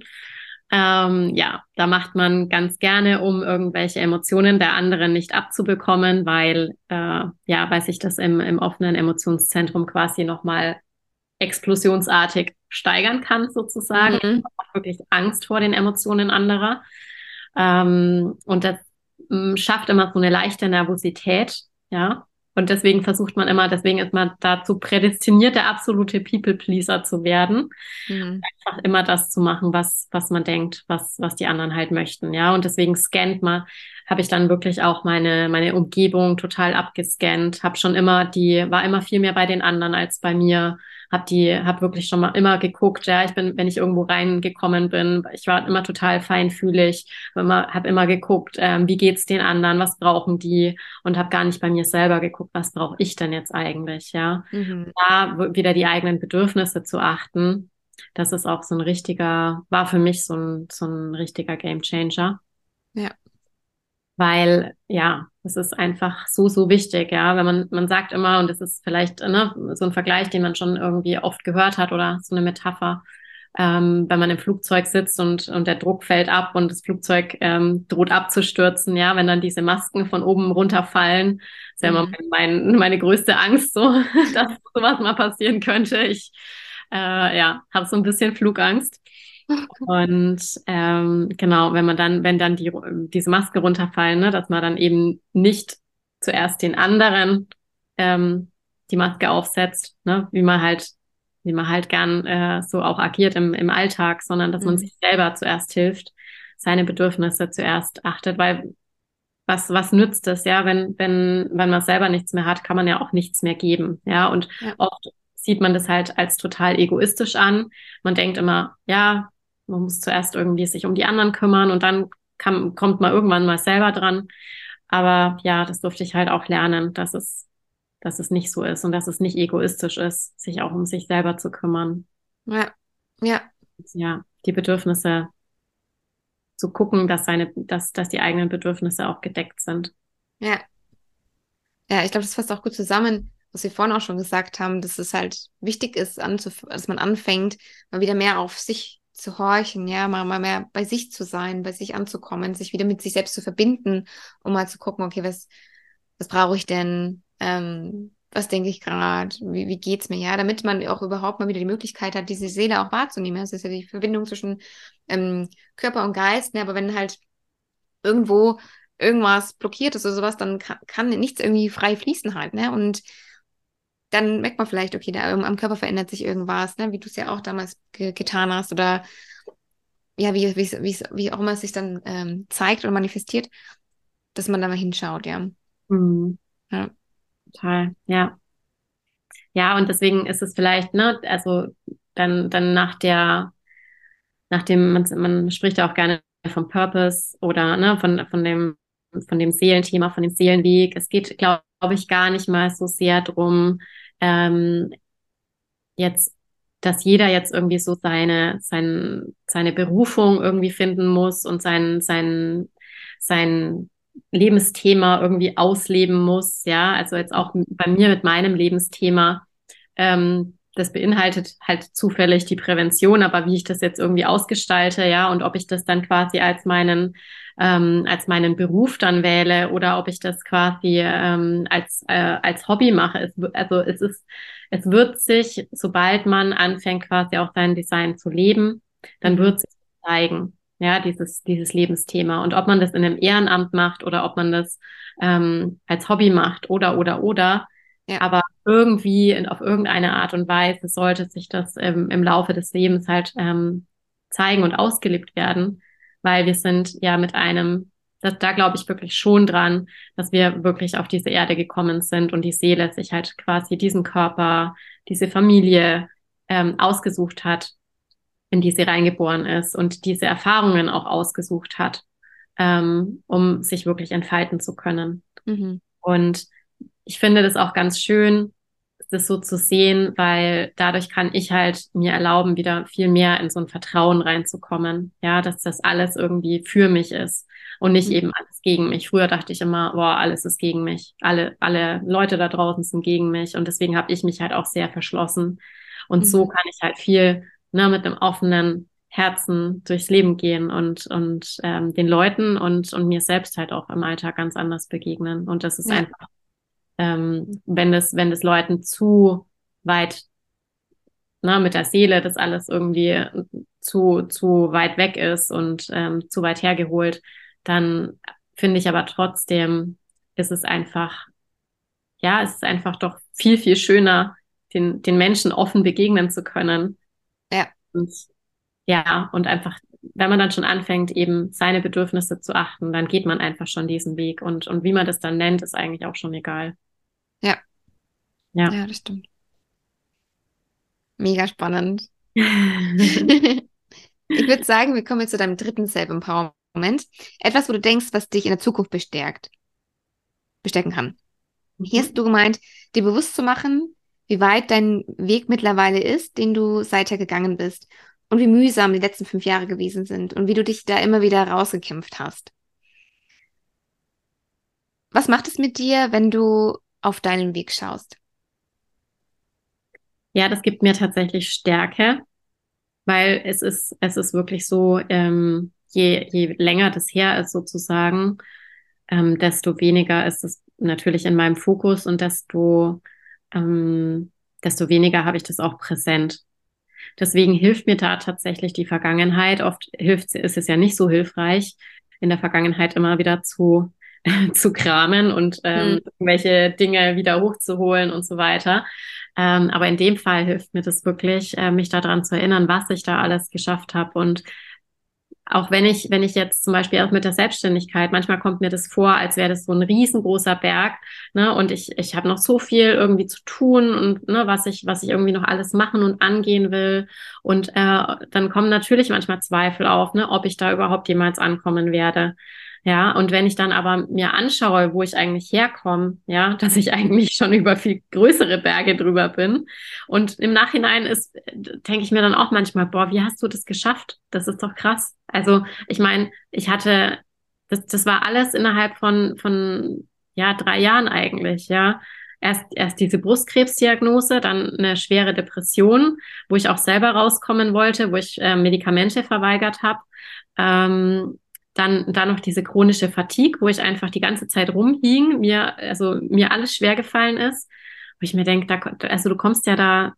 Ähm, ja, da macht man ganz gerne, um irgendwelche Emotionen der anderen nicht abzubekommen, weil äh, ja, weil sich das im, im offenen Emotionszentrum quasi nochmal explosionsartig steigern kann, sozusagen. Mhm. Wirklich Angst vor den Emotionen anderer. Ähm, und das mh, mm, schafft immer so eine leichte Nervosität, ja. Und deswegen versucht man immer, deswegen ist man dazu prädestiniert, der absolute People-Pleaser zu werden. Mhm. Einfach immer das zu machen, was, was man denkt, was, was die anderen halt möchten. Ja, und deswegen scannt man, habe ich dann wirklich auch meine, meine Umgebung total abgescannt, habe schon immer die, war immer viel mehr bei den anderen als bei mir habe die, habe wirklich schon mal immer geguckt, ja, ich bin, wenn ich irgendwo reingekommen bin, ich war immer total feinfühlig, habe immer, hab immer geguckt, ähm, wie geht's den anderen, was brauchen die und habe gar nicht bei mir selber geguckt, was brauche ich denn jetzt eigentlich, ja. Mhm. Da wieder die eigenen Bedürfnisse zu achten, das ist auch so ein richtiger, war für mich so ein, so ein richtiger Gamechanger. Ja weil ja, es ist einfach so, so wichtig, ja, wenn man, man sagt immer, und das ist vielleicht ne, so ein Vergleich, den man schon irgendwie oft gehört hat oder so eine Metapher, ähm, wenn man im Flugzeug sitzt und, und der Druck fällt ab und das Flugzeug ähm, droht abzustürzen, ja, wenn dann diese Masken von oben runterfallen, ist ja immer mhm. mein, meine größte Angst, so, dass sowas mal passieren könnte. Ich äh, ja, habe so ein bisschen Flugangst. Und ähm, genau, wenn man dann, wenn dann die, diese Maske runterfallen, ne, dass man dann eben nicht zuerst den anderen ähm, die Maske aufsetzt, ne, wie man halt, wie man halt gern äh, so auch agiert im, im Alltag, sondern dass mhm. man sich selber zuerst hilft, seine Bedürfnisse zuerst achtet, weil was, was nützt es, ja, wenn, wenn, wenn man selber nichts mehr hat, kann man ja auch nichts mehr geben, ja, und ja. oft sieht man das halt als total egoistisch an. Man denkt immer, ja, man muss zuerst irgendwie sich um die anderen kümmern und dann kann, kommt man irgendwann mal selber dran. Aber ja, das durfte ich halt auch lernen, dass es, dass es nicht so ist und dass es nicht egoistisch ist, sich auch um sich selber zu kümmern. Ja, ja. Ja, die Bedürfnisse zu gucken, dass seine, dass, dass die eigenen Bedürfnisse auch gedeckt sind. Ja. Ja, ich glaube, das fasst auch gut zusammen was wir vorhin auch schon gesagt haben, dass es halt wichtig ist, dass man anfängt, mal wieder mehr auf sich zu horchen, ja, mal, mal mehr bei sich zu sein, bei sich anzukommen, sich wieder mit sich selbst zu verbinden, um mal zu gucken, okay, was, was brauche ich denn, ähm, was denke ich gerade, wie, wie geht's mir, ja, damit man auch überhaupt mal wieder die Möglichkeit hat, diese Seele auch wahrzunehmen. Das ist ja die Verbindung zwischen ähm, Körper und Geist, ne? aber wenn halt irgendwo irgendwas blockiert ist oder sowas, dann kann, kann nichts irgendwie frei fließen halt, ne? Und dann merkt man vielleicht, okay, da am Körper verändert sich irgendwas, ne? wie du es ja auch damals ge getan hast oder ja, wie, wie, wie, wie auch immer es sich dann ähm, zeigt oder manifestiert, dass man da mal hinschaut, ja. Mhm. Ja. Total, ja. Ja, und deswegen ist es vielleicht, ne, also dann, dann nach der, nach dem, man, man spricht ja auch gerne vom Purpose oder ne, von, von dem, von dem Seelenthema, von dem Seelenweg. Es geht, glaube glaube ich, gar nicht mal so sehr drum, ähm, jetzt, dass jeder jetzt irgendwie so seine, sein, seine Berufung irgendwie finden muss und sein, sein, sein Lebensthema irgendwie ausleben muss. Ja, also jetzt auch bei mir mit meinem Lebensthema. Ähm, das beinhaltet halt zufällig die Prävention, aber wie ich das jetzt irgendwie ausgestalte, ja, und ob ich das dann quasi als meinen ähm, als meinen Beruf dann wähle oder ob ich das quasi ähm, als äh, als Hobby mache. Es, also es ist es wird sich, sobald man anfängt quasi auch sein Design zu leben, dann mhm. wird sich zeigen, ja, dieses dieses Lebensthema und ob man das in einem Ehrenamt macht oder ob man das ähm, als Hobby macht oder oder oder ja. Aber irgendwie und auf irgendeine Art und Weise sollte sich das ähm, im Laufe des Lebens halt ähm, zeigen und ausgelebt werden, weil wir sind ja mit einem, das, da glaube ich wirklich schon dran, dass wir wirklich auf diese Erde gekommen sind und die Seele sich halt quasi diesen Körper, diese Familie ähm, ausgesucht hat, in die sie reingeboren ist und diese Erfahrungen auch ausgesucht hat, ähm, um sich wirklich entfalten zu können. Mhm. Und ich finde das auch ganz schön, das so zu sehen, weil dadurch kann ich halt mir erlauben, wieder viel mehr in so ein Vertrauen reinzukommen. Ja, dass das alles irgendwie für mich ist und nicht mhm. eben alles gegen mich. Früher dachte ich immer, boah, alles ist gegen mich. Alle, alle Leute da draußen sind gegen mich. Und deswegen habe ich mich halt auch sehr verschlossen. Und mhm. so kann ich halt viel ne, mit einem offenen Herzen durchs Leben gehen und, und ähm, den Leuten und, und mir selbst halt auch im Alltag ganz anders begegnen. Und das ist ja. einfach ähm, wenn das, wenn das Leuten zu weit na, mit der Seele das alles irgendwie zu, zu weit weg ist und ähm, zu weit hergeholt, dann finde ich aber trotzdem ist es einfach, ja, es ist einfach doch viel, viel schöner, den, den Menschen offen begegnen zu können. Ja. Und, ja, und einfach, wenn man dann schon anfängt, eben seine Bedürfnisse zu achten, dann geht man einfach schon diesen Weg. Und, und wie man das dann nennt, ist eigentlich auch schon egal. Ja. Ja. Ja, das stimmt. Mega spannend. ich würde sagen, wir kommen jetzt zu deinem dritten Self-Empowerment. Etwas, wo du denkst, was dich in der Zukunft bestärkt. Bestärken kann. Hier hast du gemeint, dir bewusst zu machen, wie weit dein Weg mittlerweile ist, den du seither gegangen bist und wie mühsam die letzten fünf Jahre gewesen sind und wie du dich da immer wieder rausgekämpft hast. Was macht es mit dir, wenn du auf deinen Weg schaust? Ja, das gibt mir tatsächlich Stärke, weil es ist, es ist wirklich so, ähm, je, je länger das her ist sozusagen, ähm, desto weniger ist es natürlich in meinem Fokus und desto, ähm, desto weniger habe ich das auch präsent. Deswegen hilft mir da tatsächlich die Vergangenheit. Oft hilft, ist es ja nicht so hilfreich, in der Vergangenheit immer wieder zu, zu kramen und ähm, mhm. irgendwelche Dinge wieder hochzuholen und so weiter. Ähm, aber in dem Fall hilft mir das wirklich, äh, mich daran zu erinnern, was ich da alles geschafft habe und auch wenn ich, wenn ich jetzt zum Beispiel auch mit der Selbstständigkeit, manchmal kommt mir das vor, als wäre das so ein riesengroßer Berg, ne, und ich, ich habe noch so viel irgendwie zu tun und ne, was ich, was ich irgendwie noch alles machen und angehen will. Und äh, dann kommen natürlich manchmal Zweifel auf, ne, ob ich da überhaupt jemals ankommen werde. Ja, und wenn ich dann aber mir anschaue, wo ich eigentlich herkomme, ja, dass ich eigentlich schon über viel größere Berge drüber bin. Und im Nachhinein ist, denke ich mir dann auch manchmal, boah, wie hast du das geschafft? Das ist doch krass. Also, ich meine, ich hatte, das, das war alles innerhalb von, von, ja, drei Jahren eigentlich, ja. Erst, erst diese Brustkrebsdiagnose, dann eine schwere Depression, wo ich auch selber rauskommen wollte, wo ich äh, Medikamente verweigert habe. Ähm, dann, dann noch diese chronische Fatigue, wo ich einfach die ganze Zeit rumhing, mir, also mir alles schwer gefallen ist. Wo ich mir denke, da, also du kommst ja da,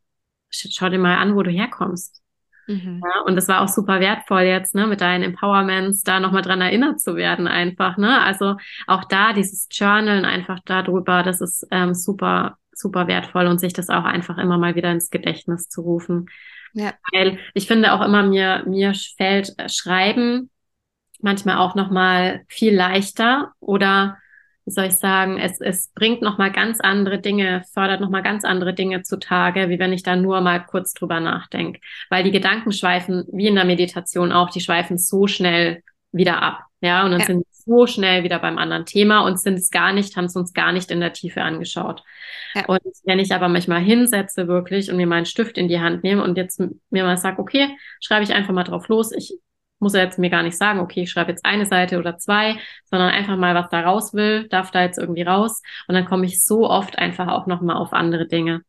schau dir mal an, wo du herkommst. Mhm. Ja, und das war auch super wertvoll jetzt, ne, mit deinen Empowerments, da nochmal dran erinnert zu werden, einfach, ne. Also auch da dieses Journalen einfach darüber, das ist ähm, super, super wertvoll und sich das auch einfach immer mal wieder ins Gedächtnis zu rufen. Ja. Weil ich finde auch immer, mir, mir fällt äh, Schreiben manchmal auch noch mal viel leichter oder wie soll ich sagen, es, es bringt noch mal ganz andere Dinge, fördert noch mal ganz andere Dinge zutage, wie wenn ich da nur mal kurz drüber nachdenke. Weil die Gedanken schweifen, wie in der Meditation auch, die schweifen so schnell wieder ab. Ja, und dann ja. sind so schnell wieder beim anderen Thema und sind es gar nicht, haben es uns gar nicht in der Tiefe angeschaut. Ja. Und wenn ich aber manchmal hinsetze wirklich und mir meinen Stift in die Hand nehme und jetzt mir mal sage, okay, schreibe ich einfach mal drauf los, ich muss er jetzt mir gar nicht sagen, okay, ich schreibe jetzt eine Seite oder zwei, sondern einfach mal, was da raus will, darf da jetzt irgendwie raus. Und dann komme ich so oft einfach auch nochmal auf andere Dinge.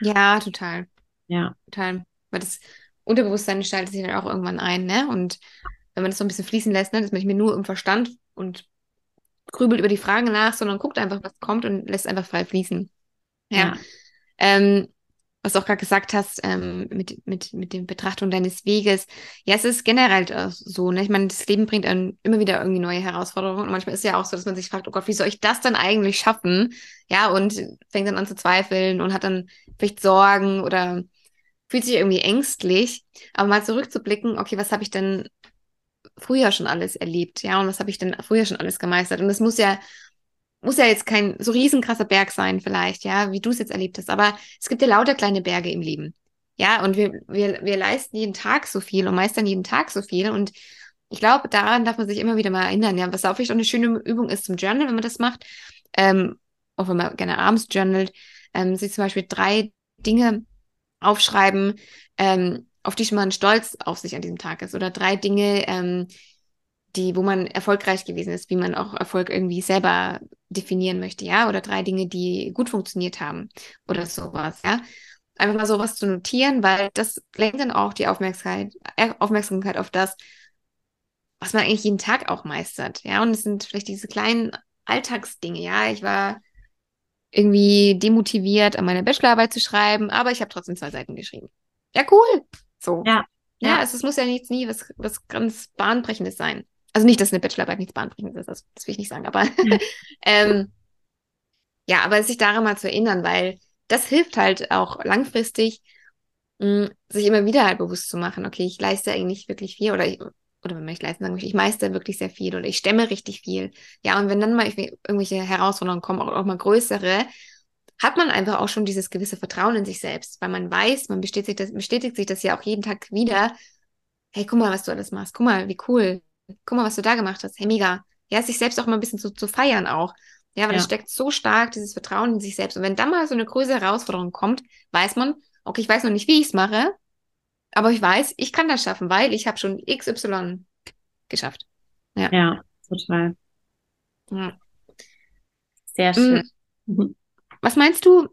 Ja, total. Ja. Total. Weil das Unterbewusstsein schaltet sich dann auch irgendwann ein, ne? Und wenn man das so ein bisschen fließen lässt, ne, dass man nicht mehr nur im Verstand und grübelt über die Fragen nach, sondern guckt einfach, was kommt und lässt einfach frei fließen. Ja. ja. Ähm, was du auch gerade gesagt hast, ähm, mit, mit, mit der Betrachtung deines Weges. Ja, es ist generell so, ne? Ich meine, das Leben bringt einem immer wieder irgendwie neue Herausforderungen. Und manchmal ist es ja auch so, dass man sich fragt, oh Gott, wie soll ich das dann eigentlich schaffen? Ja, und fängt dann an zu zweifeln und hat dann vielleicht Sorgen oder fühlt sich irgendwie ängstlich. Aber mal zurückzublicken, okay, was habe ich denn früher schon alles erlebt? Ja, und was habe ich denn früher schon alles gemeistert? Und das muss ja muss ja jetzt kein so riesenkrasser Berg sein, vielleicht, ja, wie du es jetzt erlebt hast, aber es gibt ja lauter kleine Berge im Leben. Ja, und wir, wir, wir leisten jeden Tag so viel und meistern jeden Tag so viel. Und ich glaube, daran darf man sich immer wieder mal erinnern, ja, was auch vielleicht auch eine schöne Übung ist zum Journal, wenn man das macht, ähm, auch wenn man gerne abends journalt, ähm, sich zum Beispiel drei Dinge aufschreiben, ähm, auf die man stolz auf sich an diesem Tag ist, oder drei Dinge, ähm, die, wo man erfolgreich gewesen ist, wie man auch Erfolg irgendwie selber definieren möchte, ja, oder drei Dinge, die gut funktioniert haben oder sowas, ja. Einfach mal sowas zu notieren, weil das lenkt dann auch die Aufmerksamkeit, äh, Aufmerksamkeit auf das, was man eigentlich jeden Tag auch meistert, ja. Und es sind vielleicht diese kleinen Alltagsdinge, ja. Ich war irgendwie demotiviert, an meine Bachelorarbeit zu schreiben, aber ich habe trotzdem zwei Seiten geschrieben. Ja, cool. So. Ja. Ja, also es muss ja nichts nie was, was ganz Bahnbrechendes sein also nicht, dass eine Bachelorarbeit nichts bahnbrechendes ist, das, das will ich nicht sagen, aber ja. ähm, ja, aber sich daran mal zu erinnern, weil das hilft halt auch langfristig, mh, mm, sich immer wieder halt bewusst zu machen, okay, ich leiste eigentlich wirklich viel oder ich, oder wenn man nicht leisten sagen möchte, ich meister wirklich sehr viel oder ich stemme richtig viel. Ja, und wenn dann mal irgendwelche Herausforderungen kommen, auch, auch mal größere, hat man einfach auch schon dieses gewisse Vertrauen in sich selbst, weil man weiß, man bestätigt, das, bestätigt sich das ja auch jeden Tag wieder. Hey, guck mal, was du alles machst. Guck mal, wie cool guck mal, was du da gemacht hast. Hey, mega. Ja, sich selbst auch mal ein bisschen zu, zu feiern auch. Ja, weil ja. es steckt so stark dieses Vertrauen in sich selbst. Und wenn dann mal so eine größere Herausforderung kommt, weiß man, okay, ich weiß noch nicht, wie ich es mache, aber ich weiß, ich kann das schaffen, weil ich habe schon XY geschafft. Ja, ja total. Ja. Sehr mm. schön. Was meinst du,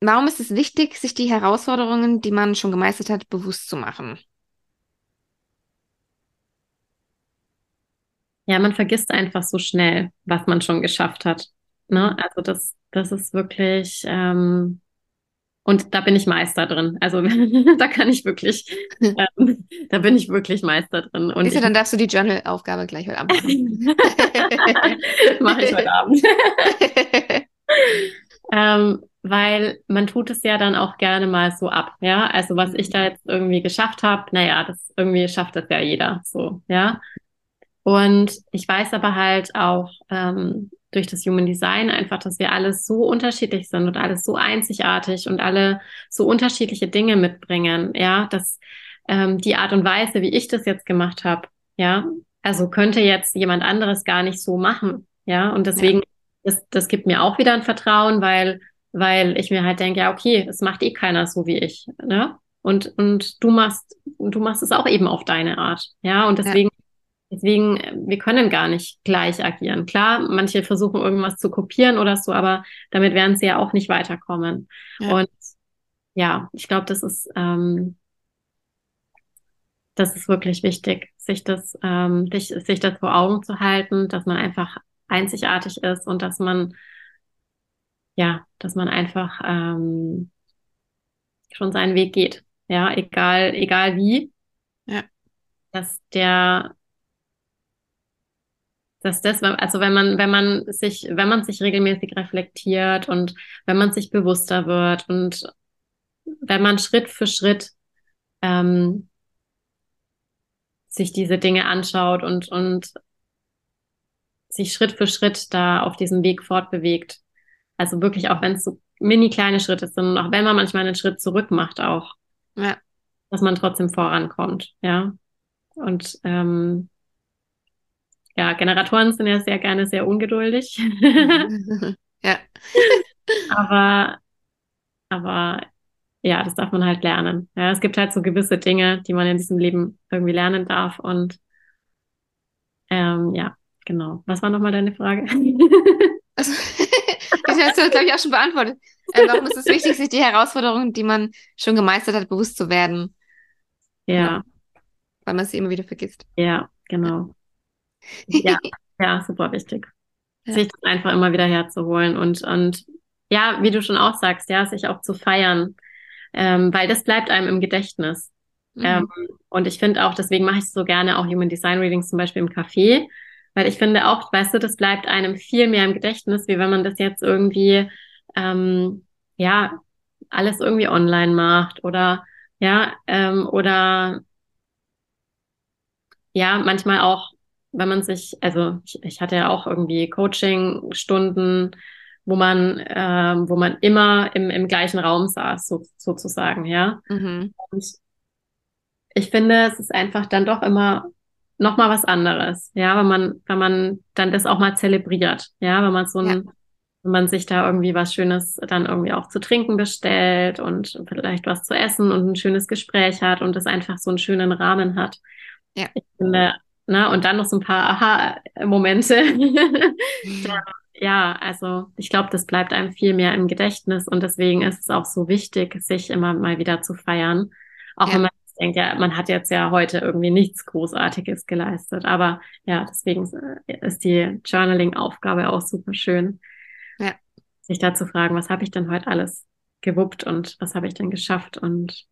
warum ist es wichtig, sich die Herausforderungen, die man schon gemeistert hat, bewusst zu machen? Ja, man vergisst einfach so schnell, was man schon geschafft hat. Ne? Also das, das ist wirklich, ähm, und da bin ich Meister drin. Also da kann ich wirklich, ähm, da bin ich wirklich Meister drin. Und Siehst du, dann darfst du die Journal-Aufgabe gleich heute Abend machen. Mache ich heute Abend. ähm, weil man tut es ja dann auch gerne mal so ab, ja. Also was ich da jetzt irgendwie geschafft habe, naja, das irgendwie schafft das ja jeder so, ja. Und ich weiß aber halt auch ähm, durch das Human Design einfach, dass wir alles so unterschiedlich sind und alles so einzigartig und alle so unterschiedliche Dinge mitbringen, ja, dass ähm, die Art und Weise, wie ich das jetzt gemacht habe, ja, also könnte jetzt jemand anderes gar nicht so machen, ja, und deswegen, ja. das, das gibt mir auch wieder ein Vertrauen, weil weil ich mir halt denke, ja, okay, es macht eh keiner so wie ich, ne? Und, und du machst, du machst es auch eben auf deine Art, ja? Und deswegen, ja. Deswegen, wir können gar nicht gleich agieren. Klar, manche versuchen irgendwas zu kopieren oder so, aber damit werden sie ja auch nicht weiterkommen. Ja. Und ja, ich glaube, das ist, ähm, das ist wirklich wichtig, sich das, ähm, sich, sich das vor Augen zu halten, dass man einfach einzigartig ist und dass man ja, dass man einfach ähm, schon seinen Weg geht. Ja, egal, egal wie. Ja. Dass der, dass das, also wenn man, wenn man sich, wenn man sich regelmäßig reflektiert und wenn man sich bewusster wird und wenn man Schritt für Schritt ähm, sich diese Dinge anschaut und, und sich Schritt für Schritt da auf diesem Weg fortbewegt, also wirklich, auch wenn es so mini kleine Schritte sind und auch wenn man manchmal einen Schritt zurück macht, auch, ja. dass man trotzdem vorankommt, ja. Und ähm, ja, Generatoren sind ja sehr gerne sehr ungeduldig. ja. aber, aber ja, das darf man halt lernen. Ja, es gibt halt so gewisse Dinge, die man in diesem Leben irgendwie lernen darf. Und ähm, ja, genau. Was war nochmal deine Frage? Also, die hast du, glaube ich, auch schon beantwortet. Äh, warum ist es wichtig, sich die Herausforderungen, die man schon gemeistert hat, bewusst zu werden? Ja. ja. Weil man sie immer wieder vergisst. Ja, genau. Ja, ja, super wichtig. Ja. Sich das einfach immer wieder herzuholen und, und ja, wie du schon auch sagst, ja, sich auch zu feiern, ähm, weil das bleibt einem im Gedächtnis. Mhm. Ähm, und ich finde auch, deswegen mache ich so gerne auch Human Design Readings zum Beispiel im Café, weil ich finde auch, weißt du, das bleibt einem viel mehr im Gedächtnis, wie wenn man das jetzt irgendwie, ähm, ja, alles irgendwie online macht oder, ja, ähm, oder, ja, manchmal auch, wenn man sich, also ich, ich hatte ja auch irgendwie Coaching-Stunden, wo man, ähm, wo man immer im, im gleichen Raum saß, so, sozusagen, ja. Mhm. Und ich finde, es ist einfach dann doch immer noch mal was anderes, ja, wenn man, wenn man dann das auch mal zelebriert, ja, wenn man so ein, ja. wenn man sich da irgendwie was Schönes dann irgendwie auch zu trinken bestellt und vielleicht was zu essen und ein schönes Gespräch hat und das einfach so einen schönen Rahmen hat. Ja. Ich finde, ne, und dann noch so ein paar Aha-Momente. ja, also ich glaube, das bleibt einem viel mehr im Gedächtnis und deswegen ist es auch so wichtig, sich immer mal wieder zu feiern. Auch ja. wenn man denkt, ja, man hat jetzt ja heute irgendwie nichts Großartiges geleistet. Aber ja, deswegen ist die Journaling-Aufgabe auch super schön. Ja. Sich da zu fragen, was habe ich denn heute alles gewuppt und was habe ich denn geschafft? Und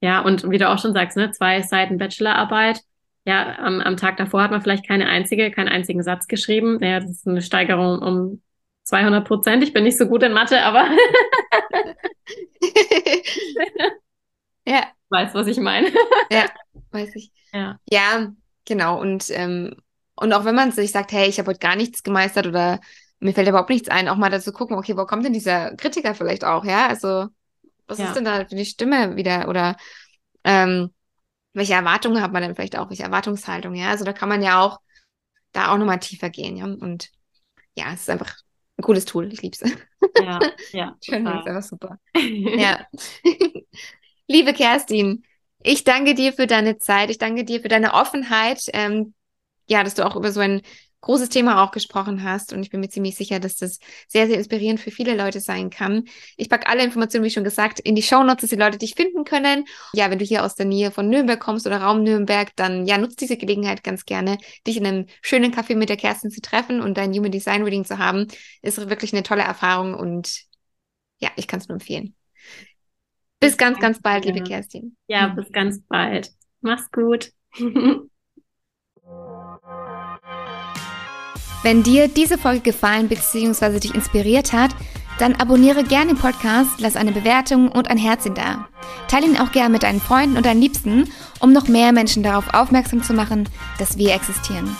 ja, und wie du auch schon sagst, ne, zwei Seiten Bachelorarbeit. Ja, am, am Tag davor hat man vielleicht keine einzige, keinen einzigen Satz geschrieben. Naja, das ist eine Steigerung um 200 Prozent. Ich bin nicht so gut in Mathe, aber ja, Weißt, was ich meine? ja, weiß ich. Ja, ja genau. Und, ähm, und auch wenn man sich sagt, hey, ich habe heute gar nichts gemeistert oder mir fällt überhaupt nichts ein, auch mal dazu gucken, okay, wo kommt denn dieser Kritiker vielleicht auch, ja? Also, was ja. ist denn da für die Stimme wieder? Oder ähm, welche Erwartungen hat man denn vielleicht auch? Welche Erwartungshaltung, ja? Also da kann man ja auch da auch nochmal tiefer gehen, ja. Und ja, es ist einfach ein cooles Tool. Ich liebe es. Ja, ja. Schön, ist einfach super. ja. Liebe Kerstin, ich danke dir für deine Zeit. Ich danke dir für deine Offenheit. Ähm, ja, dass du auch über so ein großes Thema auch gesprochen hast. Und ich bin mir ziemlich sicher, dass das sehr, sehr inspirierend für viele Leute sein kann. Ich packe alle Informationen, wie schon gesagt, in die Shownotes, dass die Leute dich finden können. Ja, wenn du hier aus der Nähe von Nürnberg kommst oder Raum Nürnberg, dann ja, nutzt diese Gelegenheit ganz gerne, dich in einem schönen Café mit der Kerstin zu treffen und dein Human Design Reading zu haben. Ist wirklich eine tolle Erfahrung und ja, ich kann es nur empfehlen. Bis ganz, ganz bald, liebe Kerstin. Ja, bis ganz bald. Mach's gut. Wenn dir diese Folge gefallen bzw. dich inspiriert hat, dann abonniere gerne den Podcast, lass eine Bewertung und ein Herzchen da. Teile ihn auch gerne mit deinen Freunden und deinen Liebsten, um noch mehr Menschen darauf aufmerksam zu machen, dass wir existieren.